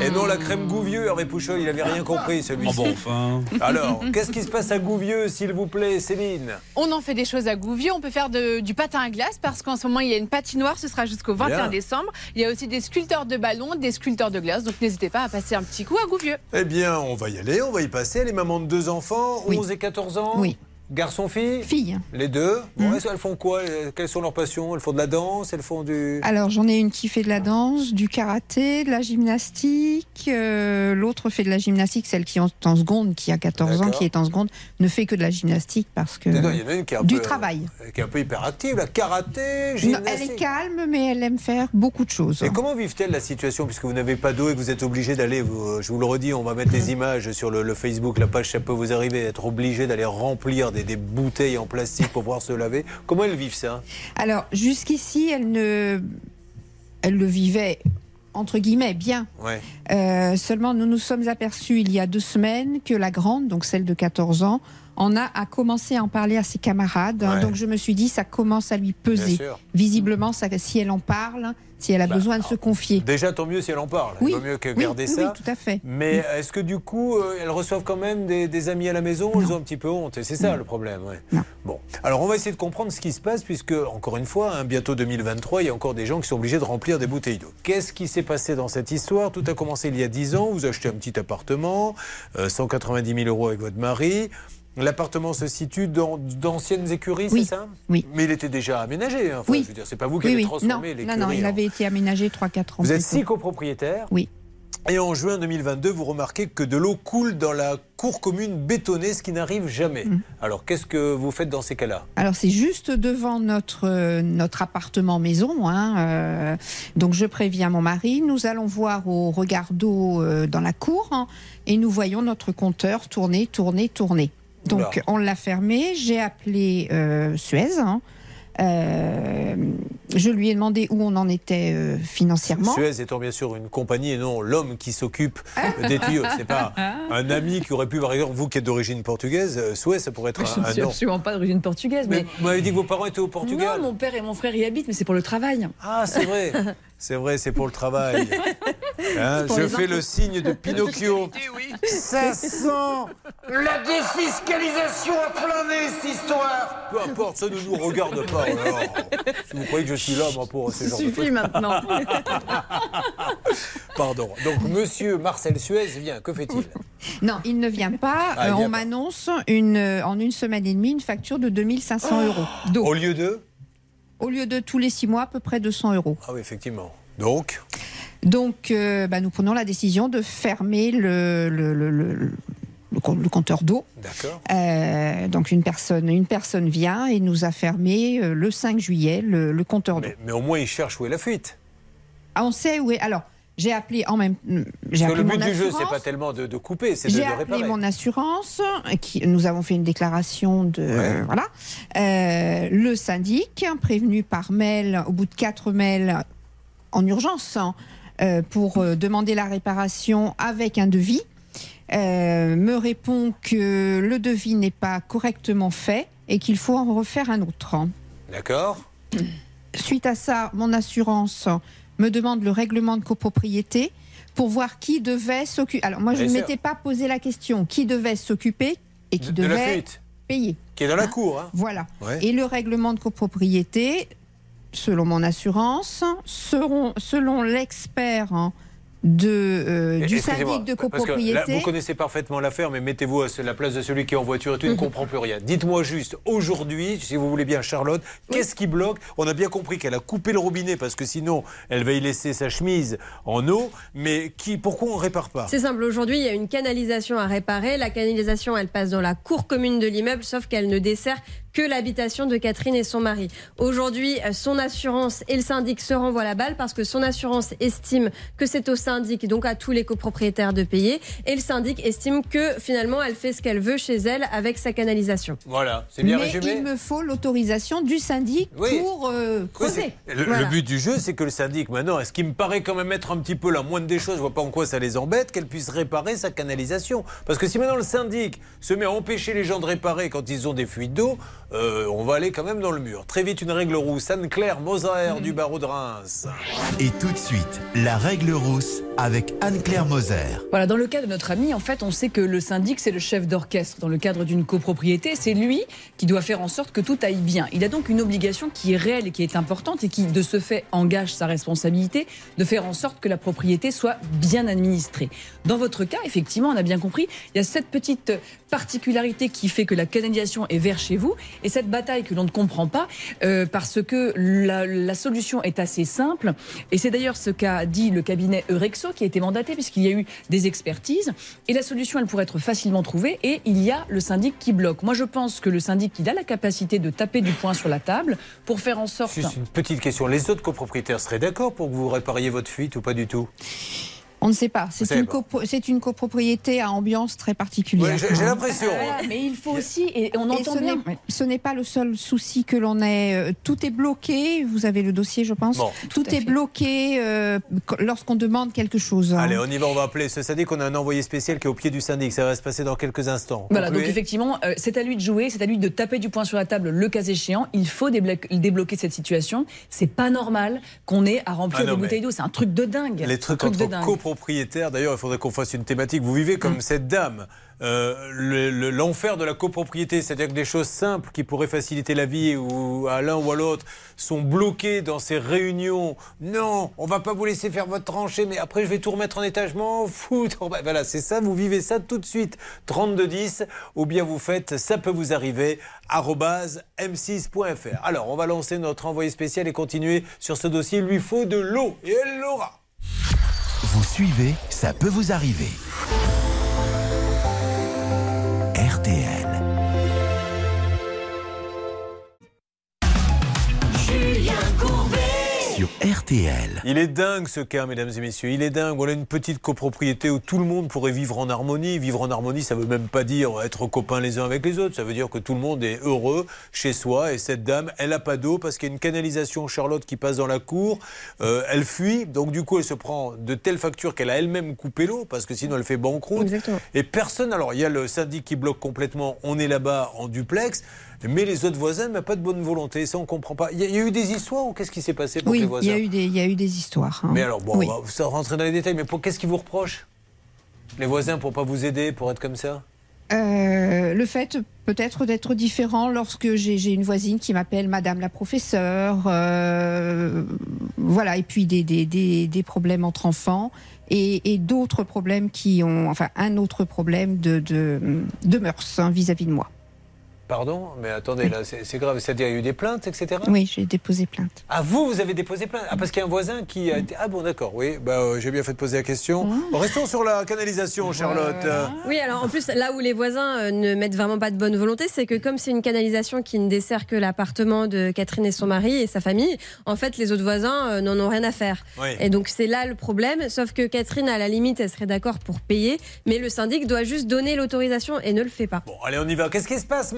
Speaker 4: Et non la crème Gouvieux, Hervé Pouchol, il avait rien compris celui-ci.
Speaker 16: Oh bon, enfin.
Speaker 4: Alors, qu'est-ce qui se passe à Gouvieux, s'il vous plaît, Céline?
Speaker 2: On en fait des choses à Gouvieux. On peut faire de- du patin à glace parce qu'en ce moment, il y a une patinoire. Ce sera jusqu'au 21
Speaker 4: Bien.
Speaker 2: décembre. Il y a aussi des sculpteurs de ballons, des sculpteurs de glace. Donc n'hésitez pas à passer un petit coup à Gouvieux.
Speaker 4: Eh bien, on va y aller, on va y passer. Les mamans de deux enfants, 11 et 14 ans?
Speaker 28: Oui.
Speaker 4: Garçon, fille. Les deux. Bon, Elles font quoi? Quelles sont leurs passions? Elles font de la danse? Elles font du...
Speaker 28: Alors j'en ai une qui fait de la danse, du karaté, de la gymnastique. euh, L'autre fait de la gymnastique, celle qui est en seconde, qui a 14 ans, qui est en seconde, ne fait que de la gymnastique parce que
Speaker 4: Non, il y en a une qui est un
Speaker 28: du
Speaker 4: peu,
Speaker 28: travail.
Speaker 4: euh, qui est un peu hyperactive, la karaté,
Speaker 28: Non,
Speaker 4: gymnastique.
Speaker 28: elle est calme, mais elle aime faire beaucoup de choses.
Speaker 4: Et comment vivent-elles la situation? Puisque vous n'avez pas d'eau et que vous êtes obligé d'aller, je vous le redis, on va mettre les images sur le, le Facebook, la page ça peut vous arriver, être obligé d'aller remplir des, des bouteilles en plastique pour pouvoir se laver. Comment elles vivent ça?
Speaker 28: Alors jusqu'ici, elle ne, elle le vivait entre guillemets bien.
Speaker 4: Ouais.
Speaker 28: Euh, seulement, nous nous sommes aperçus il y a deux semaines que la grande, donc celle de 14 ans, en a, a commencé à en parler à ses camarades.
Speaker 4: Ouais.
Speaker 28: Donc je me suis dit, ça commence à lui peser. Visiblement, ça, si elle en parle, si elle a
Speaker 4: Bah,
Speaker 28: besoin de se confier.
Speaker 4: Déjà, tant mieux si elle en parle.
Speaker 28: Oui,
Speaker 4: Il vaut mieux que
Speaker 28: oui,
Speaker 4: garder
Speaker 28: oui,
Speaker 4: ça.
Speaker 28: oui, tout à fait.
Speaker 4: Mais est-ce que du coup, euh, elles reçoivent quand même des, des amis à la maison? Elles ont un petit peu honte. Et c'est ça le problème. ouais. Bon, alors on va essayer de comprendre ce qui se passe, puisque, encore une fois, hein, bientôt 2023, il y a encore des gens qui sont obligés de remplir des bouteilles d'eau. Qu'est-ce qui s'est passé dans cette histoire? Tout a commencé il y a 10 ans. Vous achetez un petit appartement, euh, 190 000 euros avec votre mari. L'appartement se situe dans d'anciennes écuries,
Speaker 28: Oui,
Speaker 4: c'est ça?
Speaker 28: Oui.
Speaker 4: Mais il était déjà aménagé. hein. Enfin,
Speaker 28: Oui.
Speaker 4: Je veux dire, c'est pas vous qui
Speaker 28: Oui,
Speaker 4: avez
Speaker 28: oui.
Speaker 4: transformé l'écurie.
Speaker 28: non, non, il
Speaker 4: en-
Speaker 28: avait été aménagé 3-4 ans.
Speaker 4: vous êtes six copropriétaires
Speaker 28: Oui.
Speaker 4: Et en juin 2022, vous remarquez que de l'eau coule dans la cour commune bétonnée, ce qui n'arrive jamais.
Speaker 28: Mm.
Speaker 4: Alors, qu'est-ce que vous faites dans ces cas-là?
Speaker 28: Alors c'est juste devant notre euh, notre appartement maison. Hein, euh, donc je préviens mon mari. Nous allons voir au regard d'eau euh, dans la cour hein, et nous voyons notre compteur tourner, tourner, tourner. Donc
Speaker 4: Oula.
Speaker 28: on l'a fermé. J'ai appelé euh, Suez. hein. Euh, je lui ai demandé où on en était euh, financièrement.
Speaker 4: Suez étant bien sûr une compagnie et non l'homme qui s'occupe des tuyaux. C'est pas un ami qui aurait pu, par exemple, vous qui êtes d'origine portugaise, Suez, ça pourrait être
Speaker 9: Je
Speaker 4: un,
Speaker 9: ne
Speaker 4: un
Speaker 9: suis
Speaker 4: nom.
Speaker 9: absolument pas d'origine portugaise.
Speaker 4: Mais
Speaker 9: Mais,
Speaker 4: vous m'avez dit que vos parents étaient au Portugal.
Speaker 9: Non, mon père et mon frère y habitent, mais c'est pour le travail.
Speaker 4: Ah, c'est vrai. C'est vrai, c'est pour le travail. Hein,
Speaker 9: pour
Speaker 4: je fais le signe de Pinocchio. Ça sent la défiscalisation à plein nez, cette histoire. Peu importe, ça ne nous regarde pas. alors. Si vous croyez que je suis là, moi, pour ce
Speaker 9: Ça
Speaker 4: genre de
Speaker 9: suffit maintenant.
Speaker 4: Pardon. Donc, monsieur Marcel Suez vient. Que fait-il?
Speaker 28: Non, il ne vient pas.
Speaker 4: Ah, il
Speaker 28: Euh,
Speaker 4: vient
Speaker 28: on
Speaker 4: pas.
Speaker 28: m'annonce une, euh, en une semaine et demie une facture de 2500 euros d'eau.
Speaker 4: Au lieu de?
Speaker 28: Au lieu de tous les six mois, à peu près 200 euros.
Speaker 4: Ah oui, effectivement. Donc,
Speaker 28: Donc, euh, bah, nous prenons la décision de fermer le, le, le- le- le com- le compteur d'eau.
Speaker 4: d'accord.
Speaker 28: Euh, donc, une personne, une personne vient et nous a fermé euh, le 5 juillet le, le compteur d'eau.
Speaker 4: Mais, mais au moins, il cherche où est la fuite.
Speaker 28: Ah, on sait où est. Alors, J'ai appelé en même. J'ai
Speaker 4: que
Speaker 28: appelé
Speaker 4: le but du jeu, c'est pas tellement de, de couper, c'est de,
Speaker 28: J'ai
Speaker 4: de
Speaker 28: appelé
Speaker 4: réparer.
Speaker 28: mon assurance. Qui, nous avons fait une déclaration de euh, voilà. Euh, le syndic prévenu par mail au bout de quatre mails en urgence hein, pour euh, demander la réparation avec un devis. euh, me répond que le devis n'est pas correctement fait et qu'il faut en refaire un autre.
Speaker 4: D'accord
Speaker 28: Suite à ça, mon assurance me demande le règlement de copropriété pour voir qui devait s'occuper. Alors moi, je ne m'étais pas posé la question qui devait s'occuper et qui
Speaker 4: De- de la
Speaker 28: devait
Speaker 4: fuite.
Speaker 28: payer.
Speaker 4: Qui est dans la cour. Hein.
Speaker 28: Voilà.
Speaker 4: Ouais.
Speaker 28: Et le règlement de copropriété, selon mon assurance, seront, selon l'expert hein, de, euh, du
Speaker 4: Excusez-moi,
Speaker 28: syndic de
Speaker 4: parce que là,
Speaker 28: copropriété.
Speaker 4: vous connaissez parfaitement l'affaire, mais mettez-vous à la place de celui qui est en voiture et tout, il ne
Speaker 28: Mhm.
Speaker 4: comprend plus rien. Dites-moi juste, aujourd'hui, si vous voulez bien, Charlotte, qu'est-ce qui bloque? On a bien compris qu'elle a coupé le robinet parce que sinon, elle va y laisser sa chemise en eau, mais qui, pourquoi on ne répare pas?
Speaker 7: C'est simple, aujourd'hui il y a une canalisation à réparer. La canalisation elle passe dans la cour commune de l'immeuble, sauf qu'elle ne dessert que l'habitation de Catherine et son mari. Aujourd'hui, euh, son assurance et le syndic se renvoient la balle parce que son assurance estime que c'est au syndic, donc à tous les copropriétaires de payer, et le syndic estime que finalement elle fait ce qu'elle veut chez elle avec sa canalisation.
Speaker 4: Voilà, c'est bien
Speaker 28: Mais
Speaker 4: résumé
Speaker 28: il me faut l'autorisation du syndic
Speaker 4: Oui.
Speaker 28: pour euh, creuser.
Speaker 4: le,
Speaker 28: Voilà.
Speaker 4: le but du jeu, c'est que le syndic, maintenant, est-ce qui me paraît quand même être un petit peu la moindre des choses, je vois pas en quoi ça les embête, qu'elle puisse réparer sa canalisation. Parce que si maintenant le syndic se met à empêcher les gens de réparer quand ils ont des fuites d'eau, euh, on va aller quand même dans le mur. Très vite, une règle rousse. Anne-Claire Moser du barreau de Reims.
Speaker 1: Et tout de suite, la règle rousse avec Anne-Claire Moser.
Speaker 9: Voilà, dans le cas de notre ami, en fait, on sait que le syndic, c'est le chef d'orchestre dans le cadre d'une copropriété. C'est lui qui doit faire en sorte que tout aille bien. Il a donc une obligation qui est réelle et qui est importante et qui, de ce fait, engage sa responsabilité de faire en sorte que la propriété soit bien administrée. Dans votre cas, effectivement, on a bien compris, il y a cette petite particularité qui fait que la canalisation est vers chez vous et cette bataille que l'on ne comprend pas euh, parce que la, la solution est assez simple et c'est d'ailleurs ce qu'a dit le cabinet Eurexo qui a été mandaté puisqu'il y a eu des expertises et la solution elle pourrait être facilement trouvée et il y a le syndic qui bloque. Moi je pense que le syndic il a la capacité de taper du poing sur la table pour faire en sorte
Speaker 4: Juste une petite question. Les autres copropriétaires seraient d'accord pour que vous répariez votre fuite ou pas du tout?
Speaker 28: On ne sait pas. C'est une, copro- copropriété à ambiance très particulière.
Speaker 4: Ouais, j'ai-
Speaker 28: hein.
Speaker 4: l'impression.
Speaker 9: Voilà, mais il faut aussi et on
Speaker 28: Et
Speaker 9: entend
Speaker 28: ce
Speaker 9: bien.
Speaker 28: n'est- Ce n'est pas le seul souci que l'on ait. euh, Tout est bloqué. Vous avez le dossier, je pense.
Speaker 4: Bon.
Speaker 28: tout est bloqué euh, lorsqu'on demande quelque chose. hein.
Speaker 4: Allez, on y va, on va appeler ce syndic. On a un envoyé spécial qui est au pied du syndic. Ça va se passer dans quelques instants.
Speaker 9: Voilà, donc effectivement, euh, c'est à lui de jouer, c'est à lui de taper du poing sur la table le cas échéant. Il faut déblo- débloquer cette situation. C'est pas normal qu'on ait à remplir
Speaker 4: Ah non,
Speaker 9: des bouteilles d'eau. C'est un truc de dingue.
Speaker 4: Les trucs
Speaker 9: Un truc de
Speaker 4: entre
Speaker 9: dingue.
Speaker 4: Copropriétaires, d'ailleurs, il faudrait qu'on fasse une thématique. Vous vivez
Speaker 9: Mm.
Speaker 4: comme cette dame. Euh, le- le- L'enfer de la copropriété, c'est-à-dire que des choses simples qui pourraient faciliter la vie ou à l'un ou à l'autre sont bloquées dans ces réunions. Non, on va pas vous laisser faire votre tranchée, mais après je vais tout remettre en étagement. Foutre. Voilà, c'est ça, vous vivez ça tout de suite. 3210, ou bien vous faites ça peut vous arriver, arobase m6.fr. Alors, on va lancer notre envoyé spécial et continuer sur ce dossier. Il lui faut de l'eau, et elle l'aura.
Speaker 1: Vous suivez, ça peut vous arriver. Sur RTL.
Speaker 4: Il est dingue ce cas, mesdames et messieurs. Il est dingue. Voilà une petite copropriété où tout le monde pourrait vivre en harmonie. Vivre en harmonie, ça veut même pas dire être copains les uns avec les autres. Ça veut dire que tout le monde est heureux chez soi. Et cette dame, elle a pas d'eau parce qu'il y a une canalisation Charlotte qui passe dans la cour. Euh, elle fuit. Donc du coup, elle se prend de telles factures qu'elle a elle-même coupé l'eau parce que sinon elle fait banqueroute.
Speaker 7: Exactement.
Speaker 4: Et personne. Alors il y a le syndic qui bloque complètement. On est là-bas en duplex. Mais les autres voisins n'ont pas de bonne volonté. Ça, on comprend pas. Il y, a- il y a eu des histoires ou qu'est-ce qui s'est passé pour
Speaker 28: Oui,
Speaker 4: les
Speaker 28: il
Speaker 4: voisins
Speaker 28: y, a eu des, il y a eu des histoires. hein.
Speaker 4: mais alors, bon,
Speaker 28: Oui.
Speaker 4: on va rentrer dans les détails, mais pour qu'est-ce qu'ils vous reprochent Les voisins pour pas vous aider, pour être comme ça?
Speaker 28: Euh, le fait peut-être d'être différent lorsque j'ai une voisine qui m'appelle Madame la professeure, euh, voilà, et puis des, des, des, des problèmes entre enfants et, et d'autres problèmes qui ont, enfin un autre problème de, de, de mœurs hein, vis-à-vis de moi.
Speaker 4: Pardon Mais attendez, là, c'est grave. C'est-à-dire, il y a eu des plaintes, etc.
Speaker 28: Oui, j'ai déposé plainte.
Speaker 4: Ah, vous, vous avez déposé plainte? Ah, parce qu'il y a un voisin qui a été. Ah, bon, d'accord, oui. Bah, euh, j'ai bien fait de poser la question. Restons sur la canalisation, Charlotte.
Speaker 7: Oui, alors en plus, là où les voisins euh, ne mettent vraiment pas de bonne volonté, c'est que comme c'est une canalisation qui ne dessert que l'appartement de Catherine et son mari et sa famille, en fait, les autres voisins euh, n'en ont rien à faire.
Speaker 4: Oui.
Speaker 7: Et donc, c'est là le problème. Sauf que Catherine, à la limite, elle serait d'accord pour payer, mais le syndic doit juste donner l'autorisation et ne le fait pas.
Speaker 4: Bon, allez, on y va. Qu'est-ce qui se passe,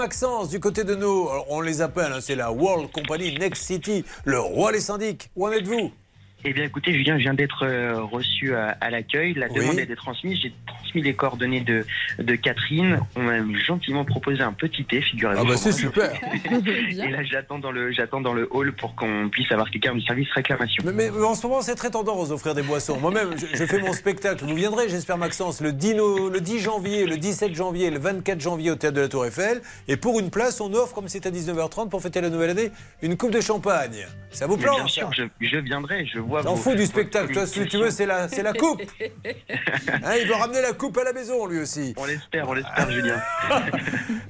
Speaker 4: Du côté de nous On les appelle, hein, c'est la World Company Next City, le roi des syndics. Où en êtes-vous?
Speaker 29: Eh bien, écoutez, Julien, je viens d'être euh, reçu à, à l'accueil. La
Speaker 4: Oui.
Speaker 29: demande a été transmise. J'ai transmis les coordonnées de, de Catherine. On m'a gentiment proposé un petit thé, figurez-vous.
Speaker 4: Ah bah, c'est super.
Speaker 29: Et là, j'attends dans le, j'attends dans le hall pour qu'on puisse avoir quelqu'un du service réclamation.
Speaker 4: Mais, mais en ce moment, c'est très tendance d'offrir des boissons. Moi-même, je, je fais mon spectacle. Vous viendrez, j'espère, Maxence, le 10, no- le 10 janvier, le 17 janvier, le 24 janvier au Théâtre de la Tour Eiffel. Et pour une place, on offre, comme c'est à 19h30 pour fêter la nouvelle année, une coupe de champagne. Ça vous plaît
Speaker 29: Bien sûr, je, je viendrai. Je vois.
Speaker 4: T'en fous du spectacle. Toi, si tu veux, c'est la, c'est la coupe. Hein, il veut ramener la coupe à la maison, lui aussi.
Speaker 29: On l'espère, on l'espère, Julien.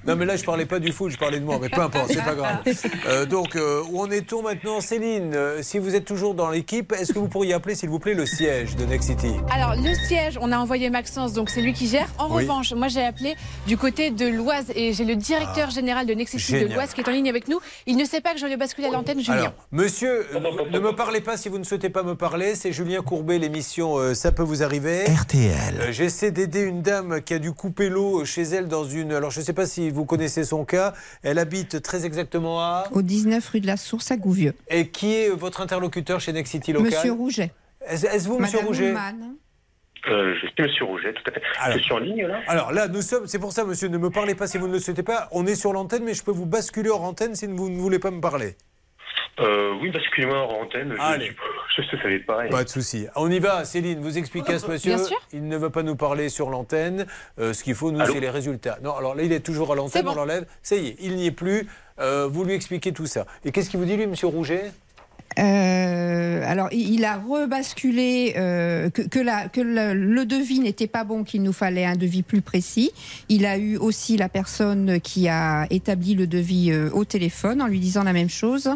Speaker 4: Non, mais là, je parlais pas du foot, je parlais de moi, mais peu importe, c'est pas grave. Euh, donc, euh, où en est-on maintenant Céline, euh, si vous êtes toujours dans l'équipe, est-ce que vous pourriez appeler, s'il vous plaît, le siège de Next City?
Speaker 2: Alors, le siège, on a envoyé Maxence, donc c'est lui qui gère. En
Speaker 4: Oui.
Speaker 2: revanche, moi j'ai appelé du côté de l'Oise et j'ai le directeur général de Nexity de
Speaker 4: Ah, génial.
Speaker 2: l'Oise qui est en ligne avec nous. Il ne sait pas que je vais le basculer à l'antenne, Julien.
Speaker 4: Alors, monsieur, ne me parlez pas si vous ne souhaitez pas me parler. C'est Julien Courbet, l'émission euh, Ça peut vous arriver.
Speaker 1: RTL.
Speaker 4: Euh, J'essaie d'aider une dame qui a dû couper l'eau chez elle dans une. Alors, je ne sais pas si vous connaissez son cas. Elle habite très exactement à.
Speaker 28: Au 19 rue de la Source à Gouvieux.
Speaker 4: Et qui est votre interlocuteur chez Next City Local?
Speaker 28: Monsieur Rouget.
Speaker 4: Est-ce vous, monsieur
Speaker 28: Madame
Speaker 4: Rouget?
Speaker 12: Euh, je suis Monsieur Rouget, tout à fait.
Speaker 4: Alors-
Speaker 12: je suis en ligne là
Speaker 4: Alors là, nous sommes. C'est pour ça, monsieur, ne me parlez pas si vous ne le souhaitez pas. On est sur l'antenne, mais je peux vous basculer hors antenne si vous ne voulez pas me parler.
Speaker 12: Euh, Oui, basculez-moi en antenne. Je-
Speaker 4: Allez.
Speaker 12: Je, je savais pas.
Speaker 4: Pas de souci. On y va, Céline. Vous expliquez à ce monsieur.
Speaker 2: Bien sûr.
Speaker 4: Il ne veut pas nous parler sur l'antenne. Euh, ce qu'il faut, nous, c'est les résultats. Non, alors là, il est toujours à l'antenne.
Speaker 2: bon.
Speaker 4: On l'enlève. Ça y est, il n'y est plus. Euh, vous lui expliquez tout ça. Et qu'est-ce qu'il vous dit, lui, monsieur Rouget?
Speaker 28: Euh, alors, il a rebasculé euh, que, que, la- que le, le devis n'était pas bon, qu'il nous fallait un devis plus précis. Il a eu aussi la personne qui a établi le devis euh, au téléphone en lui disant la même chose.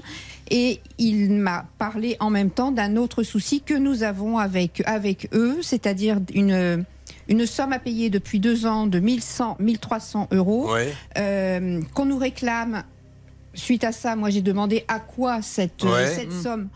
Speaker 28: Et il m'a parlé en même temps d'un autre souci que nous avons avec, avec eux, c'est-à-dire une, une somme à payer depuis deux ans de 1100, 1300 euros
Speaker 4: Oui.
Speaker 28: euh, qu'on nous réclame. Suite à ça, moi j'ai demandé à quoi cette, euh,
Speaker 4: Ouais.
Speaker 28: cette
Speaker 4: Mm.
Speaker 28: somme.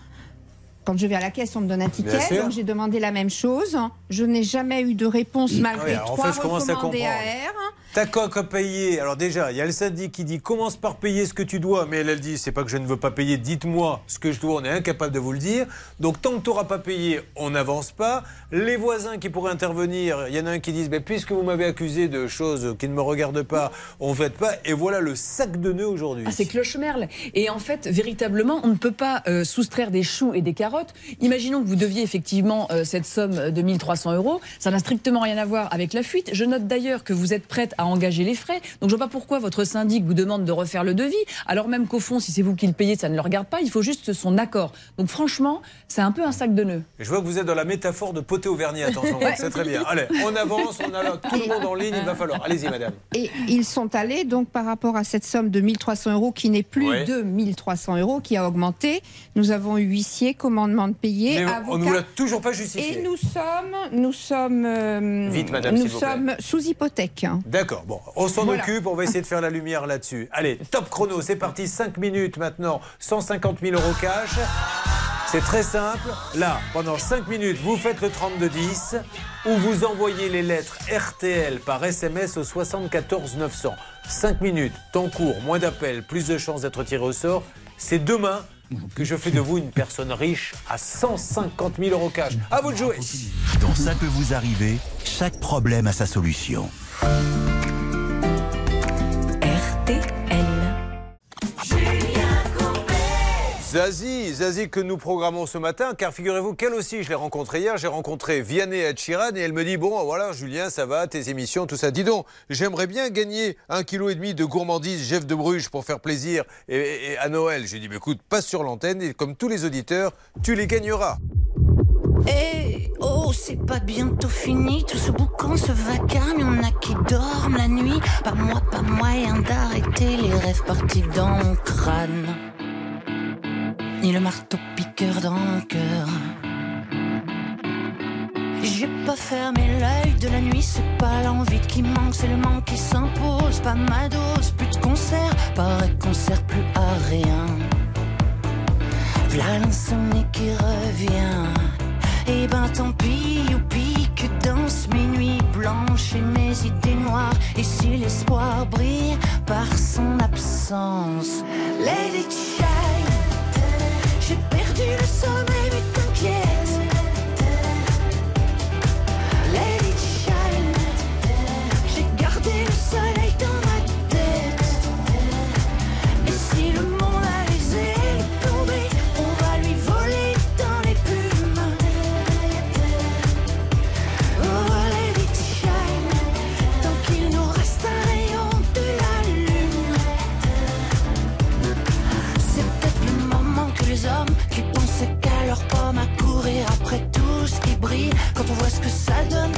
Speaker 28: Quand je vais à la caisse, on me donne un ticket, donc j'ai demandé la même chose. Je n'ai jamais eu de réponse malgré
Speaker 4: Ouais, alors, en
Speaker 28: trois
Speaker 4: fait,
Speaker 28: recommandés. AR.
Speaker 4: T'as quoi qu'à payer? Alors déjà, il y a le syndic qui dit commence par payer ce que tu dois, mais elle, elle dit c'est pas que je ne veux pas payer, dites-moi ce que je dois, on est incapable de vous le dire. Donc tant que tu n'auras pas payé, on n'avance pas. Les voisins qui pourraient intervenir, il y en a un qui dit mais puisque vous m'avez accusé de choses qui ne me regardent pas, on ne fait pas. Et voilà le sac de nœuds aujourd'hui.
Speaker 9: Ah, c'est cloche-merle. Et en fait, véritablement, on ne peut pas euh, soustraire des choux et des carottes. Imaginons que vous deviez effectivement euh, cette somme de 1300 euros. Ça n'a strictement rien à voir avec la fuite. Je note d'ailleurs que vous êtes prête à engager les frais. Donc je vois pas pourquoi votre syndic vous demande de refaire le devis, alors même qu'au fond, si c'est vous qui le payez, ça ne le regarde pas. Il faut juste son accord. Donc franchement, c'est un peu un sac de nœuds.
Speaker 4: Je vois que vous êtes dans la métaphore de poté au vernis, attention,
Speaker 28: Ouais.
Speaker 4: c'est très bien. Allez, on avance, on a là tout le monde en ligne, il va falloir. Allez-y, madame.
Speaker 28: Et ils sont allés donc par rapport à cette somme de 1300 euros qui n'est plus de 1300 euros, qui a augmenté. Nous avons eu huissier, commandement de payer,
Speaker 4: Mais on ne vous l'a
Speaker 28: avocat.
Speaker 4: toujours pas
Speaker 28: Et
Speaker 4: justifié.
Speaker 28: nous sommes, nous sommes, euh,
Speaker 4: Vite, madame,
Speaker 28: nous sommes sous hypothèque.
Speaker 4: D'accord, bon, on s'en
Speaker 28: Voilà.
Speaker 4: occupe, on va essayer de faire la lumière là-dessus. Allez, top chrono, c'est parti, 5 minutes maintenant, 150 000 euros cash. C'est très simple. Là, pendant 5 minutes, vous faites le 3210 ou vous envoyez les lettres RTL par SMS au 74 900. 5 minutes, temps court, moins d'appels, plus de chances d'être tiré au sort. C'est demain que je fais de vous une personne riche à 150 000 euros cash. À vous de jouer.
Speaker 1: Dans Ça peut vous arriver, chaque problème a sa solution.
Speaker 4: Zazie, Zazie que nous programmons ce matin, car figurez-vous qu'elle aussi, je l'ai rencontrée hier, j'ai rencontré Vianney et Chiran et elle me dit bon voilà Julien ça va, tes émissions, tout ça. Dis donc, j'aimerais bien gagner un kilo et demi de gourmandise Jeff de Bruges pour faire plaisir et, et à Noël. J'ai dit mais écoute, passe sur l'antenne et comme tous les auditeurs, tu les gagneras.
Speaker 21: Eh oh, c'est pas bientôt fini. Tout ce boucan, ce vacarme, y'en a qui dorment la nuit. Pas moi, pas moyen d'arrêter les rêves partis dans mon crâne. Ni le marteau piqueur dans mon cœur. J'ai pas fermé l'œil de la nuit, c'est pas l'envie qui manque, c'est le manque qui s'impose. Pas ma dose, plus de concert, paraît qu'on sert plus à rien. V'là l'insomnie qui revient. Et ben tant pis, youpi, que dansent mes nuits blanches et mes idées noires. Et si l'espoir brille par son absence, it shine. J'ai perdu le sommeil, voit ce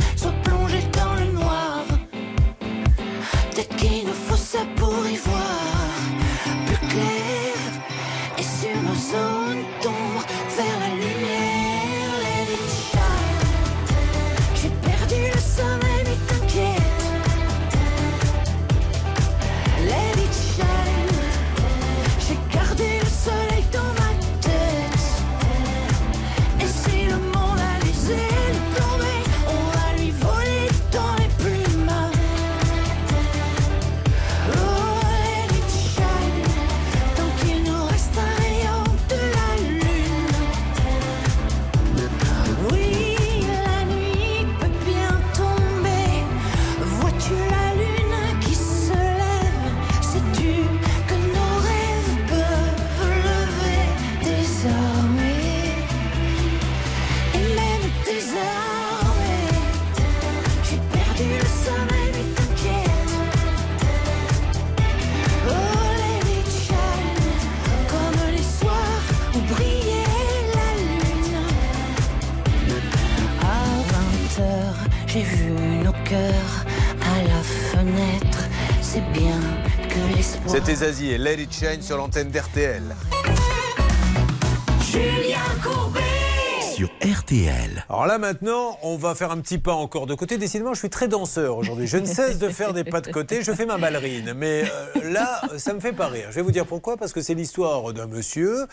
Speaker 21: et It Shine
Speaker 4: sur l'antenne d'RTL.
Speaker 21: Julien Courbet.
Speaker 1: Sur RTL.
Speaker 4: Alors là maintenant, on va faire un petit pas encore de côté. Décidément, je suis très danseur aujourd'hui. Je ne cesse de faire des pas de côté. Je fais ma ballerine. Mais euh, là, ça me fait pas rire. Je vais vous dire pourquoi. Parce que c'est l'histoire d'un monsieur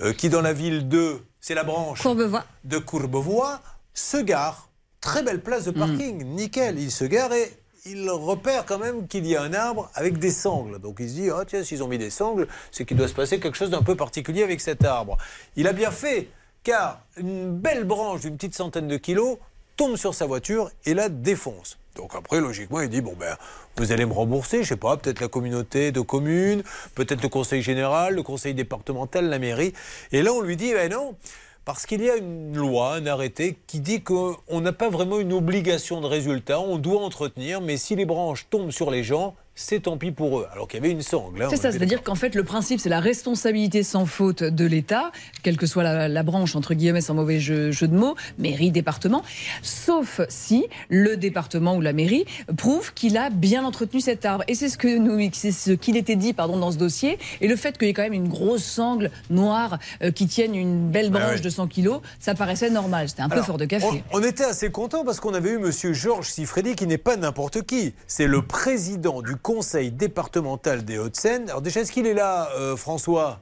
Speaker 4: euh, qui, dans la ville de. C'est la branche.
Speaker 7: Courbevoie.
Speaker 4: De Courbevoie, se gare. Très belle place de parking. Nickel. Il se gare et. Il repère quand même qu'il y a un arbre avec des sangles. Donc il se dit, ah tiens, s'ils ont mis des sangles, c'est qu'il doit se passer quelque chose d'un peu particulier avec cet arbre. Il a bien fait, car une belle branche d'une petite centaine de kilos tombe sur sa voiture et la défonce. Donc après, logiquement, il dit, bon ben, vous allez me rembourser, je sais pas, peut-être la communauté de communes, peut-être le conseil général, le conseil départemental, la mairie. Et là, on lui dit, ben non, parce qu'il y a une loi, un arrêté qui dit qu'on n'a pas vraiment une obligation de résultat, on doit entretenir, mais si les branches tombent sur les gens, c'est tant pis pour eux. Alors qu'il y avait une sangle. hein,
Speaker 9: C'est ça,
Speaker 4: est
Speaker 9: c'est-à-dire qu'en fait, le principe, c'est la responsabilité sans faute de l'État, quelle que soit la, la branche, entre guillemets, sans mauvais jeu, jeu de mots, mairie, département, sauf si le département ou la mairie prouve qu'il a bien entretenu cet arbre. Et c'est ce que nous, c'est ce qu'il était dit, pardon, dans ce dossier. Et le fait qu'il y ait quand même une grosse sangle noire euh, qui tienne une belle
Speaker 4: Bah
Speaker 9: branche
Speaker 4: ouais.
Speaker 9: de 100 kilos, ça paraissait normal. C'était un peu fort de café.
Speaker 4: On, on était assez content parce qu'on avait eu Monsieur Georges Siffredi qui n'est pas n'importe qui. C'est le président du conseil départemental des Hauts-de-Seine. Alors déjà, est-ce qu'il est là, euh, François?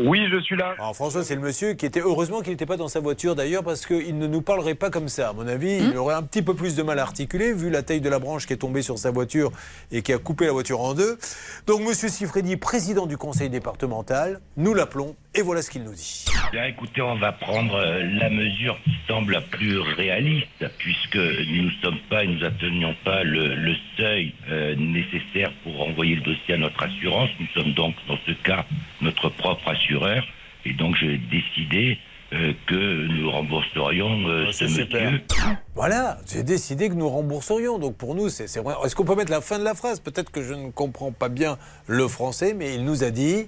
Speaker 30: Oui, je suis là.
Speaker 4: Alors François, c'est le monsieur qui était heureusement qu'il n'était pas dans sa voiture d'ailleurs parce qu'il ne nous parlerait pas comme ça. À mon avis, il aurait un petit peu plus de mal à articuler vu la taille de la branche qui est tombée sur sa voiture et qui a coupé la voiture en deux. Donc Monsieur Siffredi, président du conseil départemental, nous l'appelons et voilà ce qu'il nous dit.
Speaker 31: Bien, écoutez, on va prendre euh, la mesure qui semble la plus réaliste, puisque nous ne sommes pas et nous atteignons pas le, le seuil euh, nécessaire pour envoyer le dossier à notre assurance. Nous sommes donc, dans ce cas, notre propre assureur. Et donc, j'ai décidé euh, que nous rembourserions euh, ce monsieur.
Speaker 4: Voilà, j'ai décidé que nous rembourserions. Donc pour nous, c'est c'est vrai. Est-ce qu'on peut mettre la fin de la phrase? Peut-être que je ne comprends pas bien le français, mais il nous a dit.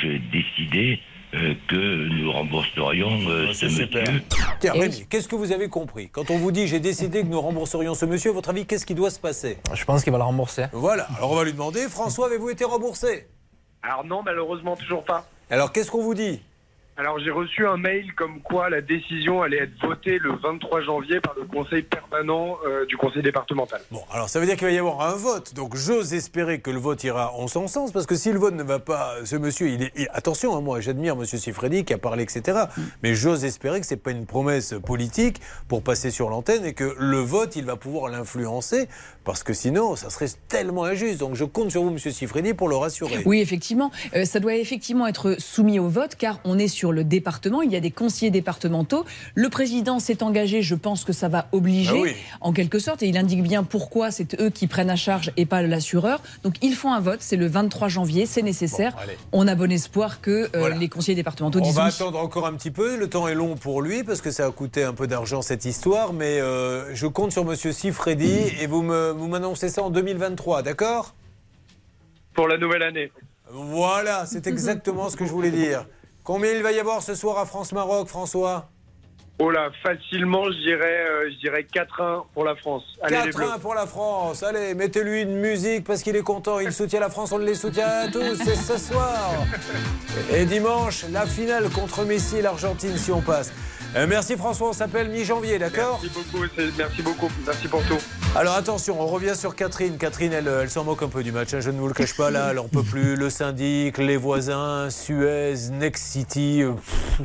Speaker 31: J'ai décidé euh, que nous rembourserions euh, ce
Speaker 4: c'est super.
Speaker 31: monsieur.
Speaker 4: Tiens, Rémi, qu'est-ce que vous avez compris Quand on vous dit j'ai décidé que nous rembourserions ce monsieur, à votre avis, qu'est-ce qui doit se passer
Speaker 30: Je pense qu'il va le rembourser.
Speaker 4: Voilà, alors on va lui demander, François, avez-vous été remboursé
Speaker 32: Alors non, malheureusement, toujours pas.
Speaker 4: Alors qu'est-ce qu'on vous dit
Speaker 32: Alors j'ai reçu un mail comme quoi la décision allait être votée le 23 janvier par le conseil permanent euh, du conseil départemental.
Speaker 4: Bon, alors ça veut dire qu'il va y avoir un vote. Donc j'ose espérer que le vote ira en son sens, parce que si le vote ne va pas, ce monsieur, il est. attention, hein, moi j'admire monsieur Sifredi qui a parlé, etc. Mais j'ose espérer que c'est pas une promesse politique pour passer sur l'antenne et que le vote, il va pouvoir l'influencer, parce que sinon, ça serait tellement injuste. Donc je compte sur vous, monsieur Sifredi, pour le rassurer.
Speaker 9: Oui, effectivement. Euh, ça doit effectivement être soumis au vote car on est sur le département. Il y a des conseillers départementaux. Le président s'est engagé. Je pense que ça va obliger,
Speaker 4: Ah oui.
Speaker 9: en quelque sorte. Et il indique bien pourquoi c'est eux qui prennent à charge et pas l'assureur. Donc ils font un vote. C'est le 23 janvier. C'est nécessaire. on a bon espoir que euh,
Speaker 4: Voilà.
Speaker 9: les conseillers départementaux
Speaker 4: On
Speaker 9: disent
Speaker 4: va
Speaker 9: oui.
Speaker 4: attendre encore un petit peu. Le temps est long pour lui parce que ça a coûté un peu d'argent cette histoire. Mais euh, je compte sur Monsieur Sifredi et vous me- vous m'annoncez ça en 2023, d'accord?
Speaker 32: Pour la nouvelle année.
Speaker 4: Voilà, c'est exactement ce que je voulais dire. Combien il va y avoir ce soir à France-Maroc, François?
Speaker 32: Oh là, facilement, je dirais, euh, je dirais 4-1 pour la France. Allez, les Bleus.
Speaker 4: 4-1 pour la France. Allez, mettez-lui une musique parce qu'il est content. Il soutient la France, on les soutient tous. C'est ce soir. Et dimanche, la finale contre Messi et l'Argentine si on passe. Euh, merci François, on s'appelle mi-janvier, d'accord?
Speaker 32: Merci beaucoup, merci beaucoup, merci pour tout.
Speaker 4: Alors attention, on revient sur Catherine. Catherine, elle, elle s'en moque un peu du match, hein, je ne vous le cache pas là, elle en peut plus. Le syndic, les voisins, Suez, Next City, euh,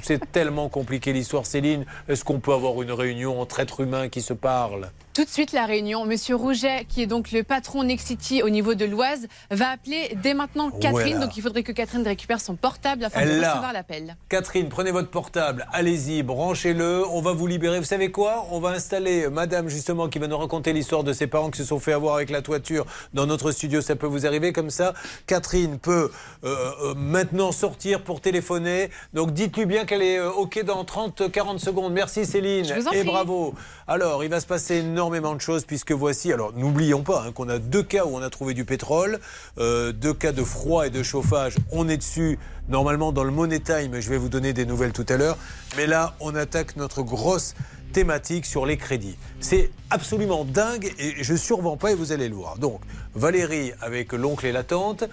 Speaker 4: c'est tellement compliqué l'histoire. Céline, est-ce qu'on peut avoir une réunion entre êtres humains qui se parlent?
Speaker 2: Tout de suite, la réunion. Monsieur Rouget, qui est donc le patron Nexity au niveau de l'Oise, va appeler dès maintenant Catherine.
Speaker 4: Voilà.
Speaker 2: Donc il faudrait que Catherine récupère son portable afin de recevoir l'appel.
Speaker 4: Catherine, prenez votre portable, allez-y, branchez-le, on va vous libérer. Vous savez quoi? On va installer madame justement qui va nous raconter l'histoire de ses parents qui se sont fait avoir avec la toiture dans notre studio. Ça peut vous arriver comme ça. Catherine peut euh, euh, maintenant sortir pour téléphoner. Donc dites-lui bien qu'elle est euh, OK dans 30-40 secondes. Merci Céline
Speaker 2: Je vous en
Speaker 4: et
Speaker 2: prie.
Speaker 4: bravo. Alors, il va se passer énormément de choses puisque voici, alors n'oublions pas hein, qu'on a deux cas où on a trouvé du pétrole, euh, deux cas de froid et de chauffage. On est dessus normalement dans le Money Time. Je vais vous donner des nouvelles tout à l'heure. Mais là, on attaque notre grosse thématique sur les crédits. C'est absolument dingue et je survends pas et vous allez le voir. Donc, Valérie avec l'oncle et la tante.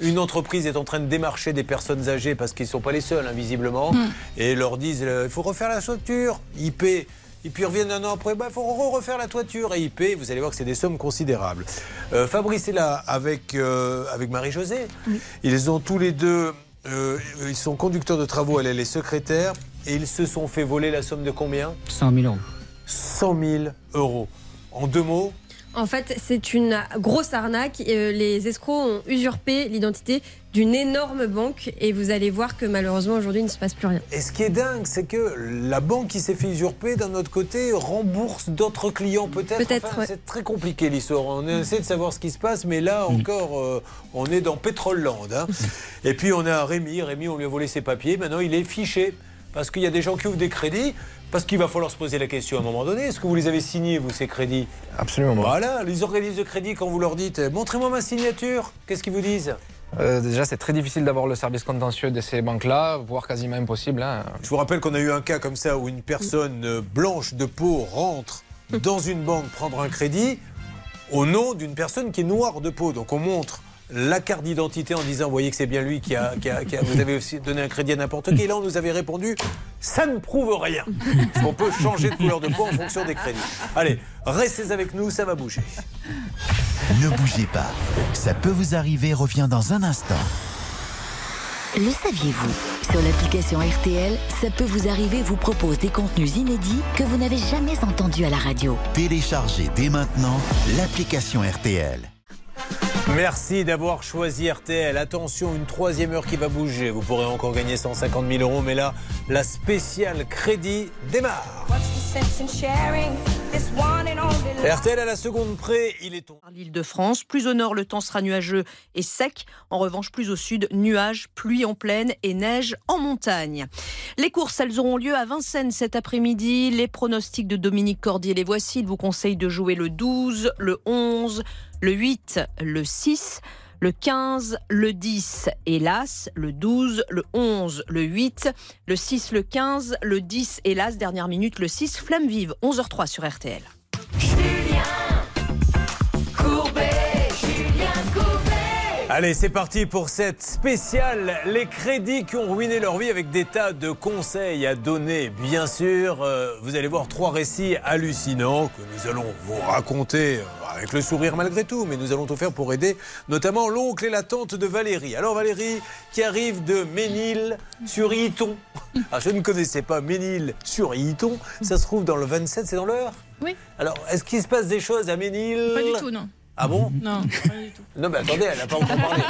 Speaker 4: Une entreprise est en train de démarcher des personnes âgées parce qu'ils ne sont pas les seuls, hein, visiblement, et leur disent euh, il faut refaire la ils paient. Et puis ils reviennent un an après, il bah, faut re- refaire la toiture et ils paient. Vous allez voir que c'est des sommes considérables. Euh, Fabrice est là avec, euh, avec Marie-Josée. Ils ont tous les deux, euh, ils sont conducteurs de travaux, elle, elle est secrétaire, et ils se sont fait voler la somme de combien?
Speaker 30: 100 000 euros.
Speaker 4: 100 000 euros. En deux mots,
Speaker 7: En fait, c'est une grosse arnaque. Les escrocs ont usurpé l'identité d'une énorme banque et vous allez voir que malheureusement aujourd'hui il ne se passe plus rien.
Speaker 4: Et ce qui est dingue, c'est que la banque qui s'est fait usurper, d'un autre côté, rembourse d'autres clients peut-être.
Speaker 7: Peut-être,
Speaker 4: Enfin,
Speaker 7: ouais.
Speaker 4: C'est très compliqué l'histoire. On essaie de savoir ce qui se passe, mais là encore, euh, on est dans Pétrole Land. hein. Et puis on a Rémi. Rémi, on lui a volé ses papiers. Maintenant, il est fiché. Parce qu'il y a des gens qui ouvrent des crédits. Parce qu'il va falloir se poser la question à un moment donné. Est-ce que vous les avez signés, vous, ces crédits?
Speaker 30: Absolument.
Speaker 4: Voilà, les organismes de crédit, quand vous leur dites montrez-moi ma signature, qu'est-ce qu'ils vous disent?
Speaker 30: Euh, déjà, c'est très difficile d'avoir le service contentieux de ces banques-là, voire quasiment impossible. hein.
Speaker 4: Je vous rappelle qu'on a eu un cas comme ça où une personne euh, blanche de peau rentre dans une banque prendre un crédit au nom d'une personne qui est noire de peau. Donc on montre la carte d'identité en disant, vous voyez que c'est bien lui qui a, qui a- qui a- Vous avez aussi donné un crédit à n'importe qui. Et là, on nous avait répondu, ça ne prouve rien. Parce qu'on peut changer de couleur de peau en fonction des crédits. Allez, restez avec nous, ça va bouger.
Speaker 1: Ne bougez pas. Ça peut vous arriver revient dans un instant.
Speaker 18: Le saviez-vous? Sur l'application RTL, ça peut vous arriver vous propose des contenus inédits que vous n'avez jamais entendus à la radio.
Speaker 1: Téléchargez dès maintenant l'application RTL.
Speaker 4: Merci d'avoir choisi RTL. Attention, une troisième heure qui va bouger. Vous pourrez encore gagner 150 000 euros, mais là, la spéciale crédit démarre. RTL à la seconde près, il est tombé.
Speaker 26: L'Île-de-France, plus au nord, le temps sera nuageux et sec. En revanche, plus au sud, nuages, pluie en plaine et neige en montagne. Les courses, elles auront lieu à Vincennes cet après-midi. Les pronostics de Dominique Cordier, les voici. Il vous conseille de jouer le 12, le 11, le 8, le 6, le 15, le 10, hélas, le 12, le 11, le 8, le 6, le 15, le 10, hélas, dernière minute, le 6, flamme vive, 11h03 sur RTL.
Speaker 4: Allez, c'est parti pour cette spéciale. Les crédits qui ont ruiné leur vie avec des tas de conseils à donner. Bien sûr, euh, vous allez voir trois récits hallucinants que nous allons vous raconter euh, avec le sourire malgré tout, mais nous allons tout faire pour aider notamment l'oncle et la tante de Valérie. Alors Valérie, qui arrive de Ménil sur Iton. Ah, je ne connaissais pas Ménil sur Iton. Ça se trouve dans le 27, c'est dans l'heure?
Speaker 33: Oui.
Speaker 4: Alors, est-ce qu'il se passe des choses à Ménil?
Speaker 33: Pas du tout, non.
Speaker 4: Ah bon?
Speaker 33: Non, pas du tout.
Speaker 4: Non, mais attendez, elle n'a pas encore parlé.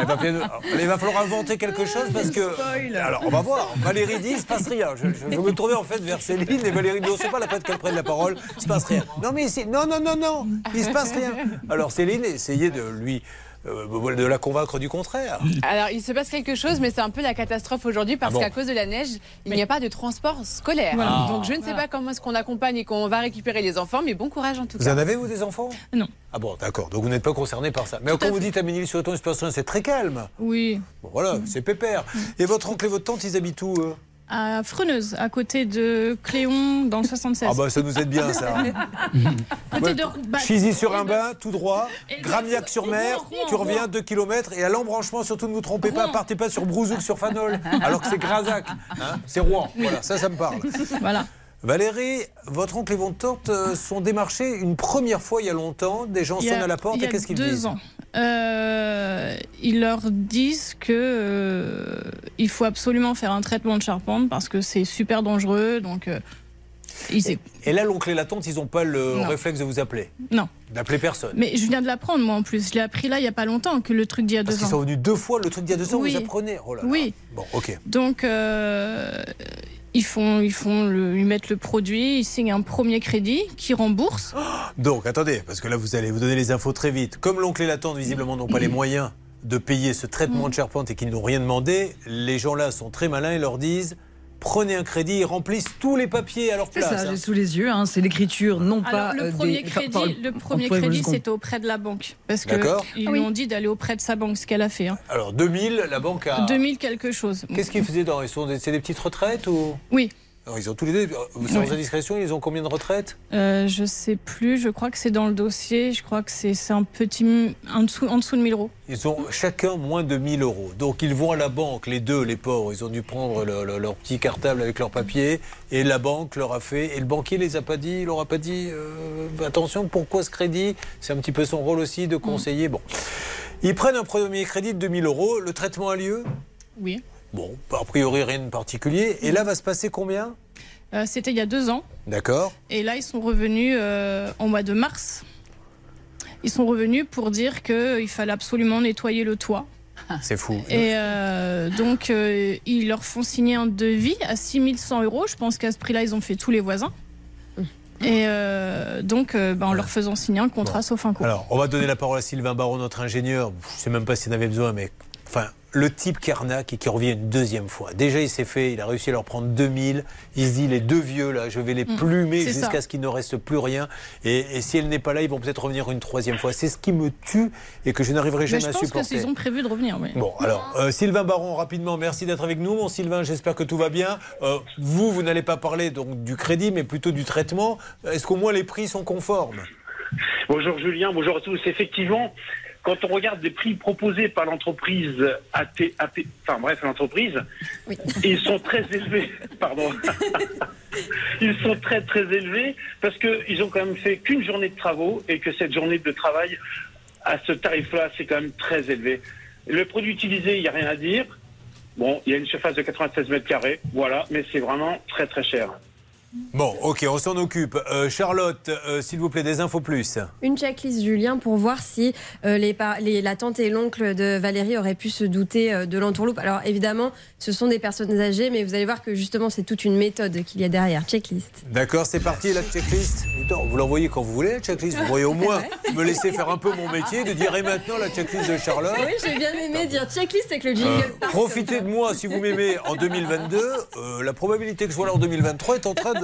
Speaker 4: Elle va, peut-être- il va falloir inventer quelque chose parce que. Alors, on va voir. Valérie dit, il se passe rien. Je, je- je me tournais en fait vers Céline et Valérie dit, on sait pas la peine qu'elle prenne la parole, il se passe rien. Non, mais ici, non, non, non, non, il se passe rien. Alors, Céline, essayez de lui. Euh, de la convaincre du contraire.
Speaker 2: Alors, il se passe quelque chose, mais c'est un peu la catastrophe aujourd'hui parce
Speaker 4: Ah bon
Speaker 2: qu'à cause de la neige, il n'y a pas de transport scolaire.
Speaker 4: Voilà.
Speaker 2: Donc, je ne sais pas comment est-ce qu'on accompagne et qu'on va récupérer les enfants, mais bon courage en tout
Speaker 4: Vous
Speaker 2: cas.
Speaker 4: en avez, vous, des enfants?
Speaker 33: Non.
Speaker 4: Ah bon, d'accord. Donc, vous n'êtes pas concerné par ça. Mais
Speaker 33: Tout
Speaker 4: quand
Speaker 33: à
Speaker 4: vous
Speaker 33: fait.
Speaker 4: dites à Ménil-sur-Oton, il se passe rien, c'est très calme.
Speaker 33: Oui.
Speaker 4: Bon, voilà, c'est pépère. Et votre oncle et votre tante, ils habitent où eux?
Speaker 33: À Freneuse, à côté de Cléon, dans le 76.
Speaker 4: Ah bah ça nous aide bien ça.
Speaker 33: Côté de- bah,
Speaker 4: Chizy-sur-Imbin, tout droit,
Speaker 33: Rouen,
Speaker 4: tu reviens 2 km et à l'embranchement, surtout ne vous trompez pas, partez pas sur Brouzouk sur Fanol, alors que c'est Grazac, hein, c'est Rouen. Voilà, ça, ça me parle.
Speaker 33: Voilà.
Speaker 4: Valérie, votre oncle et votre tante euh, sont démarchés une première fois il y a longtemps, des gens
Speaker 33: a-
Speaker 4: sonnent à la porte
Speaker 33: il y
Speaker 4: et
Speaker 33: a
Speaker 4: qu'est-ce qu'ils
Speaker 33: deux
Speaker 4: disent?
Speaker 33: ans. Euh, ils leur disent que euh, il faut absolument faire un traitement de charpente parce que c'est super dangereux. Donc, euh, ils
Speaker 4: Et là, l'oncle et la tante, ils n'ont pas le
Speaker 33: Non.
Speaker 4: réflexe de vous appeler,
Speaker 33: non.
Speaker 4: d'appeler personne.
Speaker 33: Mais je viens de l'apprendre moi en plus. Je l'ai appris là il y a pas longtemps que le truc d'il y a
Speaker 4: Parce
Speaker 33: deux
Speaker 4: qu'ils
Speaker 33: ans.
Speaker 4: sont venus deux fois, le truc d'il y a deux ans,
Speaker 33: Oui.
Speaker 4: vous apprenez. Oh là là.
Speaker 33: Oui.
Speaker 4: Bon, ok.
Speaker 33: Donc, ils font, ils font, le, ils mettent le produit, ils signent un premier crédit qui rembourse.
Speaker 4: Donc, attendez, parce que là, vous allez vous donner les infos très vite. Comme l'oncle et la tante, visiblement, n'ont pas les moyens de payer ce traitement de charpente et qu'ils n'ont rien demandé, les gens-là sont très malins et leur disent prenez un crédit et remplissent tous les papiers à leur
Speaker 9: C'est
Speaker 4: place.
Speaker 9: ça,
Speaker 4: hein.
Speaker 9: j'ai sous les yeux. hein, c'est l'écriture, non pas.
Speaker 33: Alors, le
Speaker 9: euh,
Speaker 33: premier
Speaker 9: des-
Speaker 33: crédit,
Speaker 9: enfin,
Speaker 33: le premier crédit, c'était auprès de la banque. Parce que
Speaker 4: D'accord.
Speaker 33: ils
Speaker 9: oui.
Speaker 33: ont dit d'aller auprès de sa banque, ce qu'elle a fait. hein.
Speaker 4: Alors, 2000, la banque a.
Speaker 33: 2000 quelque chose.
Speaker 4: Qu'est-ce qu'ils faisaient dans C'est des petites retraites ou?
Speaker 33: Oui.
Speaker 4: Alors, Ils ont tous les deux. Sans
Speaker 33: Oui.
Speaker 4: indiscrétion, ils ont combien de retraites
Speaker 33: Euh, je sais plus, je crois que c'est dans le dossier, je crois que c'est un petit. En dessous, en dessous de 1000 euros.
Speaker 4: Ils ont chacun moins de 1000 euros. Donc ils vont à la banque, les deux, les pauvres. Ils ont dû prendre le- le- leur petit cartable avec leurs papiers. Et la banque leur a fait. Et le banquier les a pas dit. Il leur a pas dit euh, attention, pourquoi ce crédit? C'est un petit peu son rôle aussi de conseiller. Bon. Ils prennent un premier crédit de 2000 euros. Le traitement a lieu?
Speaker 33: Oui.
Speaker 4: Bon, a priori rien de particulier. Et là va se passer combien?
Speaker 33: Euh, c'était il y a deux ans.
Speaker 4: D'accord.
Speaker 33: Et là, ils sont revenus euh, au mois de mars. Ils sont revenus pour dire qu'il fallait absolument nettoyer le toit.
Speaker 4: C'est fou.
Speaker 33: Et euh, donc, euh, ils leur font signer un devis à 6100 euros. Je pense qu'à ce prix-là, ils ont fait tous les voisins. Et euh, donc, euh, bah, en leur faisant signer un contrat sauf un coût.
Speaker 4: Alors, on va donner la parole à Sylvain Baron, notre ingénieur. Je ne sais même pas s'il en avait besoin, mais enfin, le type qui arnaque et qui revient une deuxième fois. Déjà, il s'est fait, il a réussi à leur prendre 2000. Il se dit, les deux vieux, là, je vais les
Speaker 33: Mm,
Speaker 4: plumer jusqu'à ce qu'il ne reste plus rien. Et, et si elle n'est pas là, ils vont peut-être revenir une troisième fois. C'est ce qui me tue et que je n'arriverai
Speaker 33: Mais
Speaker 4: jamais
Speaker 33: je
Speaker 4: à
Speaker 33: pense
Speaker 4: supporter.
Speaker 33: qu'ils ont prévu de revenir. oui.
Speaker 4: Bon, alors, euh, Sylvain Baron, rapidement, merci d'être avec nous. Mon Sylvain, j'espère que tout va bien. Euh, vous, vous n'allez pas parler donc du crédit, mais plutôt du traitement. Est-ce qu'au moins les prix sont conformes?
Speaker 34: Bonjour Julien, bonjour à tous. Effectivement, quand on regarde les prix proposés par l'entreprise AT, AT enfin bref, l'entreprise, ils sont très élevés. Pardon. ils sont très très élevés parce qu'ils ont quand même fait qu'une journée de travaux et que cette journée de travail à ce tarif-là, c'est quand même très élevé. Le produit utilisé, il n'y a rien à dire. Bon, il y a une surface de 96 mètres carrés, voilà, mais c'est vraiment très très cher.
Speaker 4: Bon, ok, on s'en occupe. Euh, Charlotte, euh, s'il vous plaît, des infos plus.
Speaker 7: Une checklist, Julien, pour voir si euh, les, les- la tante et l'oncle de Valérie auraient pu se douter de l'entourloupe. Alors évidemment, ce sont des personnes âgées, mais vous allez voir que justement, c'est toute une méthode qu'il y a derrière. Checklist.
Speaker 4: D'accord, c'est parti, la checklist. Vous l'envoyez quand vous voulez, la checklist. Vous pourriez au moins me laisser faire un peu mon métier de dire et maintenant la checklist de Charlotte.
Speaker 7: Oui, j'ai bien aimé dire checklist avec le jingle.
Speaker 4: profitez de moi si vous m'aimez en 2022. Euh, la probabilité que je sois là en 2023 est en train de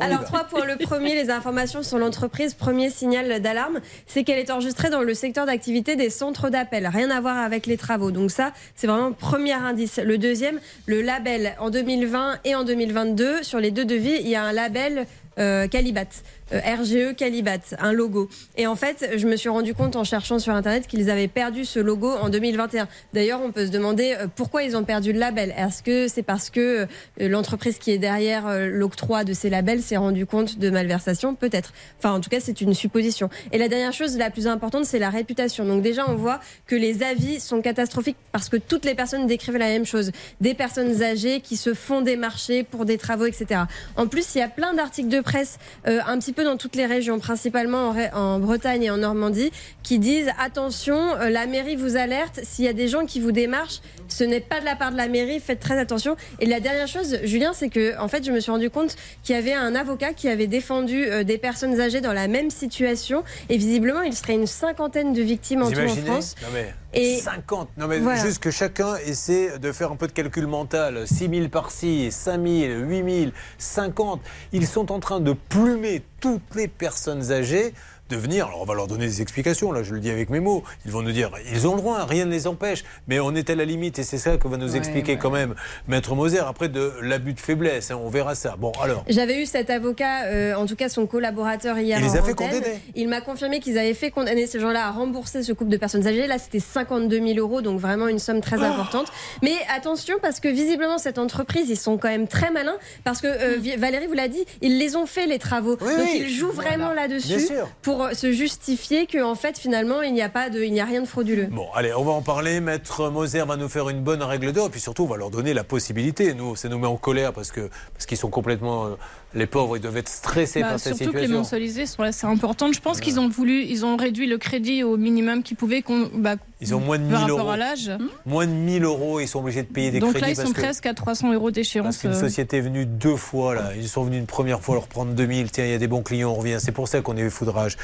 Speaker 4: Alors,
Speaker 7: trois points. Le premier, les informations sur l'entreprise. Premier signal d'alarme, c'est qu'elle est enregistrée dans le secteur d'activité des centres d'appel. Rien à voir avec les travaux. Donc, ça, c'est vraiment le premier indice. Le deuxième, le label. En 2020 et en 2022, sur les deux devis, il y a un label. euh, Calibat, RGE Calibat, un logo. Et en fait, je me suis rendu compte en cherchant sur Internet qu'ils avaient perdu ce logo en 2021. D'ailleurs, on peut se demander euh, pourquoi ils ont perdu le label. Est-ce que c'est parce que euh, l'entreprise qui est derrière euh, l'octroi de ces labels s'est rendu compte de malversation Peut-être? Enfin, en tout cas, c'est une supposition. Et la dernière chose, la plus importante, c'est la réputation. Donc déjà, on voit que les avis sont catastrophiques parce que toutes les personnes décrivent la même chose. Des personnes âgées qui se font démarcher pour des travaux, etc. En plus, il y a plein d'articles de presse, euh, un petit peu dans toutes les régions, principalement en, Bretagne et en Normandie, qui disent attention, euh, la mairie vous alerte. S'il y a des gens qui vous démarchent, ce n'est pas de la part de la mairie. Faites très attention. Et la dernière chose, Julien, c'est que en fait, je me suis rendu compte qu'il y avait un avocat qui avait défendu euh, des personnes âgées dans la même situation. Et visiblement, il serait une cinquantaine de victimes en tout en France.
Speaker 4: Non mais
Speaker 7: Et-
Speaker 4: 50. Non mais
Speaker 7: Voilà.
Speaker 4: juste que chacun essaie de faire un peu de calcul mental. 6 000 par-ci, 5 000, 8 000, 50. Ils sont en train de plumer toutes les personnes âgées de venir. Alors on va leur donner des explications. Là, je le dis avec mes mots. Ils vont nous dire, ils ont le droit, rien ne les empêche. Mais on est à la limite et c'est ça que va nous
Speaker 7: Ouais,
Speaker 4: expliquer
Speaker 7: ouais.
Speaker 4: quand même Maître Moser. Après de l'abus de faiblesse, hein, on verra ça. Bon alors.
Speaker 7: J'avais eu cet avocat, euh, en tout cas son collaborateur hier.
Speaker 4: Il les a fait
Speaker 7: antenne.
Speaker 4: condamner.
Speaker 7: Il m'a confirmé qu'ils avaient fait condamner ces gens-là à rembourser ce couple de personnes âgées. Là, c'était 52 000 euros, donc vraiment une somme
Speaker 4: Oh.
Speaker 7: très importante. Mais attention, parce que visiblement, cette entreprise, ils sont quand même très malins. Parce que euh, Vi- Valérie vous l'a dit, ils les ont fait, les travaux. donc
Speaker 4: oui.
Speaker 7: ils jouent vraiment
Speaker 4: Bien
Speaker 7: là-dessus
Speaker 4: sûr.
Speaker 7: Pour euh, se justifier qu'en fait, finalement, il n'y a, pas de, il n'y a rien de frauduleux.
Speaker 4: Bon, allez, on va en parler. Maître Moser va nous faire une bonne règle d'or. Puis surtout, on va leur donner la possibilité. Nous, ça nous met en colère parce que parce qu'ils sont complètement. Les pauvres, ils doivent être stressés
Speaker 33: Bah,
Speaker 4: par cette
Speaker 33: surtout que les
Speaker 4: situation.
Speaker 33: mensualités sont assez importantes. Je pense qu'ils ont voulu, ils ont réduit le crédit au minimum qu'ils pouvaient. qu'on- bah,
Speaker 4: Ils ont moins de
Speaker 33: par
Speaker 4: 1000
Speaker 33: rapport
Speaker 4: euros.
Speaker 33: à l'âge.
Speaker 4: Moins de 1000 euros, ils sont obligés de payer des
Speaker 33: Donc
Speaker 4: crédits
Speaker 33: là, ils
Speaker 4: parce
Speaker 33: sont
Speaker 4: que.
Speaker 33: presque à 300 euros
Speaker 4: Parce
Speaker 33: d'échéance.
Speaker 4: qu'une
Speaker 33: euh.
Speaker 4: société est venue deux fois, là. Ils sont venus une première fois leur prendre 2000. Tiens, il y a des bons clients, on revient. C'est pour ça qu'on est eu foudrage.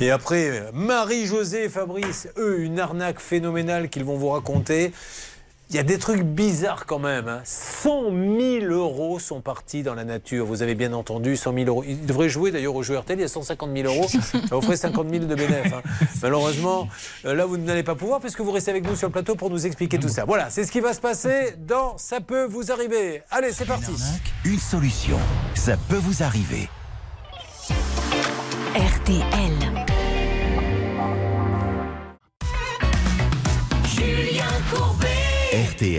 Speaker 4: Et après, Marie-Josée et Fabrice, eux, une arnaque phénoménale qu'ils vont vous raconter. Il y a des trucs bizarres quand même. hein. 100 000 euros sont partis dans la nature. Vous avez bien entendu, 100 000 euros. Ils devraient jouer d'ailleurs au jeu RTL. Il y a 150 000 euros. Ça vous ferait 50 000 de bénéfices. hein. Malheureusement, euh, là, vous n'allez pas pouvoir puisque vous restez avec nous sur le plateau pour nous expliquer tout ça. Voilà, c'est ce qui va se passer dans Ça peut vous arriver. Allez, c'est parti.
Speaker 1: Une solution, ça peut vous arriver.
Speaker 18: RTL.
Speaker 21: Julien Courbet.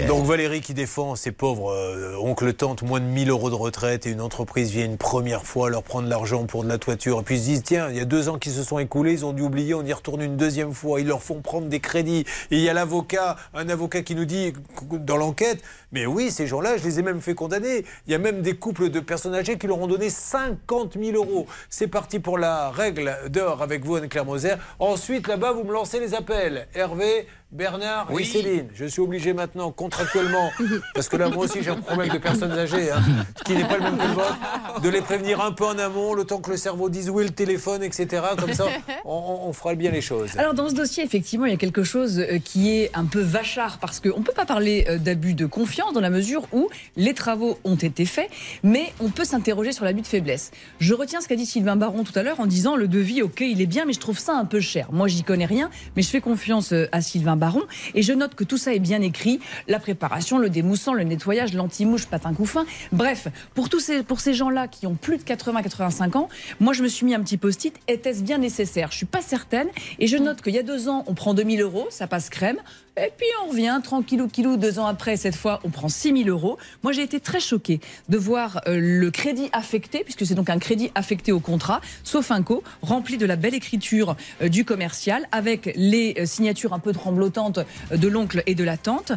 Speaker 4: Donc Valérie qui défend ses pauvres euh, oncles tantes, moins de 1000 euros de retraite et une entreprise vient une première fois leur prendre l'argent pour de la toiture et puis ils se disent tiens il y a deux ans qui se sont écoulés ils ont dû oublier on y retourne une deuxième fois ils leur font prendre des crédits. Et il y a l'avocat un avocat qui nous dit dans l'enquête mais oui ces gens-là je les ai même fait condamner. Il y a même des couples de personnes âgées qui leur ont donné 50 000 euros. C'est parti pour la règle d'or avec vous Anne-Claire Moser. Ensuite là-bas vous me lancez les appels. Hervé Bernard et Céline, je suis obligé maintenant, contractuellement, parce que là, moi aussi, j'ai un problème de personnes âgées, hein, qui n'est pas le même que le vôtre, de les prévenir un peu en amont, le temps que le cerveau dise où est le téléphone, etc. Comme ça, on, on- on fera bien les choses.
Speaker 9: Alors dans ce dossier, effectivement, il y a quelque chose euh, qui est un peu vachard parce qu'on ne peut pas parler euh, d'abus de confiance dans la mesure où les travaux ont été faits, mais on peut s'interroger sur l'abus de faiblesse. Je retiens ce qu'a dit Sylvain Baron tout à l'heure en disant le devis, ok, il est bien, mais je trouve ça un peu cher. Moi, j'y connais rien, mais je fais confiance euh, à Sylvain Baron et je note que tout ça est bien écrit la préparation, le démoussant, le nettoyage, l'anti-mouche, patin couffin. Bref, pour tous ces, pour ces gens-là qui ont plus de 80-85 ans, moi, je me suis mis un petit post-it. Était-ce bien nécessaire? Je suis pas certaine. Et je note qu'il y a deux ans, on prend 2000 euros, ça passe crème. Et puis on revient tranquillou, kilou, deux ans après, cette fois, on prend 6000 euros. Moi, j'ai été très choquée de voir euh, le crédit affecté, puisque c'est donc un crédit affecté au contrat, sauf un co, rempli de la belle écriture euh, du commercial, avec les euh, signatures un peu tremblotantes de l'oncle et de la tante,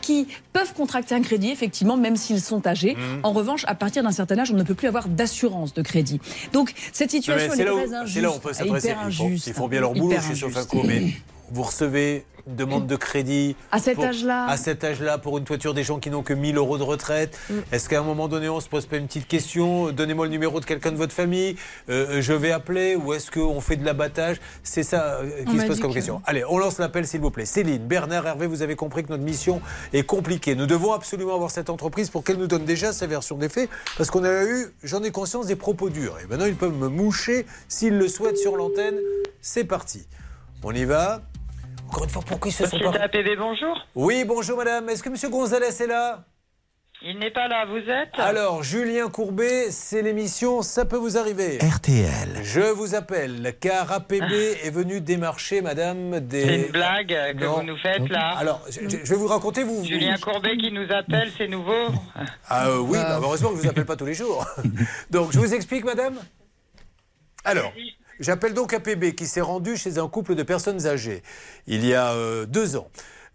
Speaker 9: qui peuvent contracter un crédit, effectivement, même s'ils sont âgés.
Speaker 4: Mmh.
Speaker 9: En revanche, à partir d'un certain âge, on ne peut plus avoir d'assurance de crédit. Donc, cette situation, est très
Speaker 4: où,
Speaker 9: injuste.
Speaker 4: c'est là où on peut s'adresser. ils, font,
Speaker 9: injuste,
Speaker 4: ils font bien leur boulot chez. Sofaco, mais vous recevez une demande de crédit.
Speaker 9: À cet âge-là.
Speaker 4: À cet âge-là, pour une toiture des gens qui n'ont que 1000 euros de retraite. Est-ce qu'à un moment donné, on se pose pas une petite question Donnez-moi le numéro de quelqu'un de votre famille, euh, je vais appeler, ou est-ce qu'on fait de l'abattage? C'est ça euh,
Speaker 33: On
Speaker 4: qui se pose comme
Speaker 33: que-
Speaker 4: question. Allez, on lance l'appel, s'il vous plaît. Céline, Bernard, Hervé, vous avez compris que notre mission est compliquée. Nous devons absolument avoir cette entreprise pour qu'elle nous donne déjà sa version des faits, parce qu'on a eu, j'en ai conscience, des propos durs. Et maintenant, ils peuvent me moucher s'ils le souhaitent sur l'antenne. C'est parti. On y va. Encore une fois, pourquoi ils se sont
Speaker 35: Société
Speaker 4: pas...
Speaker 35: APB, bonjour.
Speaker 4: Oui, bonjour madame. Est-ce que monsieur Gonzalez est là?
Speaker 35: Il n'est pas là, vous êtes?
Speaker 4: Alors, Julien Courbet, c'est l'émission Ça peut vous arriver.
Speaker 1: RTL.
Speaker 4: Je vous appelle car APB est venu démarcher madame des.
Speaker 35: C'est une blague que
Speaker 4: Non.
Speaker 35: vous nous faites là.
Speaker 4: Alors, je, je- je vais vous raconter, vous. vous-
Speaker 35: Julien Courbet qui nous appelle, c'est nouveau.
Speaker 4: Ah euh, oui, bah, heureusement que je vous appelle pas tous les jours. donc, je vous explique, madame Alors, j'appelle donc APB qui s'est rendu chez un couple de personnes âgées il y a euh, deux ans.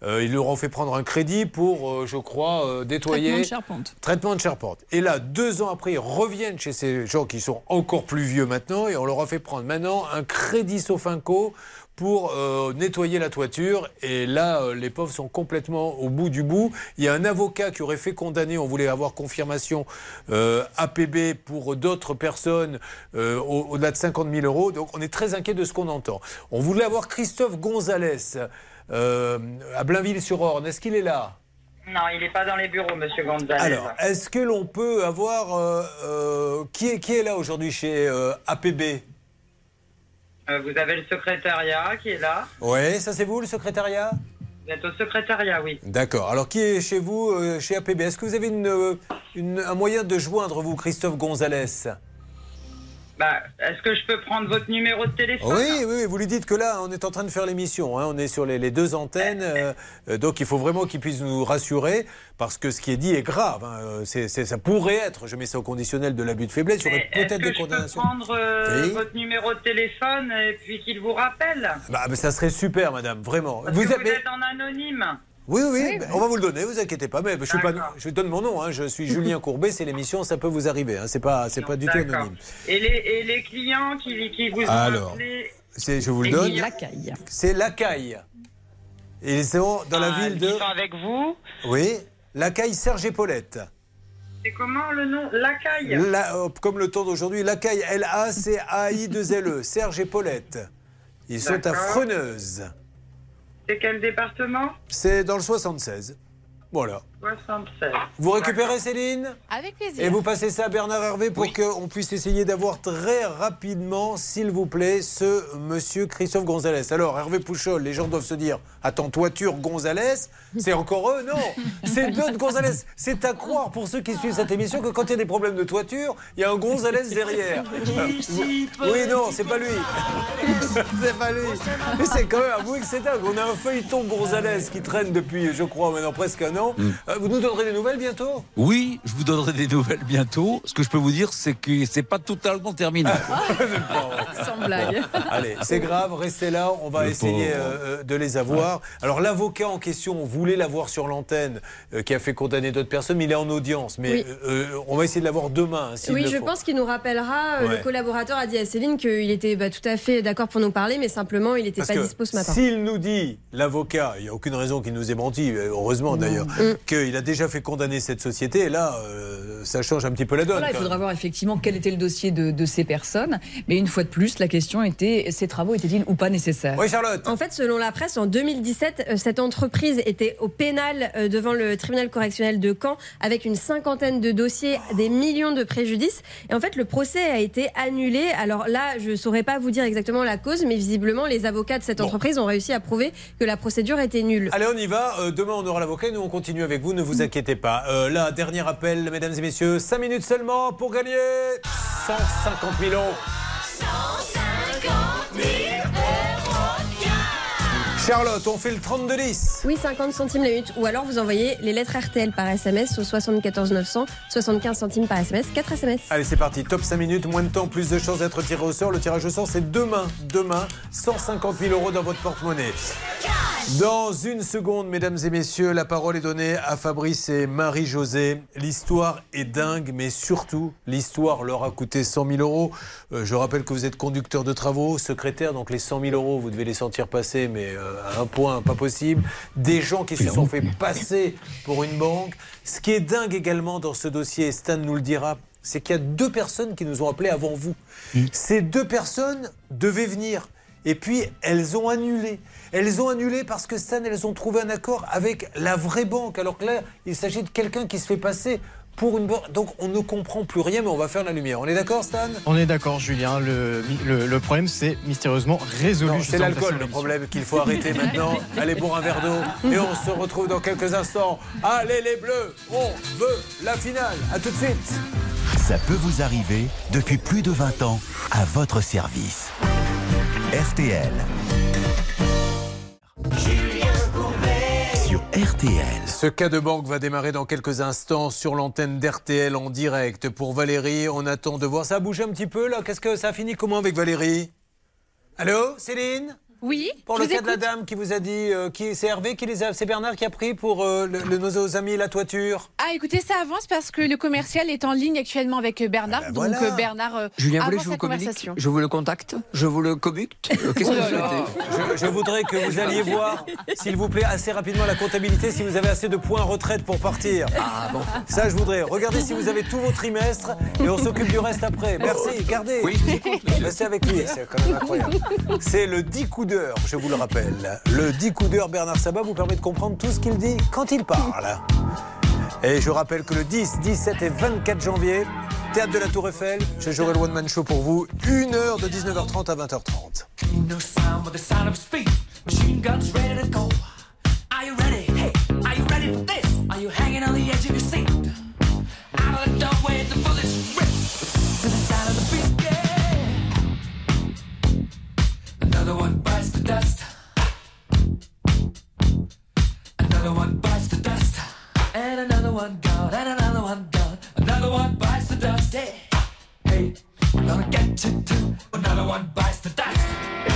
Speaker 4: Euh, ils leur ont fait prendre un crédit pour, euh, je crois, euh, nettoyer.
Speaker 33: Traitement de charpente.
Speaker 4: Traitement de charpente. Et là, deux ans après, ils reviennent chez ces gens qui sont encore plus vieux maintenant et on leur a fait prendre maintenant un crédit Sofinco pour euh, nettoyer la toiture. Et là, euh, les pauvres sont complètement au bout du bout. Il y a un avocat qui aurait fait condamner, on voulait avoir confirmation, euh, APB pour d'autres personnes au- au-delà de 50 000 euros. Donc on est très inquiet de ce qu'on entend. On voulait avoir Christophe Gonzalez à Blainville-sur-Orne. Est-ce qu'il est là?
Speaker 35: Non, il n'est pas dans les bureaux, monsieur Gonzalez.
Speaker 4: alors, est-ce que l'on peut avoir. qui, est, qui est là aujourd'hui chez APB
Speaker 35: vous avez le secrétariat qui est là.
Speaker 4: Oui, ça c'est vous le secrétariat?
Speaker 35: Vous êtes au secrétariat, oui.
Speaker 4: D'accord. Alors, qui est chez vous, euh, chez APB Est-ce que vous avez une, euh, une- un moyen de joindre, vous, Christophe Gonzalez?
Speaker 35: Bah, est-ce que je peux prendre votre numéro de téléphone
Speaker 4: Oui, oui, vous lui dites que là, on est en train de faire l'émission. hein, on est sur les, les deux antennes. euh, euh, donc, il faut vraiment qu'il puisse nous rassurer. Parce que ce qui est dit est grave. hein, ça pourrait être, je mets ça au conditionnel de l'abus de faiblesse, il y aurait
Speaker 35: Est-ce
Speaker 4: peut-être
Speaker 35: que
Speaker 4: des
Speaker 35: je peux
Speaker 4: condamnations.
Speaker 35: prendre euh,
Speaker 4: Oui.
Speaker 35: votre numéro de téléphone et puis qu'il vous rappelle?
Speaker 4: Bah, mais ça serait super, madame, vraiment.
Speaker 35: Parce que vous
Speaker 4: mais-
Speaker 35: êtes en anonyme.
Speaker 4: Oui, oui, ben, on va vous le donner, vous inquiétez pas. Mais je, suis pas, je donne mon nom, hein, je suis Julien Courbet, c'est l'émission, ça peut vous arriver. Hein, c'est pas, c'est pas du tout anonyme.
Speaker 35: Et les, et les clients qui, qui vous ont
Speaker 4: Alors,
Speaker 35: appelé
Speaker 4: je vous le donne.
Speaker 9: Lacaille.
Speaker 4: C'est Lacaille. Et ils sont dans la
Speaker 35: Ah,
Speaker 4: ville de.
Speaker 35: Ils sont avec vous.
Speaker 4: Oui, Lacaille Serge Paulette.
Speaker 35: C'est comment le nom Lacaille?
Speaker 4: La- euh, comme le temps d'aujourd'hui, Lacaille, L-A-C-A-I-2-L-E, Serge Paulette. Ils sont à. Freneuse.
Speaker 35: C'est quel département?
Speaker 4: C'est dans le 76. Voilà.
Speaker 35: 76.
Speaker 4: Vous récupérez Céline?
Speaker 2: Avec plaisir.
Speaker 4: Et vous passez ça à Bernard Hervé pour qu'on puisse essayer d'avoir très rapidement, s'il vous plaît, ce monsieur Christophe Gonzalez. Alors, Hervé Pouchol, les gens doivent se dire Attends, toiture Gonzalez, c'est encore eux? Non C'est d'autres Gonzalez. C'est à croire pour ceux qui suivent cette émission que quand il y a des problèmes de toiture, il y a un Gonzalez derrière. Oui, non, c'est pas lui. c'est pas lui. Mais c'est quand même, avouez que c'est dingue. On a un feuilleton Gonzalez qui traîne depuis, je crois, maintenant presque un an. Euh, vous nous donnerez des nouvelles bientôt?
Speaker 16: Oui, je vous donnerai des nouvelles bientôt. Ce que je peux vous dire, c'est que c'est pas totalement terminé.
Speaker 9: Sans blague.
Speaker 4: Allez, c'est grave, restez là, on va
Speaker 16: Le
Speaker 4: essayer
Speaker 16: pauvre.
Speaker 4: euh, de les avoir. Alors l'avocat en question, on voulait l'avoir sur l'antenne, euh, qui a fait condamner d'autres personnes, mais il est en audience. Mais
Speaker 7: Oui.
Speaker 4: euh, euh, on va essayer de l'avoir demain. hein,
Speaker 7: Oui,
Speaker 4: le
Speaker 7: je
Speaker 4: faut.
Speaker 7: pense qu'il nous rappellera. euh,
Speaker 4: Ouais.
Speaker 7: Le collaborateur a dit à Céline qu'il était bah, tout à fait d'accord pour nous parler, mais simplement il n'était pas dispo ce matin.
Speaker 4: s'il nous dit, l'avocat, il n'y a aucune raison qu'il nous ait menti, euh, heureusement d'ailleurs,
Speaker 7: Mm.
Speaker 4: Qu'il a déjà fait condamner cette société, là, euh, ça change un petit peu la donne.
Speaker 9: Voilà, il faudra voir effectivement quel était le dossier de, de ces personnes. Mais une fois de plus, la question était ces travaux étaient-ils ou pas nécessaires?
Speaker 4: Oui, Charlotte.
Speaker 7: En fait, selon la presse, en 2017, euh, cette entreprise était au pénal euh, devant le tribunal correctionnel de Caen avec une cinquantaine de dossiers, des millions de préjudices. Et en fait, le procès a été annulé. Alors là, je ne saurais pas vous dire exactement la cause, mais visiblement, les avocats de cette entreprise ont réussi à prouver que la procédure était nulle.
Speaker 4: Allez, on y va. Euh, demain, on aura l'avocat et nous, on continue avec vous. Ne vous inquiétez pas. Euh, là, dernier appel, mesdames et messieurs. 5 minutes seulement pour gagner 150 000 euros. Charlotte, on fait le 32-10.
Speaker 7: Oui, 50 centimes la minute. Ou alors vous envoyez les lettres RTL par SMS au 74 900, 75 centimes par SMS, 4 SMS.
Speaker 4: Allez, c'est parti. Top 5 minutes, moins de temps, plus de chances d'être tiré au sort. Le tirage au sort, c'est demain. Demain, 150 000 euros dans votre porte-monnaie. Dans une seconde, mesdames et messieurs, la parole est donnée à Fabrice et Marie-Josée. L'histoire est dingue, mais surtout, l'histoire leur a coûté 100 000 euros. Euh, je rappelle que vous êtes conducteur de travaux, secrétaire, donc les 100 000 euros, vous devez les sentir passer, mais euh, à un point pas possible. Des gens qui se sont fait passer pour une banque. Ce qui est dingue également dans ce dossier, et Stan nous le dira, c'est qu'il y a deux personnes qui nous ont appelés avant vous. Ces deux personnes devaient venir. Et puis, elles ont annulé. Elles ont annulé parce que Stan, elles ont trouvé un accord avec la vraie banque. Alors que là, il s'agit de quelqu'un qui se fait passer pour une banque. Donc, on ne comprend plus rien, mais on va faire la lumière. On est d'accord, Stan?
Speaker 36: On est d'accord, Julien. Le, le- le problème, c'est mystérieusement résolu.
Speaker 4: C'est l'alcool le problème qu'il faut arrêter maintenant. Allez boire un verre d'eau et on se retrouve dans quelques instants. Allez les bleus, on veut la finale. À tout de suite.
Speaker 1: Ça peut vous arriver depuis plus de 20 ans à votre service. RTL.
Speaker 4: Ce cas de banque va démarrer dans quelques instants sur l'antenne d'RTL en direct. Pour Valérie, on attend de voir. Ça a un petit peu là Qu'est-ce que ça a fini comment avec Valérie? Allô, Céline?
Speaker 2: Oui.
Speaker 4: Pour le cas de la dame qui vous a dit, euh, qui c'est Hervé qui les a, c'est Bernard qui a pris pour euh, le- le- nos amis la toiture.
Speaker 2: Ah, écoutez, ça avance parce que le commercial est en ligne actuellement avec Bernard. donc
Speaker 4: voilà.
Speaker 2: euh, Bernard euh,
Speaker 15: Julien, vous voulez je vous communique
Speaker 2: conversation.
Speaker 15: Je vous le contacte Je vous le commute Euh, Qu'est-ce que vous souhaitez
Speaker 4: Je, je voudrais que vous alliez voir, s'il vous plaît, assez rapidement la comptabilité, si vous avez assez de points retraite pour partir.
Speaker 15: Ah bon
Speaker 4: Ça, je voudrais. Regardez si vous avez tous vos trimestres et on s'occupe du reste après. Merci, gardez.
Speaker 15: Oui, je vous écoute.
Speaker 4: Restez avec lui, c'est quand même incroyable. C'est le 10 coups je vous le rappelle. Le 10 coups d'heure Bernard Sabat vous permet de comprendre tout ce qu'il dit quand il parle. Et je rappelle que le 10, 17 et 24 janvier, Théâtre de la Tour Eiffel, je jouerai le One Man Show pour vous, une heure de 19h30 à 20h30.
Speaker 21: No sound but the sound of speed. Machine guns ready to go. Are you ready? Hey, are you ready for this? Are you hanging on the edge of your Another one bites the dust. Another one bites the dust. And another one gone. And another one gone. Another one bites the dust. Yeah. Hey, we're gonna get you too. Another one bites the dust.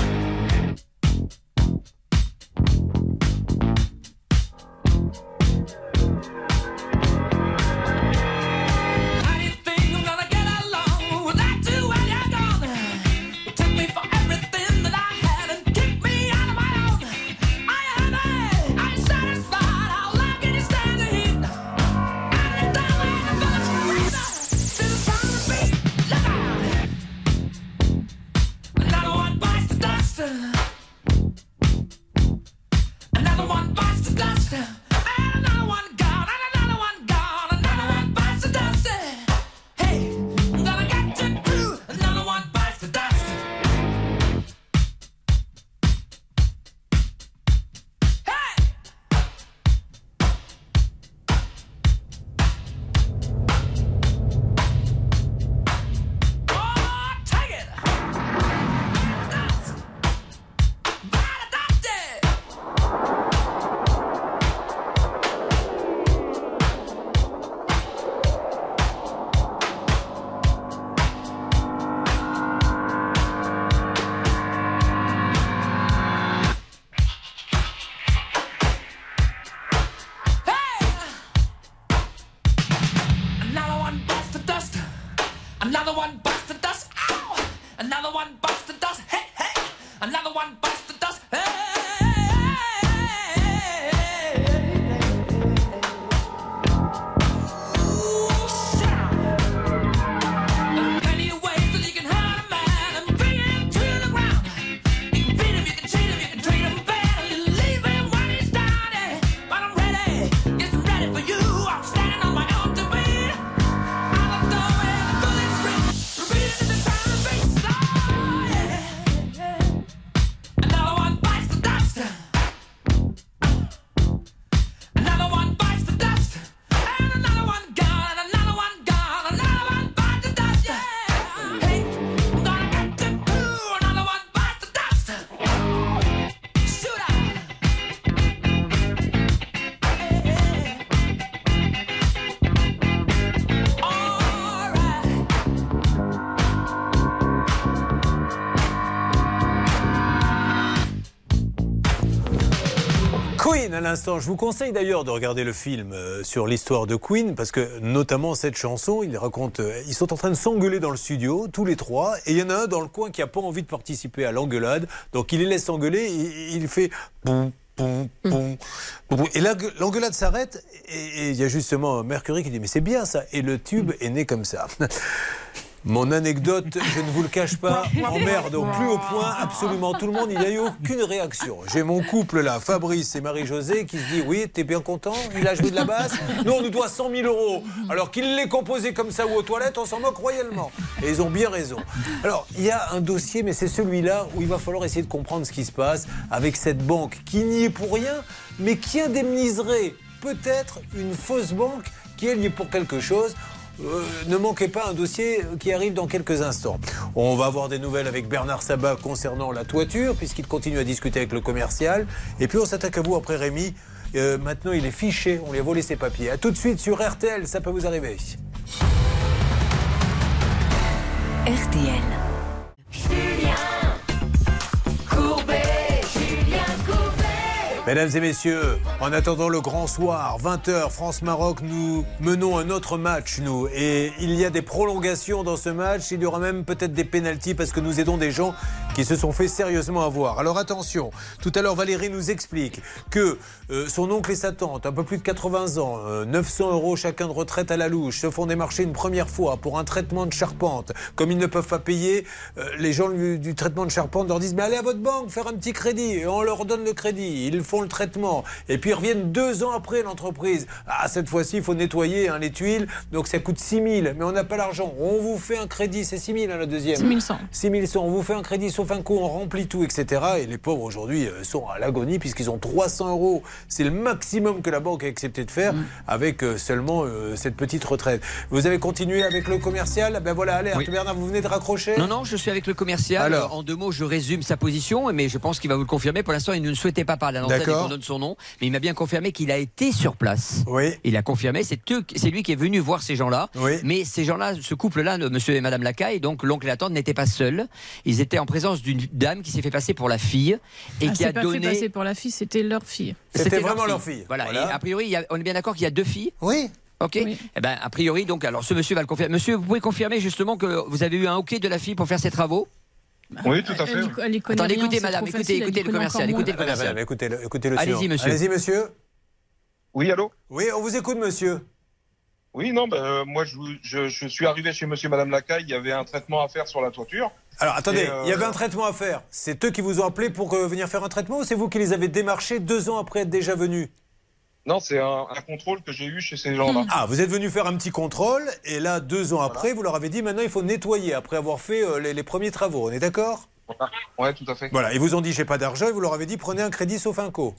Speaker 4: L'instant. Je vous conseille d'ailleurs de regarder le film euh, sur l'histoire de Queen, parce que notamment cette chanson, il raconte, euh, ils sont en train de s'engueuler dans le studio, tous les trois, et il y en a un dans le coin qui n'a pas envie de participer à l'engueulade, donc il les laisse s'engueuler, il, il fait boum, boum, boum, boum. Et là, l'engueulade s'arrête, et et il y a justement Mercury qui dit mais c'est bien ça, et le tube est né comme ça. Mon anecdote, je ne vous le cache pas, emmerde au plus haut point absolument tout le monde. Il n'y a eu aucune réaction. J'ai mon couple là, Fabrice et Marie-Josée, qui se dit Oui, t'es bien content Il a joué de la basse? Nous, on nous doit 100 000 euros. Alors qu'il l'ait composé comme ça ou aux toilettes, on s'en moque royalement. Et ils ont bien raison. Alors, il y a un dossier, mais c'est celui-là où il va falloir essayer de comprendre ce qui se passe avec cette banque qui n'y est pour rien, mais qui indemniserait peut-être une fausse banque qui est liée pour quelque chose. Euh, ne manquez pas un dossier qui arrive dans quelques instants. On va avoir des nouvelles avec Bernard Sabat concernant la toiture, puisqu'il continue à discuter avec le commercial. Et puis on s'attaque à vous après Rémi. Euh, maintenant, il est fiché, on lui a volé ses papiers. A tout de suite sur RTL, ça peut vous arriver.
Speaker 18: RTL.
Speaker 4: Mesdames et messieurs, en attendant le grand soir, 20h, France-Maroc, nous menons un autre match, nous. Et il y a des prolongations dans ce match. Il y aura même peut-être des pénalties parce que nous aidons des gens qui se sont fait sérieusement avoir. Alors attention, tout à l'heure Valérie nous explique que euh, son oncle et sa tante, un peu plus de 80 ans, euh, 900 euros chacun de retraite à la louche, se font démarcher une première fois pour un traitement de charpente. Comme ils ne peuvent pas payer, euh, les gens du, traitement de charpente leur disent mais allez à votre banque faire un petit crédit. Et on leur donne le crédit. Ils font le traitement. Et puis ils reviennent deux ans après l'entreprise. Ah, cette fois-ci, il faut nettoyer hein, les tuiles. Donc ça coûte 6 000. Mais on n'a pas l'argent. On vous fait un crédit. C'est 6 000 hein, la deuxième.
Speaker 33: 6 100.
Speaker 4: 6 100. On vous fait un crédit sauf un coup. On remplit tout, etc. Et les pauvres aujourd'hui euh, sont à l'agonie puisqu'ils ont 300 euros. C'est le maximum que la banque a accepté de faire avec euh, seulement euh, cette petite retraite. Vous avez continué avec le commercial? Ben voilà, allez,
Speaker 15: Oui.
Speaker 4: Bernard, vous venez de raccrocher?
Speaker 15: Non, non, je suis avec le commercial.
Speaker 4: Alors
Speaker 15: en deux mots, je résume sa position, mais je pense qu'il va vous le confirmer. Pour l'instant, il ne souhaitait pas parler à l'antenne. Qu'on donne son nom, mais il m'a bien confirmé qu'il a été sur place.
Speaker 4: Oui.
Speaker 15: Il a confirmé, c'est lui qui est venu voir ces gens-là.
Speaker 4: Oui.
Speaker 15: Mais ces gens-là, ce couple-là, monsieur et madame Lacaille, donc l'oncle et la tante n'étaient pas seuls. Ils étaient en présence d'une dame qui s'est fait passer pour la fille et
Speaker 33: Ah,
Speaker 15: qui a
Speaker 33: pas fait
Speaker 15: donné.
Speaker 33: passer pour la fille, c'était leur fille.
Speaker 4: C'était vraiment leur fille.
Speaker 15: Voilà.
Speaker 4: Voilà.
Speaker 15: Et a priori, il y a- on est bien d'accord qu'il y a deux filles.
Speaker 4: Oui.
Speaker 15: Ok. Eh ben, a priori, donc, alors, ce monsieur va le confirmer. Monsieur, vous pouvez confirmer justement que vous avez eu un OK de la fille pour faire ses travaux
Speaker 32: Oui, tout à fait.
Speaker 33: Elle, elle
Speaker 15: Attendez, écoutez, madame, écoutez, écoutez le commercial, écoutez le commercial.
Speaker 4: Madame, écoutez le, écoutez le
Speaker 15: Allez-y, monsieur.
Speaker 4: Allez-y, monsieur.
Speaker 32: Oui, allô?
Speaker 4: Oui, on vous écoute, monsieur.
Speaker 32: Oui, non, ben, euh, moi, je, je, je suis arrivé chez monsieur et madame Lacaille, il y avait un traitement à faire sur la toiture.
Speaker 4: Alors attendez,
Speaker 32: euh,
Speaker 4: il y avait un traitement à faire. C'est eux qui vous ont appelé pour euh, venir faire un traitement ou c'est vous qui les avez démarchés deux ans après être déjà venus?
Speaker 32: Non, c'est un, un contrôle que j'ai eu chez ces gens-là.
Speaker 4: Ah, vous êtes venu faire un petit contrôle et là, deux ans après, vous leur avez dit maintenant il faut nettoyer après avoir fait euh, les, les premiers travaux. On est d'accord?
Speaker 32: Ouais, tout à fait.
Speaker 4: Voilà, ils vous ont dit j'ai pas d'argent et vous leur avez dit prenez un crédit sauf un co.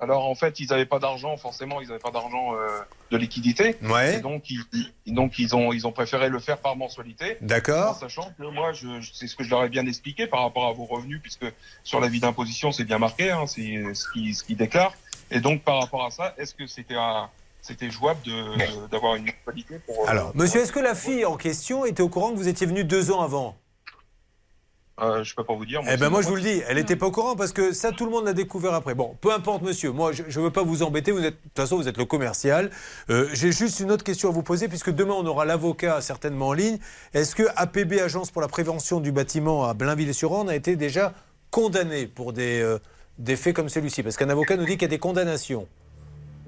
Speaker 32: Alors, en fait, ils n'avaient pas d'argent, forcément, ils n'avaient pas d'argent euh, de liquidité.
Speaker 4: Ouais.
Speaker 32: Et donc, ils, ils- donc ils, ont, ils ont préféré le faire par mensualité.
Speaker 4: D'accord.
Speaker 32: En sachant que moi, je, je- c'est ce que je leur ai bien expliqué par rapport à vos revenus, puisque sur l'avis d'imposition, c'est bien marqué, hein, c'est ce qu'ils ce qu'ils déclarent. Et donc, par rapport à ça, est-ce que c'était un- c'était jouable d'avoir une mensualité pour. euh,
Speaker 4: Alors, monsieur, est-ce que la fille en question était au courant que vous étiez venu deux ans avant?
Speaker 32: Euh, Je peux pas vous dire.
Speaker 4: Eh ben moi je vous le dis, elle n'était pas au courant parce que ça tout le monde l'a découvert après. Bon, peu importe monsieur, moi je ne veux pas vous embêter, vous êtes, de toute façon vous êtes le commercial. Euh, J'ai juste une autre question à vous poser puisque demain on aura l'avocat certainement en ligne. Est-ce que APB, Agence pour la prévention du bâtiment à Blainville-sur-Orne, a été déjà condamné pour des, euh, des faits comme celui-ci Parce qu'un avocat nous dit qu'il y a des condamnations.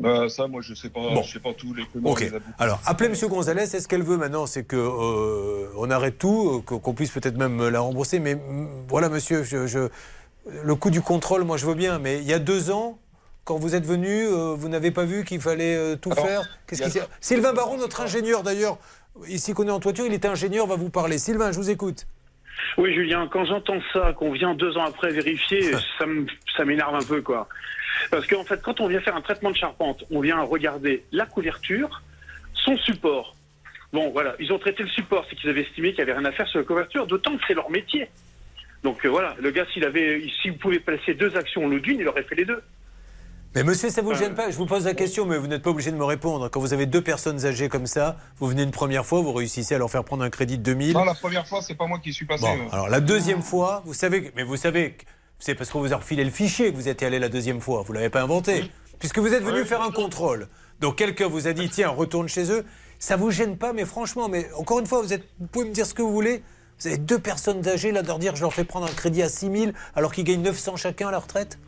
Speaker 32: Euh, ça, moi, je sais pas,
Speaker 4: Bon.
Speaker 32: je sais pas tous les
Speaker 4: Ok. Alors, appelez M. Gonzalez. Est-ce qu'elle veut maintenant C'est que euh, on arrête tout, euh, qu'on puisse peut-être même la rembourser. Mais mm, voilà, monsieur, je, je- le coût du contrôle, moi, je veux bien. Mais il y a deux ans, quand vous êtes venu, euh, vous n'avez pas vu qu'il fallait euh, tout
Speaker 32: Alors,
Speaker 4: faire? Qu'est-ce qui Sylvain Baron, notre ingénieur d'ailleurs, ici qu'on est en toiture, il était ingénieur, va vous parler. Sylvain, je vous écoute.
Speaker 34: Oui, Julien, quand j'entends ça, qu'on vient deux ans après vérifier, ça m'énerve un peu, quoi. Parce qu'en fait, quand on vient faire un traitement de charpente, on vient regarder la couverture, son support. Bon, voilà, ils ont traité le support, c'est qu'ils avaient estimé qu'il n'y avait rien à faire sur la couverture, d'autant que c'est leur métier. Donc euh, voilà, le gars, s'il avait, s'il pouvait placer deux actions au lieu d'une, il aurait fait les deux.
Speaker 4: Mais monsieur, ça vous
Speaker 34: Euh,
Speaker 4: gêne pas Je vous pose la question, mais vous n'êtes pas obligé de me répondre. Quand vous avez deux personnes âgées comme ça, vous venez une première fois, vous réussissez à leur faire prendre un crédit de 2000.
Speaker 32: Non, la première fois, c'est pas moi qui suis passé.
Speaker 4: Bon,
Speaker 32: euh.
Speaker 4: alors la deuxième fois, vous savez, mais vous savez, c'est parce qu'on vous a refilé le fichier que vous êtes allé la deuxième fois. Vous l'avez pas inventé. puisque vous êtes venu faire un contrôle. Donc quelqu'un vous a dit tiens, retourne chez eux. Ça vous gêne pas, mais franchement, mais encore une fois, vous, êtes, vous pouvez me dire ce que vous voulez. Vous avez deux personnes âgées, là, de leur dire je leur fais prendre un crédit à 6 000 alors qu'ils gagnent 900 chacun à la retraite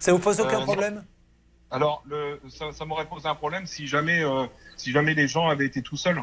Speaker 4: Ça vous pose aucun
Speaker 32: Euh,
Speaker 4: problème?
Speaker 32: Alors, le, ça, ça m'aurait posé un problème si jamais, euh, si jamais les gens avaient été tout seuls.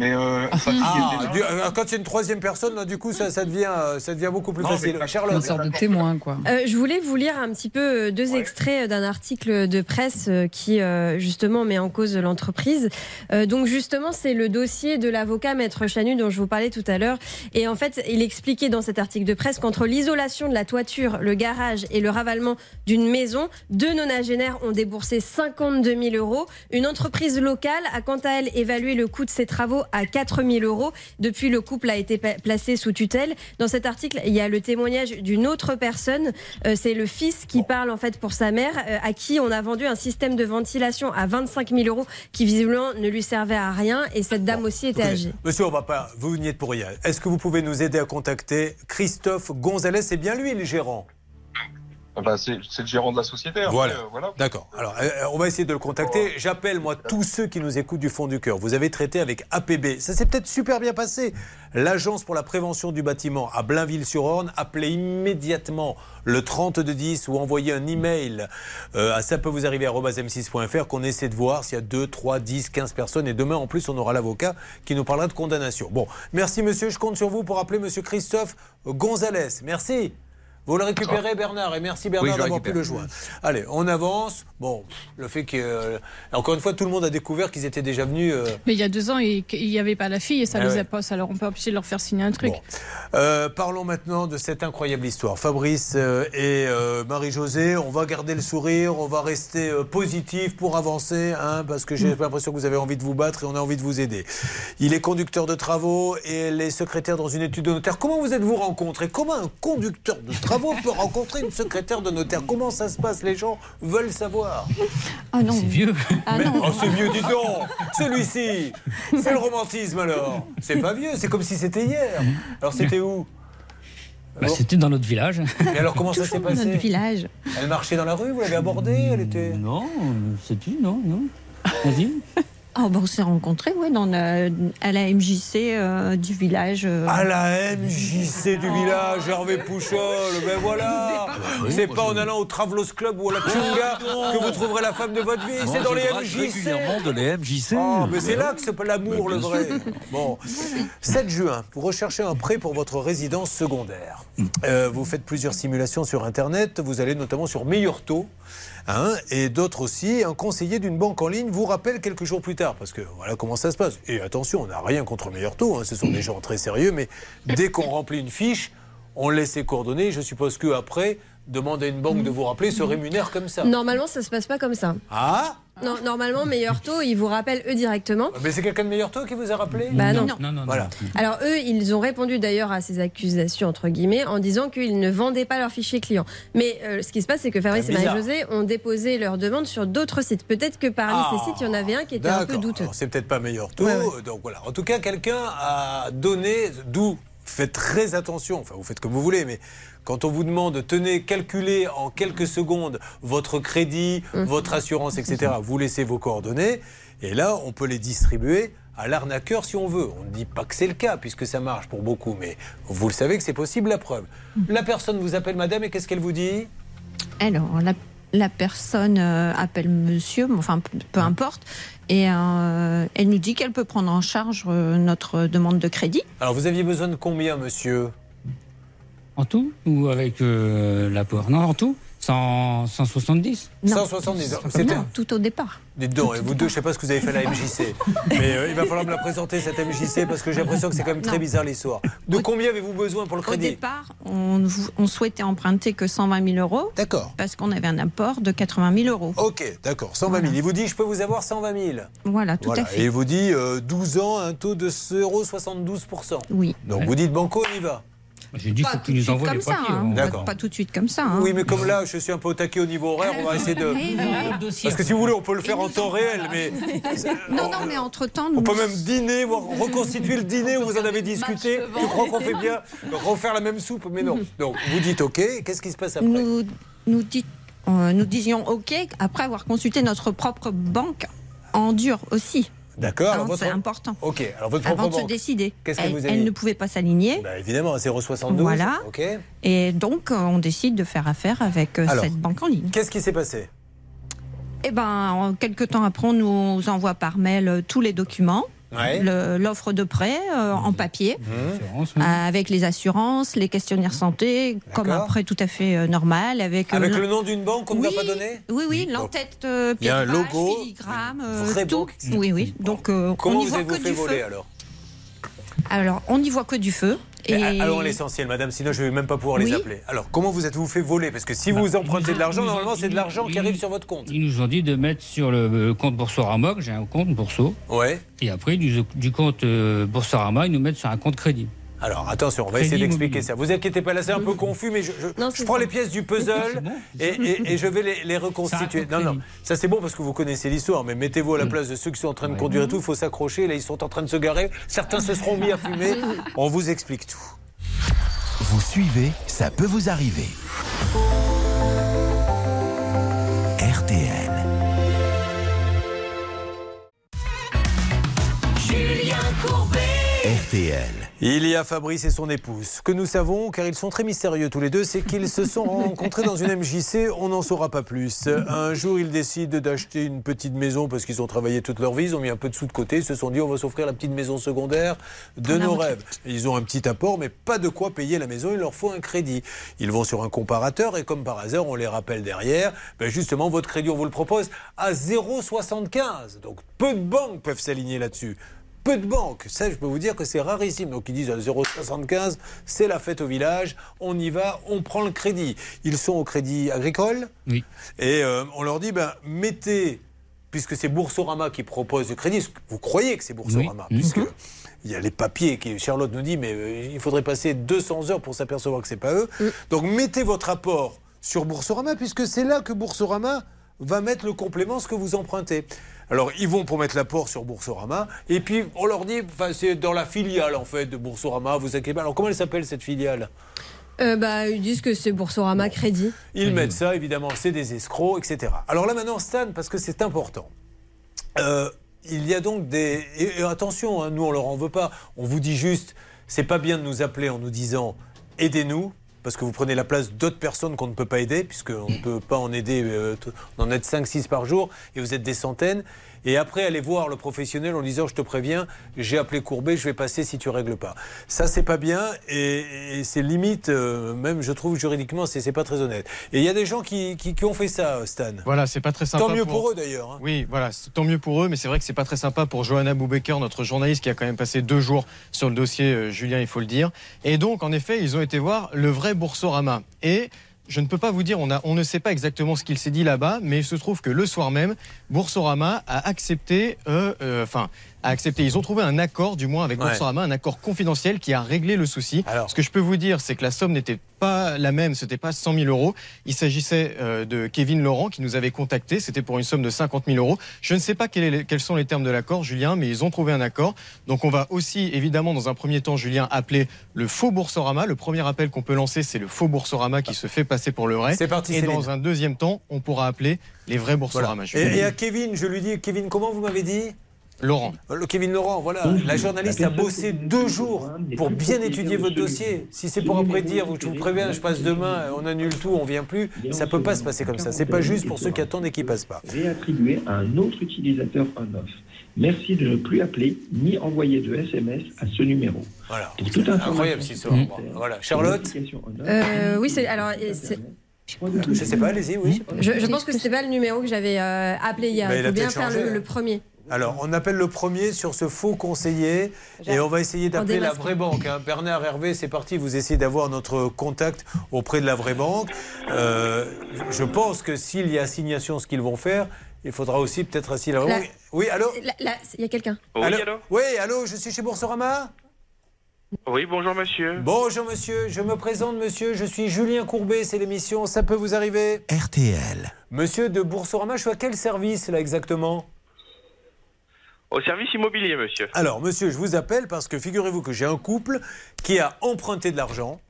Speaker 32: Mais euh,
Speaker 4: Ah, du- euh, quand a une troisième personne, là, du coup, ça, ça devient, euh, ça devient beaucoup plus
Speaker 32: Non,
Speaker 4: facile. Charlotte.
Speaker 9: Une sorte de témoin, quoi.
Speaker 7: Euh, je voulais vous lire un petit peu deux extraits d'un article de presse qui euh, justement met en cause l'entreprise. Euh, donc justement, c'est le dossier de l'avocat Maître Chanu dont je vous parlais tout à l'heure. Et en fait, il expliquait dans cet article de presse qu'entre l'isolation de la toiture, le garage et le ravalement d'une maison, deux nonagénaires ont déboursé 52 000 euros. Une entreprise locale a quant à elle évalué le coût de ces travaux à 4 000 euros. Depuis, le couple a été placé sous tutelle. Dans cet article, il y a le témoignage d'une autre personne. Euh, c'est le fils qui parle en fait pour sa mère, euh, à qui on a vendu un système de ventilation à 25 000 euros qui visiblement ne lui servait à rien. Et cette dame aussi était
Speaker 4: Écoutez,
Speaker 7: âgée.
Speaker 4: Monsieur, on va pas. Vous n'y êtes pour rien. Est-ce que vous pouvez nous aider à contacter Christophe Gonzalez? C'est bien lui, le gérant.
Speaker 32: Bah, c'est c'est le gérant de la société. après,
Speaker 4: Voilà.
Speaker 32: euh, voilà.
Speaker 4: D'accord. Alors, euh, on va essayer de le contacter. J'appelle, moi, tous ceux qui nous écoutent du fond du cœur. Vous avez traité avec APB. Ça s'est peut-être super bien passé. L'Agence pour la prévention du bâtiment à Blainville-sur-Orne. Appelez immédiatement le 3210 ou envoyez un email euh, à ça peut vous arriver m6.fr qu'on essaie de voir s'il y a 2, 3, 10, 15 personnes. Et demain, en plus, on aura l'avocat qui nous parlera de condamnation. Bon, merci monsieur. Je compte sur vous pour appeler monsieur Christophe Gonzalez. Merci. Vous le récupérez, Bernard, et merci Bernard d'avoir pu le joindre. Allez, on avance. Bon, le fait que. euh, encore une fois, tout le monde a découvert qu'ils étaient déjà venus. euh,
Speaker 33: Mais il y a deux ans, il n'y avait pas la fille et ça
Speaker 4: Ah
Speaker 33: les
Speaker 4: ouais.
Speaker 33: a pas. Alors on peut empêcher de leur faire signer un truc.
Speaker 4: Euh, parlons maintenant de cette incroyable histoire. Fabrice euh, et euh, Marie-Josée, on va garder le sourire, on va rester euh, positif pour avancer, hein, parce que j'ai l'impression que vous avez envie de vous battre et on a envie de vous aider. Il est conducteur de travaux et elle est secrétaire dans une étude de notaire. Comment vous êtes-vous rencontrés? Comment un conducteur de travaux peut rencontrer une secrétaire de notaire Comment ça se passe? Les gens veulent savoir.
Speaker 28: Ah non.
Speaker 37: C'est vieux.
Speaker 28: Ah
Speaker 4: Mais-
Speaker 28: non.
Speaker 4: oh, c'est vieux, dis donc Celui-ci C'est le romantisme alors C'est pas vieux, c'est comme si c'était hier. Alors c'était où?
Speaker 37: Bah, C'était dans notre village.
Speaker 4: Et alors comment ça s'est
Speaker 28: Toujours dans
Speaker 4: passé?
Speaker 28: notre village.
Speaker 4: Elle marchait dans la rue, vous l'avez abordée Elle était.
Speaker 37: Non, c'est tu, non, non. Vas-y.
Speaker 28: Ah, bah, on s'est rencontrés ouais, dans la- à la MJC euh, du village. euh.
Speaker 4: À la MJC du village, Hervé Pouchol, ben voilà C'est pas en allant au Travelos Club ou à la Chunga que vous trouverez la femme de votre vie, c'est dans les MJC
Speaker 16: de les MJC.
Speaker 4: Oh, mais c'est là que c'est pas l'amour, le vrai. Bon, 7 juin, vous recherchez un prêt pour votre résidence secondaire. Euh, vous faites plusieurs simulations sur Internet. Vous allez notamment sur Meilleur Taux. Hein, et d'autres aussi, un conseiller d'une banque en ligne vous rappelle quelques jours plus tard, parce que voilà comment ça se passe. Et attention, on n'a rien contre Meilleur Taux, hein, ce sont des gens très sérieux, mais dès qu'on remplit une fiche, on laisse ses coordonnées. Je suppose que après, demander à une banque de vous rappeler se rémunère comme ça.
Speaker 7: Normalement, ça se passe pas comme ça.
Speaker 4: Ah?
Speaker 7: Non, normalement, meilleur taux, ils vous rappellent eux directement.
Speaker 4: Mais c'est quelqu'un de Meilleur Taux qui vous a rappelé
Speaker 7: Bah non.
Speaker 37: Non, non,
Speaker 4: Voilà.
Speaker 7: Alors eux, ils ont répondu d'ailleurs à ces accusations entre guillemets en disant qu'ils ne vendaient pas leurs fichiers clients. Mais euh, ce qui se passe, c'est que Fabrice
Speaker 4: C'est
Speaker 7: et
Speaker 4: bizarre.
Speaker 7: Marie-Josée ont déposé leur demande sur d'autres sites. Peut-être que parmi
Speaker 4: Ah,
Speaker 7: ces sites, il y en avait un qui était un peu
Speaker 4: D'accord.
Speaker 7: douteux.
Speaker 4: Alors, C'est peut-être pas meilleur taux.
Speaker 7: Ouais, ouais.
Speaker 4: Donc voilà. En tout cas, quelqu'un a donné, d'où faites très attention. Enfin, vous faites comme vous voulez, mais quand on vous demande, tenez, calculez en quelques secondes votre crédit,
Speaker 7: Mmh.
Speaker 4: votre assurance, etc. Vous laissez vos coordonnées, et là, on peut les distribuer à l'arnaqueur si on veut. On ne dit pas que c'est le cas, puisque ça marche pour beaucoup, mais vous le savez que c'est possible, la preuve.
Speaker 7: Mmh.
Speaker 4: La personne vous appelle madame, et qu'est-ce qu'elle vous dit?
Speaker 28: Alors, la, la personne euh, appelle monsieur, enfin, peu, importe, et euh, elle nous dit qu'elle peut prendre en charge euh, notre demande de crédit.
Speaker 4: Alors, vous aviez besoin de combien, monsieur?
Speaker 37: En tout? Ou avec euh, la poire? Non, en tout. 100, 170.
Speaker 28: Non.
Speaker 4: 170. C'était-
Speaker 28: tout au départ.
Speaker 4: Dites donc, et vous deux, je sais pas ce que vous avez fait à la MJC, mais euh, il va falloir me la présenter cette MJC parce que j'ai l'impression que c'est quand même très
Speaker 28: Non.
Speaker 4: bizarre l'histoire. De combien avez-vous besoin pour le
Speaker 28: Au
Speaker 4: crédit?
Speaker 28: départ, on, on souhaitait emprunter que 120 000 euros.
Speaker 4: D'accord.
Speaker 28: Parce qu'on avait un apport de 80 000 euros.
Speaker 4: Ok, d'accord, 120 000. Il vous dit, je peux vous avoir 120 000.
Speaker 28: Voilà, tout
Speaker 4: Voilà.
Speaker 28: à fait.
Speaker 4: Et il vous dit, euh, 12 ans, un taux de 0,72%.
Speaker 28: Oui.
Speaker 4: Donc vous dites, Banco, on y va.
Speaker 37: J'ai dit, il faut que tu nous envoies
Speaker 28: comme
Speaker 37: les
Speaker 28: ça,
Speaker 37: papiers.
Speaker 28: hein.
Speaker 37: on-
Speaker 4: D'accord.
Speaker 28: Pas tout de suite comme ça. hein.
Speaker 4: Oui, mais comme là, je suis un peu au taquet au niveau horaire, on va essayer de. Parce que si vous voulez, on peut le faire en temps réel, mais.
Speaker 28: Non, non, mais entre-temps,
Speaker 4: On
Speaker 28: nous...
Speaker 4: peut même dîner, reconstituer le dîner où vous en avez discuté. Tu crois qu'on fait bien refaire la même soupe Mais non. Donc, vous dites OK, qu'est-ce qui se passe après?
Speaker 28: Nous,
Speaker 38: euh, nous disions OK après avoir consulté notre propre banque en dur aussi.
Speaker 4: D'accord. votre-
Speaker 38: C'est important.
Speaker 4: Ok. Alors votre
Speaker 38: Avant de se décider.
Speaker 4: Qu'est-ce que
Speaker 38: elle,
Speaker 4: vous avez
Speaker 38: elle ne pouvait pas s'aligner.
Speaker 4: Bah, évidemment, 0,72.
Speaker 38: Voilà.
Speaker 4: Ok.
Speaker 38: Et donc, on décide de faire affaire avec euh,
Speaker 4: Alors,
Speaker 38: cette banque en ligne.
Speaker 4: Qu'est-ce qui s'est passé?
Speaker 38: Eh ben, en- quelques temps après, on nous envoie par mail euh, tous les documents.
Speaker 4: Ouais.
Speaker 38: L'offre de prêt euh, en papier, euh, avec les assurances, les questionnaires santé, comme un prêt tout à fait euh, normal. Avec,
Speaker 4: Avec le nom d'une banque qu'on ne va
Speaker 38: Oui,
Speaker 4: pas donner
Speaker 38: Oui, oui, l'entête, euh,
Speaker 4: Il y a un logo,
Speaker 38: euh,
Speaker 4: vraie
Speaker 38: tout.
Speaker 4: banque.
Speaker 38: Oui, oui. Donc, euh,
Speaker 4: Comment
Speaker 38: on
Speaker 4: vous
Speaker 38: voit
Speaker 4: avez-vous
Speaker 38: que
Speaker 4: fait
Speaker 38: du
Speaker 4: voler
Speaker 38: feu.
Speaker 4: alors?
Speaker 38: Alors, on n'y voit que du feu. Et...
Speaker 4: Allons à l'essentiel, madame, sinon je ne vais même pas pouvoir les appeler. Alors, comment vous êtes-vous fait voler? Parce que si vous empruntez de l'argent, normalement, c'est de l'argent qui arrive sur votre compte.
Speaker 37: Ils nous ont dit de mettre sur le, le compte Boursorama, que j'ai un compte Bourso.
Speaker 4: Ouais.
Speaker 37: Et après, du, du compte euh, Boursorama, ils nous mettent sur un compte crédit.
Speaker 4: Alors attention, on va essayer d'expliquer ça. Vous inquiétez pas, là c'est un peu confus, mais je, je- je prends les pièces du puzzle et, et- et je vais les, les reconstituer. Non, non, ça c'est bon parce que vous connaissez l'histoire, mais mettez-vous à la place de ceux qui sont en train de conduire et tout, il faut s'accrocher. Là, ils sont en train de se garer. Certains se seront mis à fumer. On vous explique tout.
Speaker 1: Vous suivez, ça peut vous arriver. RTL.
Speaker 21: Julien Courbet.
Speaker 1: RTL.
Speaker 4: Il y a Fabrice et son épouse. Ce que nous savons, car ils sont très mystérieux tous les deux, c'est qu'ils se sont rencontrés dans une MJC. On n'en saura pas plus. Un jour, ils décident d'acheter une petite maison parce qu'ils ont travaillé toute leur vie. Ils ont mis un peu de sous de côté. Ils se sont dit, on va s'offrir la petite maison secondaire de nos rêves. Ils ont un petit apport, mais pas de quoi payer la maison. Il leur faut un crédit. Ils vont sur un comparateur et comme par hasard, on les rappelle derrière. Ben justement, votre crédit, on vous le propose à 0,75. Donc peu de banques peuvent s'aligner là-dessus. Peu de banques, ça je peux vous dire que c'est rarissime. Donc ils disent à 0,75, c'est la fête au village, on y va, on prend le crédit. Ils sont au crédit agricole
Speaker 37: Oui.
Speaker 4: et euh, on leur dit, ben, mettez, puisque c'est Boursorama qui propose le crédit, vous croyez que c'est Boursorama,
Speaker 37: Oui.
Speaker 4: puisque il y a les papiers qui Charlotte nous dit, mais euh, il faudrait passer 200 heures pour s'apercevoir que c'est pas eux. Donc mettez votre apport sur Boursorama, puisque c'est là que Boursorama va mettre le complément, ce que vous empruntez. Alors, ils vont pour mettre l'apport sur Boursorama, et puis on leur dit, enfin, c'est dans la filiale en fait de Boursorama, vous inquiétez pas. Alors, comment elle s'appelle cette filiale?
Speaker 7: Euh, bah, ils disent que c'est Boursorama Crédit.
Speaker 4: Ils mettent ça, évidemment, c'est des escrocs, etc. Alors là maintenant, Stan, parce que c'est important. Euh, il y a donc des... Et, et attention, hein, nous on leur en veut pas. On vous dit juste, c'est pas bien de nous appeler en nous disant, aidez-nous. Parce que vous prenez la place d'autres personnes qu'on ne peut pas aider, puisqu'on ne peut pas en aider, euh, on en aide 5-6 par jour, et vous êtes des centaines. Et après, aller voir le professionnel en disant Je te préviens, j'ai appelé Courbet, je vais passer si tu règles pas. Ça, c'est pas bien, et, et c'est limite, euh, même je trouve juridiquement, c'est c'est pas très honnête. Et il y a des gens qui, qui- qui ont fait ça, Stan.
Speaker 36: Voilà, c'est pas très sympa.
Speaker 4: Tant mieux pour eux, d'ailleurs, hein.
Speaker 36: Oui, voilà, tant mieux pour eux, mais c'est vrai que c'est pas très sympa pour Johanna Boubaker, notre journaliste qui a quand même passé deux jours sur le dossier, euh, Julien, il faut le dire. Et donc, en effet, ils ont été voir le vrai Boursorama. Et je ne peux pas vous dire, on, ne sait pas exactement ce qu'il s'est dit là-bas, mais il se trouve que le soir même, Boursorama a accepté, euh, euh, enfin, a accepté. Ils ont trouvé un accord, du moins avec
Speaker 4: Ouais.
Speaker 36: Boursorama, un accord confidentiel qui a réglé le souci. Ce que je peux vous dire, c'est que la somme n'était pas la même, c'était pas 100 000 euros. Il s'agissait euh, de Kevin Laurent qui nous avait contacté. C'était pour une somme de 50 000 euros. Je ne sais pas quel est le- quels sont les termes de l'accord, Julien, mais ils ont trouvé un accord. Donc on va aussi, évidemment, dans un premier temps, Julien, appeler le faux Boursorama. Le premier appel qu'on peut lancer, c'est le faux Boursorama qui se fait passer pour le vrai.
Speaker 4: C'est parti,
Speaker 36: Et dans un deuxième temps, on pourra appeler les vrais Boursorama.
Speaker 4: Et, et à Kevin, je lui dis Kevin, comment vous m'avez dit?
Speaker 36: Laurent.
Speaker 4: Le Kevin Laurent, voilà. La journaliste a bossé deux jours pour bien étudier votre dossier. Si c'est pour après dire, je vous préviens, je passe demain, on annule tout, on vient plus, ça peut pas se passer comme ça. C'est pas juste pour ceux qui attendent et qui passent pas.
Speaker 39: réattribuer à un autre utilisateur on-off. Merci de ne plus appeler ni envoyer de SMS à ce numéro.
Speaker 4: Voilà.
Speaker 39: Pour toute
Speaker 4: C'est
Speaker 39: information
Speaker 4: incroyable cette histoire. Voilà. Charlotte
Speaker 7: Euh, oui, c'est alors.
Speaker 4: Je sais pas, allez-y, oui.
Speaker 7: Je, je pense que c'était pas le numéro que j'avais euh, appelé hier.
Speaker 4: Bah,
Speaker 7: il faut bien
Speaker 4: peut-être
Speaker 7: faire
Speaker 4: changé,
Speaker 7: le, le premier.
Speaker 4: Alors, on appelle le premier sur ce faux conseiller et on va essayer d'appeler la vraie banque. hein. Bernard Hervé, c'est parti, vous essayez d'avoir notre contact auprès de la vraie banque. Euh, je pense que s'il y a assignation, ce qu'ils vont faire, il faudra aussi peut-être assigner la banque. Oui, allô?
Speaker 7: Là, il y a quelqu'un.
Speaker 4: allô? Oui, allô, je suis chez Boursorama?
Speaker 40: Oui, bonjour monsieur.
Speaker 4: Bonjour monsieur, je me présente monsieur, je suis Julien Courbet, c'est l'émission Ça peut vous arriver?
Speaker 1: RTL.
Speaker 4: Monsieur de Boursorama, je suis à quel service là exactement?
Speaker 40: Au service immobilier, monsieur.
Speaker 4: Alors, monsieur, je vous appelle parce que figurez-vous que j'ai un couple qui a emprunté de l'argent.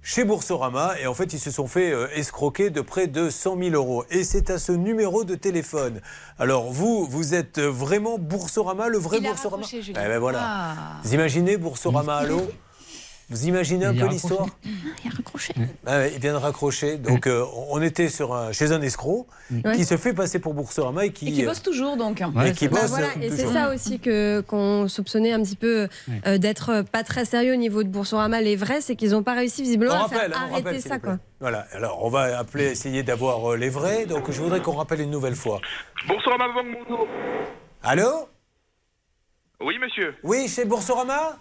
Speaker 4: chez Boursorama et en fait ils se sont fait euh, escroquer de près de 100 000 euros. Et c'est à ce numéro de téléphone. Alors vous, vous êtes vraiment Boursorama, le vrai
Speaker 2: Il a
Speaker 4: Boursorama
Speaker 2: raccroché, Julien.
Speaker 4: Eh ben voilà.
Speaker 2: Ah.
Speaker 4: Vous imaginez Boursorama Allô Vous imaginez un
Speaker 37: Il
Speaker 4: peu l'histoire?
Speaker 38: Il a raccroché.
Speaker 4: Ah ouais, il vient de raccrocher. Donc, euh, on était sur un- chez un escroc
Speaker 38: Ouais.
Speaker 4: qui se fait passer pour Boursorama et qui.
Speaker 9: Et qui
Speaker 4: euh,
Speaker 9: bosse toujours donc.
Speaker 4: et qui
Speaker 7: Bah
Speaker 4: bosse
Speaker 7: voilà, et c'est ça aussi que qu'on soupçonnait un petit peu euh, d'être pas très sérieux au niveau de Boursorama. Les vrais, c'est qu'ils n'ont pas réussi visiblement
Speaker 4: On
Speaker 7: à
Speaker 4: rappelle, on
Speaker 7: arrêter
Speaker 4: rappelle,
Speaker 7: ça quoi.
Speaker 4: Voilà, alors on va appeler, essayer d'avoir euh, les vrais. Donc je voudrais qu'on rappelle une nouvelle fois.
Speaker 40: Bonsoir, ma banque, bonjour.
Speaker 4: Allô?
Speaker 40: Oui, monsieur.
Speaker 4: Oui, chez Boursorama?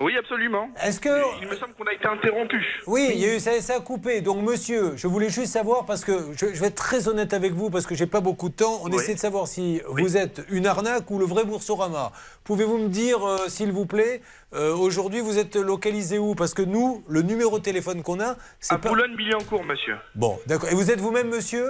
Speaker 40: Oui, absolument.
Speaker 4: Est-ce que.
Speaker 40: Il me semble qu'on a été interrompu.
Speaker 4: Oui, il y a eu, ça, ça a coupé. Donc, monsieur, je voulais juste savoir, parce que je, je vais être très honnête avec vous, parce que j'ai pas beaucoup de temps. On
Speaker 40: Oui.
Speaker 4: essaie de savoir si vous êtes une arnaque ou le vrai Boursorama. Pouvez-vous me dire, euh, s'il vous plaît, euh, aujourd'hui, vous êtes localisé où? Parce que nous, le numéro de téléphone qu'on a, c'est
Speaker 40: À
Speaker 4: pas.
Speaker 40: Boulogne-Billancourt, monsieur.
Speaker 4: Bon, d'accord. Et vous êtes vous-même, monsieur?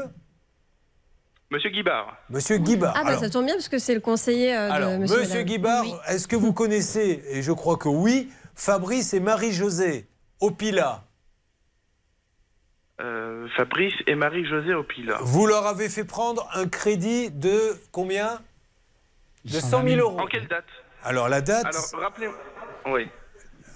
Speaker 40: Monsieur Guibard.
Speaker 4: Monsieur Guibard.
Speaker 7: Ah bah
Speaker 4: Alors-
Speaker 7: ça tombe bien parce que c'est le conseiller euh,
Speaker 4: Alors,
Speaker 7: de
Speaker 4: Monsieur,
Speaker 7: Monsieur.
Speaker 4: Guibard, est-ce que vous connaissez, et je crois que oui, Fabrice et Marie-Josée Opila?
Speaker 40: Euh, Fabrice et Marie-Josée Opila.
Speaker 4: Vous leur avez fait prendre un crédit de combien? De 100 000 euros.
Speaker 40: En quelle date?
Speaker 4: Alors, la date?
Speaker 40: Alors, rappelez-moi. Oui.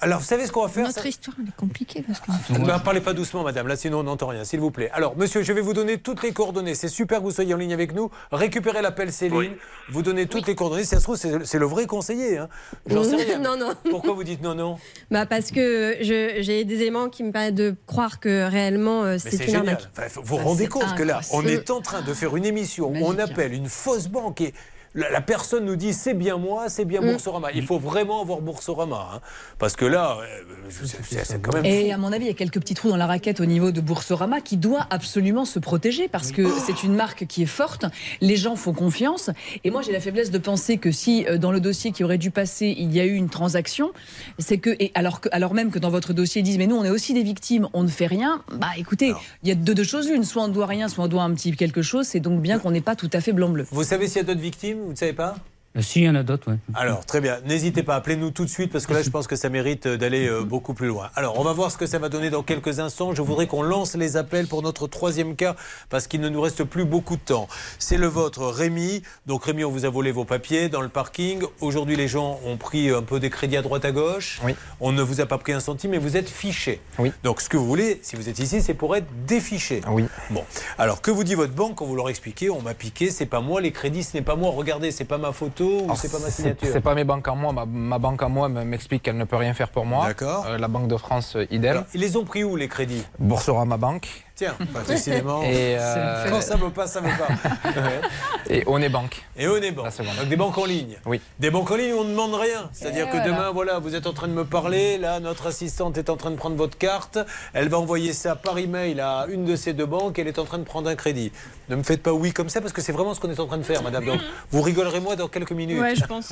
Speaker 4: Alors, vous savez ce qu'on va faire
Speaker 38: Notre
Speaker 4: ça-
Speaker 38: histoire, elle est compliquée parce que.
Speaker 4: Ne me parlez pas doucement, madame, là sinon on n'entend rien, s'il vous plaît. Alors, monsieur, je vais vous donner toutes les coordonnées. C'est super que vous soyez en ligne avec nous. Récupérez l'appel Céline, vous donnez toutes les coordonnées. Si ça se trouve, c'est le vrai conseiller. Hein. J'en sais rien.
Speaker 7: Non, non.
Speaker 4: Pourquoi vous dites non, non?
Speaker 7: Bah parce que j'ai des éléments qui me permettent de croire que réellement euh, c'est
Speaker 4: c'est
Speaker 7: une
Speaker 4: génial.
Speaker 7: arnaque.
Speaker 4: Enfin, vous vous rendez
Speaker 7: c'est
Speaker 4: compte que là, on est en train de faire une émission où on appelle une fausse banque et la, la personne nous dit c'est bien moi, c'est bien
Speaker 7: Mm.
Speaker 4: Boursorama. Il faut vraiment avoir Boursorama. hein. Parce que là, euh, c'est quand même.
Speaker 9: Et à mon avis, il y a quelques petits trous dans la raquette au niveau de Boursorama qui doit absolument se protéger parce que c'est une marque qui est forte, les gens font confiance. Et moi, j'ai la faiblesse de penser que si euh, dans le dossier qui aurait dû passer, il y a eu une transaction, c'est que, et alors, que, alors même que dans votre dossier, ils disent, mais nous, on est aussi des victimes, on ne fait rien, bah écoutez, il y a deux, deux choses l'une, soit on ne doit rien, soit on doit un petit quelque chose, c'est donc bien qu'on n'est pas tout à fait blanc-bleu.
Speaker 4: Vous savez s'il y a d'autres victimes? Vous ne savez pas?
Speaker 37: Si, il y en a d'autres, oui.
Speaker 4: Alors, très bien. N'hésitez pas, appelez-nous tout de suite parce que là, je pense que ça mérite euh, d'aller euh, beaucoup plus loin. Alors, on va voir ce que ça va donner dans quelques instants. Je voudrais qu'on lance les appels pour notre troisième cas parce qu'il ne nous reste plus beaucoup de temps. C'est le vôtre, Rémi. Donc, Rémi, on vous a volé vos papiers dans le parking. Aujourd'hui, les gens ont pris un peu des crédits à droite à gauche. On ne vous a pas pris un centime, mais vous êtes fiché. Donc, ce que vous voulez, si vous êtes ici, c'est pour être défiché.
Speaker 41: Oui.
Speaker 4: Bon. Alors, que vous dit votre banque quand vous leur expliquez On m'a piqué, c'est pas moi, les crédits, ce n'est pas moi. Regardez, c'est pas ma photo ou c'est pas ma signature.
Speaker 41: C'est pas mes banques à moi. Ma, ma banque à moi me- m'explique qu'elle ne peut rien faire pour moi.
Speaker 4: D'accord.
Speaker 41: Euh, la Banque de France, euh, idem.
Speaker 4: Ils les ont pris où les crédits?
Speaker 41: Boursorama Banque.
Speaker 4: Tiens, pas décidément.
Speaker 41: Et, euh,
Speaker 4: Quand ça veut pas, ça veut pas.
Speaker 41: et Onet Bank.
Speaker 4: Et Onet Bank. Donc des banques en ligne.
Speaker 41: Oui.
Speaker 4: Des banques en ligne où on ne demande rien. C'est-à-dire que
Speaker 41: voilà.
Speaker 4: demain, voilà, vous êtes en train de me parler, là, notre assistante est en train de prendre votre carte, elle va envoyer ça par email à une de ces deux banques, elle est en train de prendre un crédit. Ne me faites pas oui comme ça parce que c'est vraiment ce qu'on est en train de faire, madame. Donc, vous rigolerez moi dans quelques minutes.
Speaker 33: Ouais, je pense.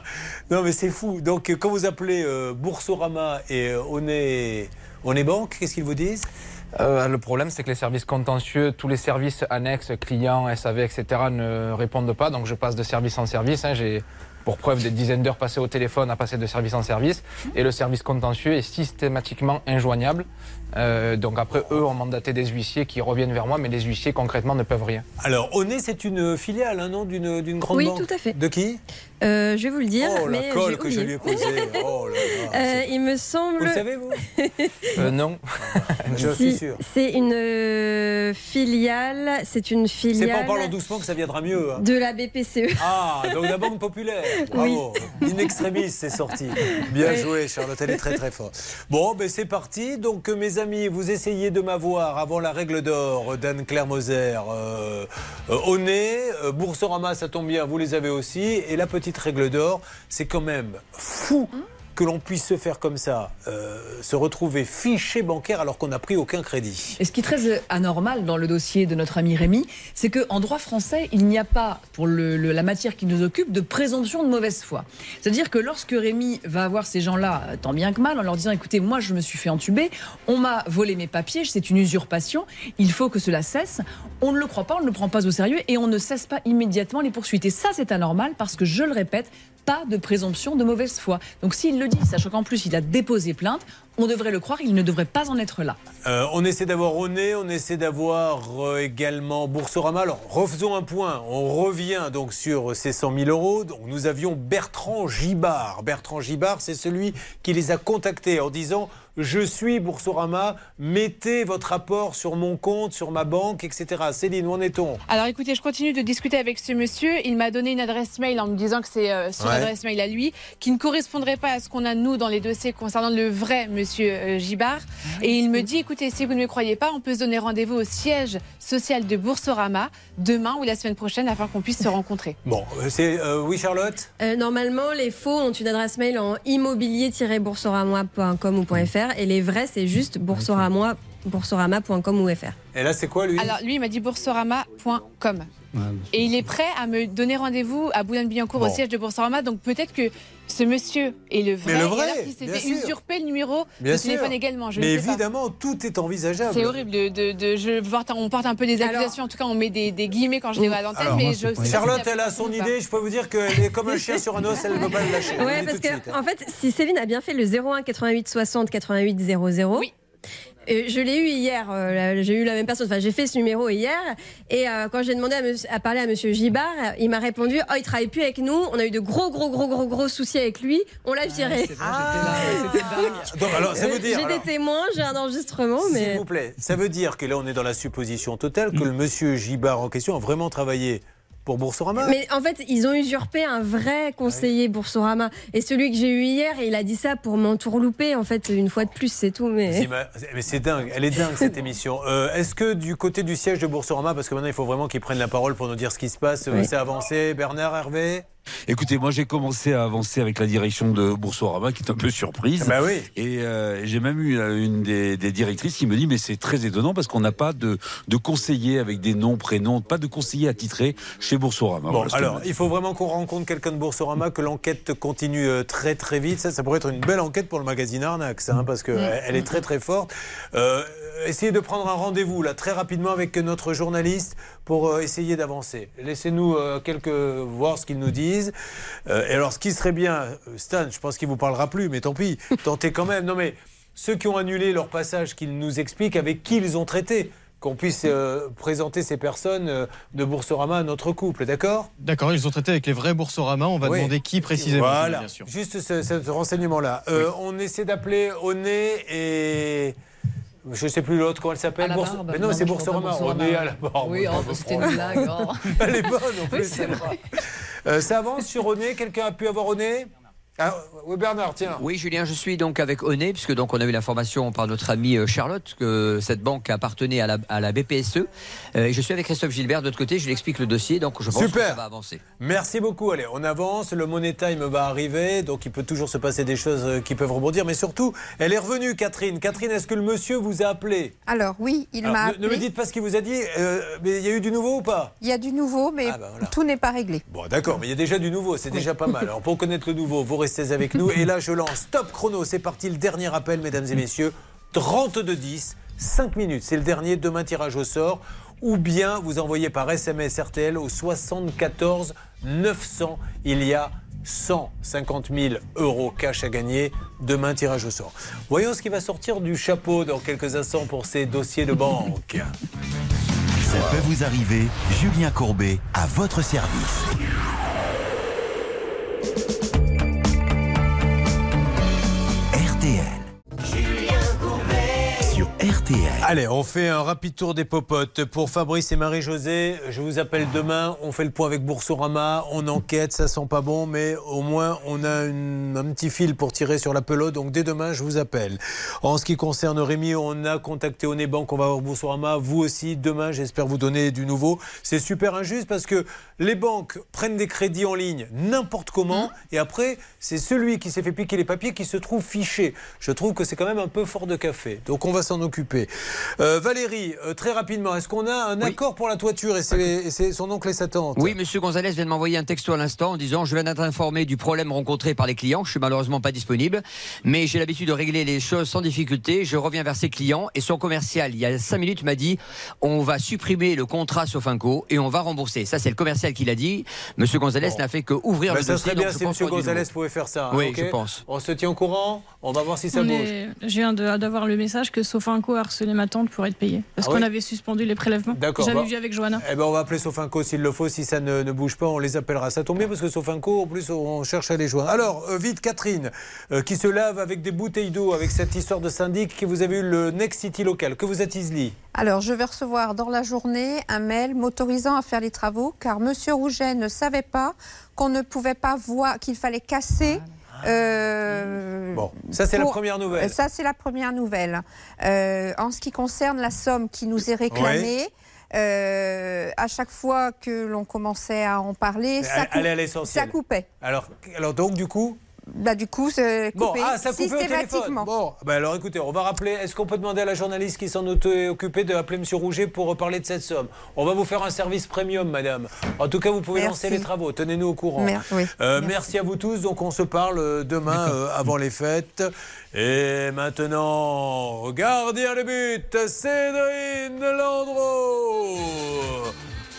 Speaker 4: non, mais c'est fou. Donc, euh, quand vous appelez euh, Boursorama et euh, Onet, Onet Bank, qu'est-ce qu'ils vous disent?
Speaker 41: Euh, le problème, c'est que les services contentieux, tous les services annexes, clients, SAV, etc., ne répondent pas. Donc, je passe de service en service. hein. J'ai pour preuve des dizaines d'heures passées au téléphone à passer de service en service. Et le service contentieux est systématiquement injoignable. Euh, donc, après, eux ont mandaté des huissiers qui reviennent vers moi, mais les huissiers, concrètement, ne peuvent rien.
Speaker 4: Alors, Onet, c'est une filiale, hein, non, d'une d'une grande
Speaker 7: Oui,
Speaker 4: banque
Speaker 7: tout à fait.
Speaker 4: De qui?
Speaker 7: Euh, je vais vous le dire,
Speaker 4: Oh, la
Speaker 7: mais
Speaker 4: colle que je lui ai posée. Oh là là.
Speaker 7: Euh, il me semble.
Speaker 4: Vous le savez, vous
Speaker 41: Euh, non.
Speaker 4: Je suis sûr.
Speaker 7: C'est une euh, filiale. C'est une
Speaker 4: C'est
Speaker 7: filiale.
Speaker 4: pas en parlant doucement que ça viendra mieux. hein.
Speaker 7: De la BPCE.
Speaker 4: Ah, donc la Banque Populaire. Bravo. In extremis, c'est sorti. Bien
Speaker 7: Oui.
Speaker 4: joué, Charlotte, elle est très très forte. Bon, ben c'est parti. Donc, euh, mes amis, vous essayez de m'avoir avant la règle d'or d'Anne-Claire Moser. Euh, euh, au nez, euh, Boursorama, ça tombe bien, vous les avez aussi. Et la petite règle d'or, c'est quand même fou. Que l'on puisse se faire comme ça, euh, se retrouver fiché bancaire alors qu'on n'a pris aucun crédit.
Speaker 9: Et ce qui est très anormal dans le dossier de notre ami Rémi, c'est qu'en droit français, il n'y a pas, pour la matière qui nous occupe, de présomption de mauvaise foi. C'est-à-dire que lorsque Rémi va avoir ces gens-là, euh, tant bien que mal, en leur disant écoutez, moi je me suis fait entuber, on m'a volé mes papiers, c'est une usurpation, il faut que cela cesse, on ne le croit pas, on ne le prend pas au sérieux et on ne cesse pas immédiatement les poursuites. Et ça, c'est anormal parce que, je le répète, pas de présomption de mauvaise foi. Donc s'il le dit, sachant qu'en plus il a déposé plainte, on devrait le croire, il ne devrait pas en être là.
Speaker 4: Euh, on essaie d'avoir Oné, on essaie d'avoir euh, également Boursorama. Alors, refaisons un point. On revient donc sur ces 100 000 euros. Donc, nous avions Bertrand Gibard. Bertrand Gibard, c'est celui qui les a contactés en disant Je suis Boursorama, mettez votre apport sur mon compte, sur ma banque, etc. Céline, où en est-on?
Speaker 2: Alors écoutez, je continue de discuter avec ce monsieur. Il m'a donné une adresse mail en me disant que c'est euh, son
Speaker 4: Ouais.
Speaker 2: adresse mail à lui, qui ne correspondrait pas à ce qu'on a nous dans les dossiers concernant le vrai monsieur euh, Gibard. Et il me dit, écoutez, si vous ne me croyez pas, on peut se donner rendez-vous au siège social de Boursorama demain ou la semaine prochaine afin qu'on puisse se rencontrer.
Speaker 4: Bon, euh, c'est. euh, oui, Charlotte?
Speaker 7: Euh, normalement, les faux ont une adresse mail en immobilier-boursorama.com ou .fr et les vrais, c'est juste boursorama- boursorama.com ou .fr.
Speaker 4: Et là, c'est quoi, lui?
Speaker 2: Alors lui, il m'a dit boursorama.com. Et il est prêt à me donner rendez-vous à Boulogne-Billancourt
Speaker 4: Bon.
Speaker 2: au siège de Boursorama. Donc peut-être que ce monsieur est le vrai.
Speaker 4: Mais le
Speaker 2: et
Speaker 4: vrai,
Speaker 2: alors qu'il
Speaker 4: sûr.
Speaker 2: usurper le numéro
Speaker 4: Bien
Speaker 2: de
Speaker 4: sûr.
Speaker 2: téléphone également. Je
Speaker 4: Mais
Speaker 2: ne sais pas.
Speaker 4: évidemment, tout est envisageable.
Speaker 2: C'est horrible de, de, de- je porte, on porte un peu des accusations. en tout cas, on met des, des guillemets quand je les vois à l'antenne.
Speaker 4: Alors,
Speaker 2: Mais je sais pas
Speaker 4: Charlotte, elle a son idée. Je peux vous dire qu'elle est comme un chien sur un os. Elle ne peut pas le lâcher.
Speaker 7: Ouais, parce que,
Speaker 4: suite, hein.
Speaker 7: en fait, si Céline a bien fait le 01 88 60 88 00. Euh, je l'ai eu hier, euh, j'ai eu la même personne, enfin j'ai fait ce numéro hier, et euh, quand j'ai demandé à, parler à Monsieur Gibard, il m'a répondu « Oh, il travaille plus avec nous, on a eu de gros, gros, gros, gros, gros soucis avec lui, on l'a viré.
Speaker 4: Donc, alors, ça veut dire.
Speaker 7: J'ai des témoins, j'ai un enregistrement, mais...
Speaker 4: S'il vous plaît, ça veut dire que là, on est dans la supposition totale que le monsieur Gibard en question a vraiment travaillé pour Boursorama.
Speaker 7: Mais en fait, ils ont usurpé un vrai conseiller Boursorama. Et celui que j'ai eu hier, il a dit ça pour m'entourlouper, en fait, une fois de plus, c'est tout. Mais...
Speaker 4: C'est dingue, elle est dingue cette émission. Euh, Est-ce que du côté du siège de Boursorama, parce que maintenant il faut vraiment qu'ils prennent la parole pour nous dire ce qui se passe, euh,
Speaker 16: Oui.
Speaker 4: c'est avancé, Bernard Hervé?
Speaker 16: Écoutez, moi j'ai commencé à avancer avec la direction de Boursorama qui est un peu surprise.
Speaker 4: Bah oui.
Speaker 16: Et euh, j'ai même eu euh, une des, des directrices qui me dit mais c'est très étonnant parce qu'on n'a pas de, de conseiller avec des noms, prénoms, pas de conseiller attitré chez Boursorama.
Speaker 4: Bon,
Speaker 16: Voilà
Speaker 4: alors, il faut vraiment qu'on rencontre quelqu'un de Boursorama, que l'enquête continue euh, très très vite. Ça, ça pourrait être une belle enquête pour le magazine Arnaque, ça, hein, parce qu'elle
Speaker 16: Mm.
Speaker 4: elle est très très forte. Euh, essayez de prendre un rendez-vous là très rapidement avec notre journaliste pour euh, essayer d'avancer. Laissez-nous euh, quelques voir ce qu'ils nous disent. Euh, et alors, ce qui serait bien, euh, Stan, je pense qu'il vous parlera plus, mais tant pis, tentez quand même. Non mais ceux qui ont annulé leur passage, qu'ils nous expliquent avec qui ils ont traité. Qu'on puisse euh, présenter ces personnes euh, de Boursorama à notre couple, d'accord?
Speaker 36: D'accord, ils ont traité avec les vrais Boursorama. On va
Speaker 4: Oui.
Speaker 36: demander qui précisément.
Speaker 4: Voilà,
Speaker 36: bien sûr.
Speaker 4: juste ce, ce renseignement-là. Euh, On essaie d'appeler Oné et. Je ne sais plus l'autre, comment elle s'appelle Bourse-
Speaker 9: barbe.
Speaker 4: Mais non,
Speaker 9: Non,
Speaker 4: c'est Boursorama. Oné à la barbe.
Speaker 9: Oui, oh, c'était une blague. oh.
Speaker 4: Elle est bonne en plus.
Speaker 9: Oui, vrai.
Speaker 4: Euh, ça avance sur Oné Quelqu'un a pu avoir Oné ah, Oui, Bernard, tiens.
Speaker 15: Oui, Julien, je suis donc avec Oné, puisque donc on a eu l'information par notre amie euh, Charlotte que cette banque appartenait à la, à la BPSE. Euh, et je suis avec Christophe Gilbert de l'autre côté, je lui explique le dossier, donc je pense que
Speaker 4: Super.
Speaker 15: ça va avancer.
Speaker 4: Merci beaucoup. Allez, on avance. Le Money Time va arriver. Donc, il peut toujours se passer des choses euh, qui peuvent rebondir. Mais surtout, elle est revenue, Catherine. Catherine, est-ce que le monsieur vous a appelé?
Speaker 28: Alors oui, il m'a
Speaker 4: ne,
Speaker 28: appelé.
Speaker 4: ne me dites pas ce qu'il vous a dit. euh, mais il y a eu du nouveau ou pas?
Speaker 28: Il y a du nouveau, mais
Speaker 4: Ah, bah, voilà.
Speaker 28: tout n'est pas réglé.
Speaker 4: Bon, d'accord, mais il y a déjà du nouveau, c'est déjà pas mal. Alors, pour connaître le nouveau, vous restez avec nous. Et là, je lance Top Chrono. C'est parti, le dernier appel, mesdames et messieurs. 32-10, 5 minutes. C'est le dernier. Demain, tirage au sort. Ou bien vous envoyez par SMS RTL au 74 900. Il y a 150 000 euros cash à gagner. Demain, tirage au sort. Voyons ce qui va sortir du chapeau dans quelques instants pour ces dossiers de banque.
Speaker 1: Ça peut vous arriver, Julien Courbet, à votre service. RTL.
Speaker 4: Allez, on fait un rapide tour des popotes. Pour Fabrice et Marie-Josée, je vous appelle demain. On fait le point avec Boursorama. On enquête, ça sent pas bon, mais au moins on a une- un petit fil pour tirer sur la pelote. Donc dès demain, je vous appelle. En ce qui concerne Rémi, on a contacté Onebank. On va voir Boursorama. Vous aussi, demain, j'espère vous donner du nouveau. C'est super injuste parce que les banques prennent des crédits en ligne n'importe comment. Et après, c'est celui qui s'est fait piquer les papiers qui se trouve fiché. Je trouve que c'est quand même un peu fort de café. Donc on va s'en occuper. Euh, Valérie, euh, très rapidement, est-ce qu'on a un accord pour la toiture et c'est son oncle et sa tante
Speaker 15: Oui, Monsieur Gonzalez vient de m'envoyer un texto à l'instant en disant Je viens d'être informé du problème rencontré par les clients. Je suis malheureusement pas disponible, mais j'ai l'habitude de régler les choses sans difficulté. Je reviens vers ses clients et son commercial, il y a cinq minutes, m'a dit On va supprimer le contrat Sofinco et on va rembourser. Ça, c'est le commercial qui l'a dit. Monsieur Gonzalez n'a fait que ouvrir
Speaker 4: Ben,
Speaker 15: le
Speaker 4: ça
Speaker 15: dossier.
Speaker 4: serait bien si
Speaker 15: pense
Speaker 4: M.
Speaker 15: qu'on aura du
Speaker 4: Gonzalez pouvait faire ça. hein,
Speaker 15: Oui, je pense.
Speaker 4: On se tient au courant On va voir si ça
Speaker 33: On
Speaker 4: bouge.
Speaker 33: est- Je viens d'avoir le message que Sofinco a harcelé ma tante pour être payée. Parce
Speaker 4: Ah
Speaker 33: qu'on
Speaker 4: oui
Speaker 33: avait suspendu les prélèvements.
Speaker 4: D'accord,
Speaker 33: J'avais
Speaker 4: bah-
Speaker 33: vu avec Johanna.
Speaker 4: Eh ben, on va appeler Sofinco s'il le faut. Si ça ne, ne bouge pas, on les appellera. Ça tombe bien parce que Sofinco, en plus, on cherche à les joindre. Alors, euh, vite, Catherine, euh, qui se lave avec des bouteilles d'eau, avec cette histoire de syndic que vous avez eu le Next City local. Que vous êtes, Isli
Speaker 28: Alors, je vais recevoir dans la journée un mail m'autorisant à faire les travaux car Monsieur Rouget ne savait pas qu'on ne pouvait pas voir, qu'il fallait casser. Euh,
Speaker 4: Bon, ça, c'est la première nouvelle.
Speaker 28: Ça, c'est la première nouvelle. Euh, en ce qui concerne la somme qui nous est réclamée, euh, à chaque fois que l'on commençait à en parler, ça,
Speaker 4: à
Speaker 28: coupait.
Speaker 4: Alors, alors donc, du coup
Speaker 28: Bah, du coup, c'est
Speaker 4: Bon,
Speaker 28: coupé
Speaker 4: ah, ça
Speaker 28: systématiquement.
Speaker 4: Bon, ben alors écoutez, on va rappeler. Est-ce qu'on peut demander à la journaliste qui s'en est occupée de appeler M. Rouget pour reparler de cette somme? On va vous faire un service premium, madame. En tout cas, vous pouvez
Speaker 28: Merci.
Speaker 4: lancer les travaux. Tenez-nous au courant.
Speaker 28: Mer- oui,
Speaker 4: Euh,
Speaker 28: merci.
Speaker 4: merci. à vous tous. Donc, on se parle euh, demain euh, avant les fêtes. Et maintenant, gardien de but, Cédrine Landreau.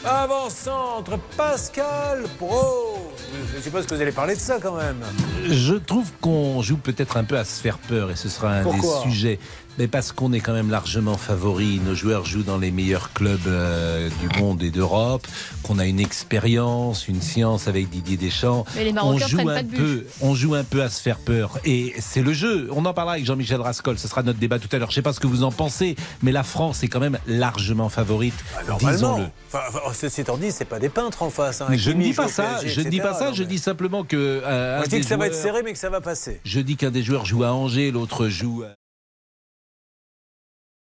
Speaker 4: Avant-centre, Pascal Pro. Je ce que vous allez parler de ça quand même.
Speaker 42: Je trouve qu'on joue peut-être un peu à se faire peur et ce sera un
Speaker 4: Pourquoi?
Speaker 42: des sujets. Mais parce qu'on est quand même largement favori, nos joueurs jouent dans les meilleurs clubs euh, du monde et d'Europe, qu'on a une expérience, une science avec Didier Deschamps.
Speaker 33: Mais les
Speaker 42: on
Speaker 33: Marocains
Speaker 42: joue
Speaker 33: prennent
Speaker 42: un
Speaker 33: pas de but.
Speaker 42: peu, on joue un peu à se faire peur et c'est le jeu. On en parlera avec Jean-Michel Rascol, ce sera notre débat tout à l'heure. Je sais pas ce que vous en pensez, mais la France est quand même largement favorite.
Speaker 4: Normalement.
Speaker 42: disons-le.
Speaker 4: Enfin, enfin, ceci étant dit, c'est pas des peintres en face. hein,
Speaker 42: Je ne dis pas ça,
Speaker 4: PSG,
Speaker 42: je ne dis pas ça,
Speaker 4: Non,
Speaker 42: je
Speaker 4: mais-
Speaker 42: dis simplement que. euh,
Speaker 4: Moi,
Speaker 42: un
Speaker 4: je dis que ça va être serré, mais que ça va passer.
Speaker 42: Je dis qu'un des joueurs joue à Angers, l'autre joue. à-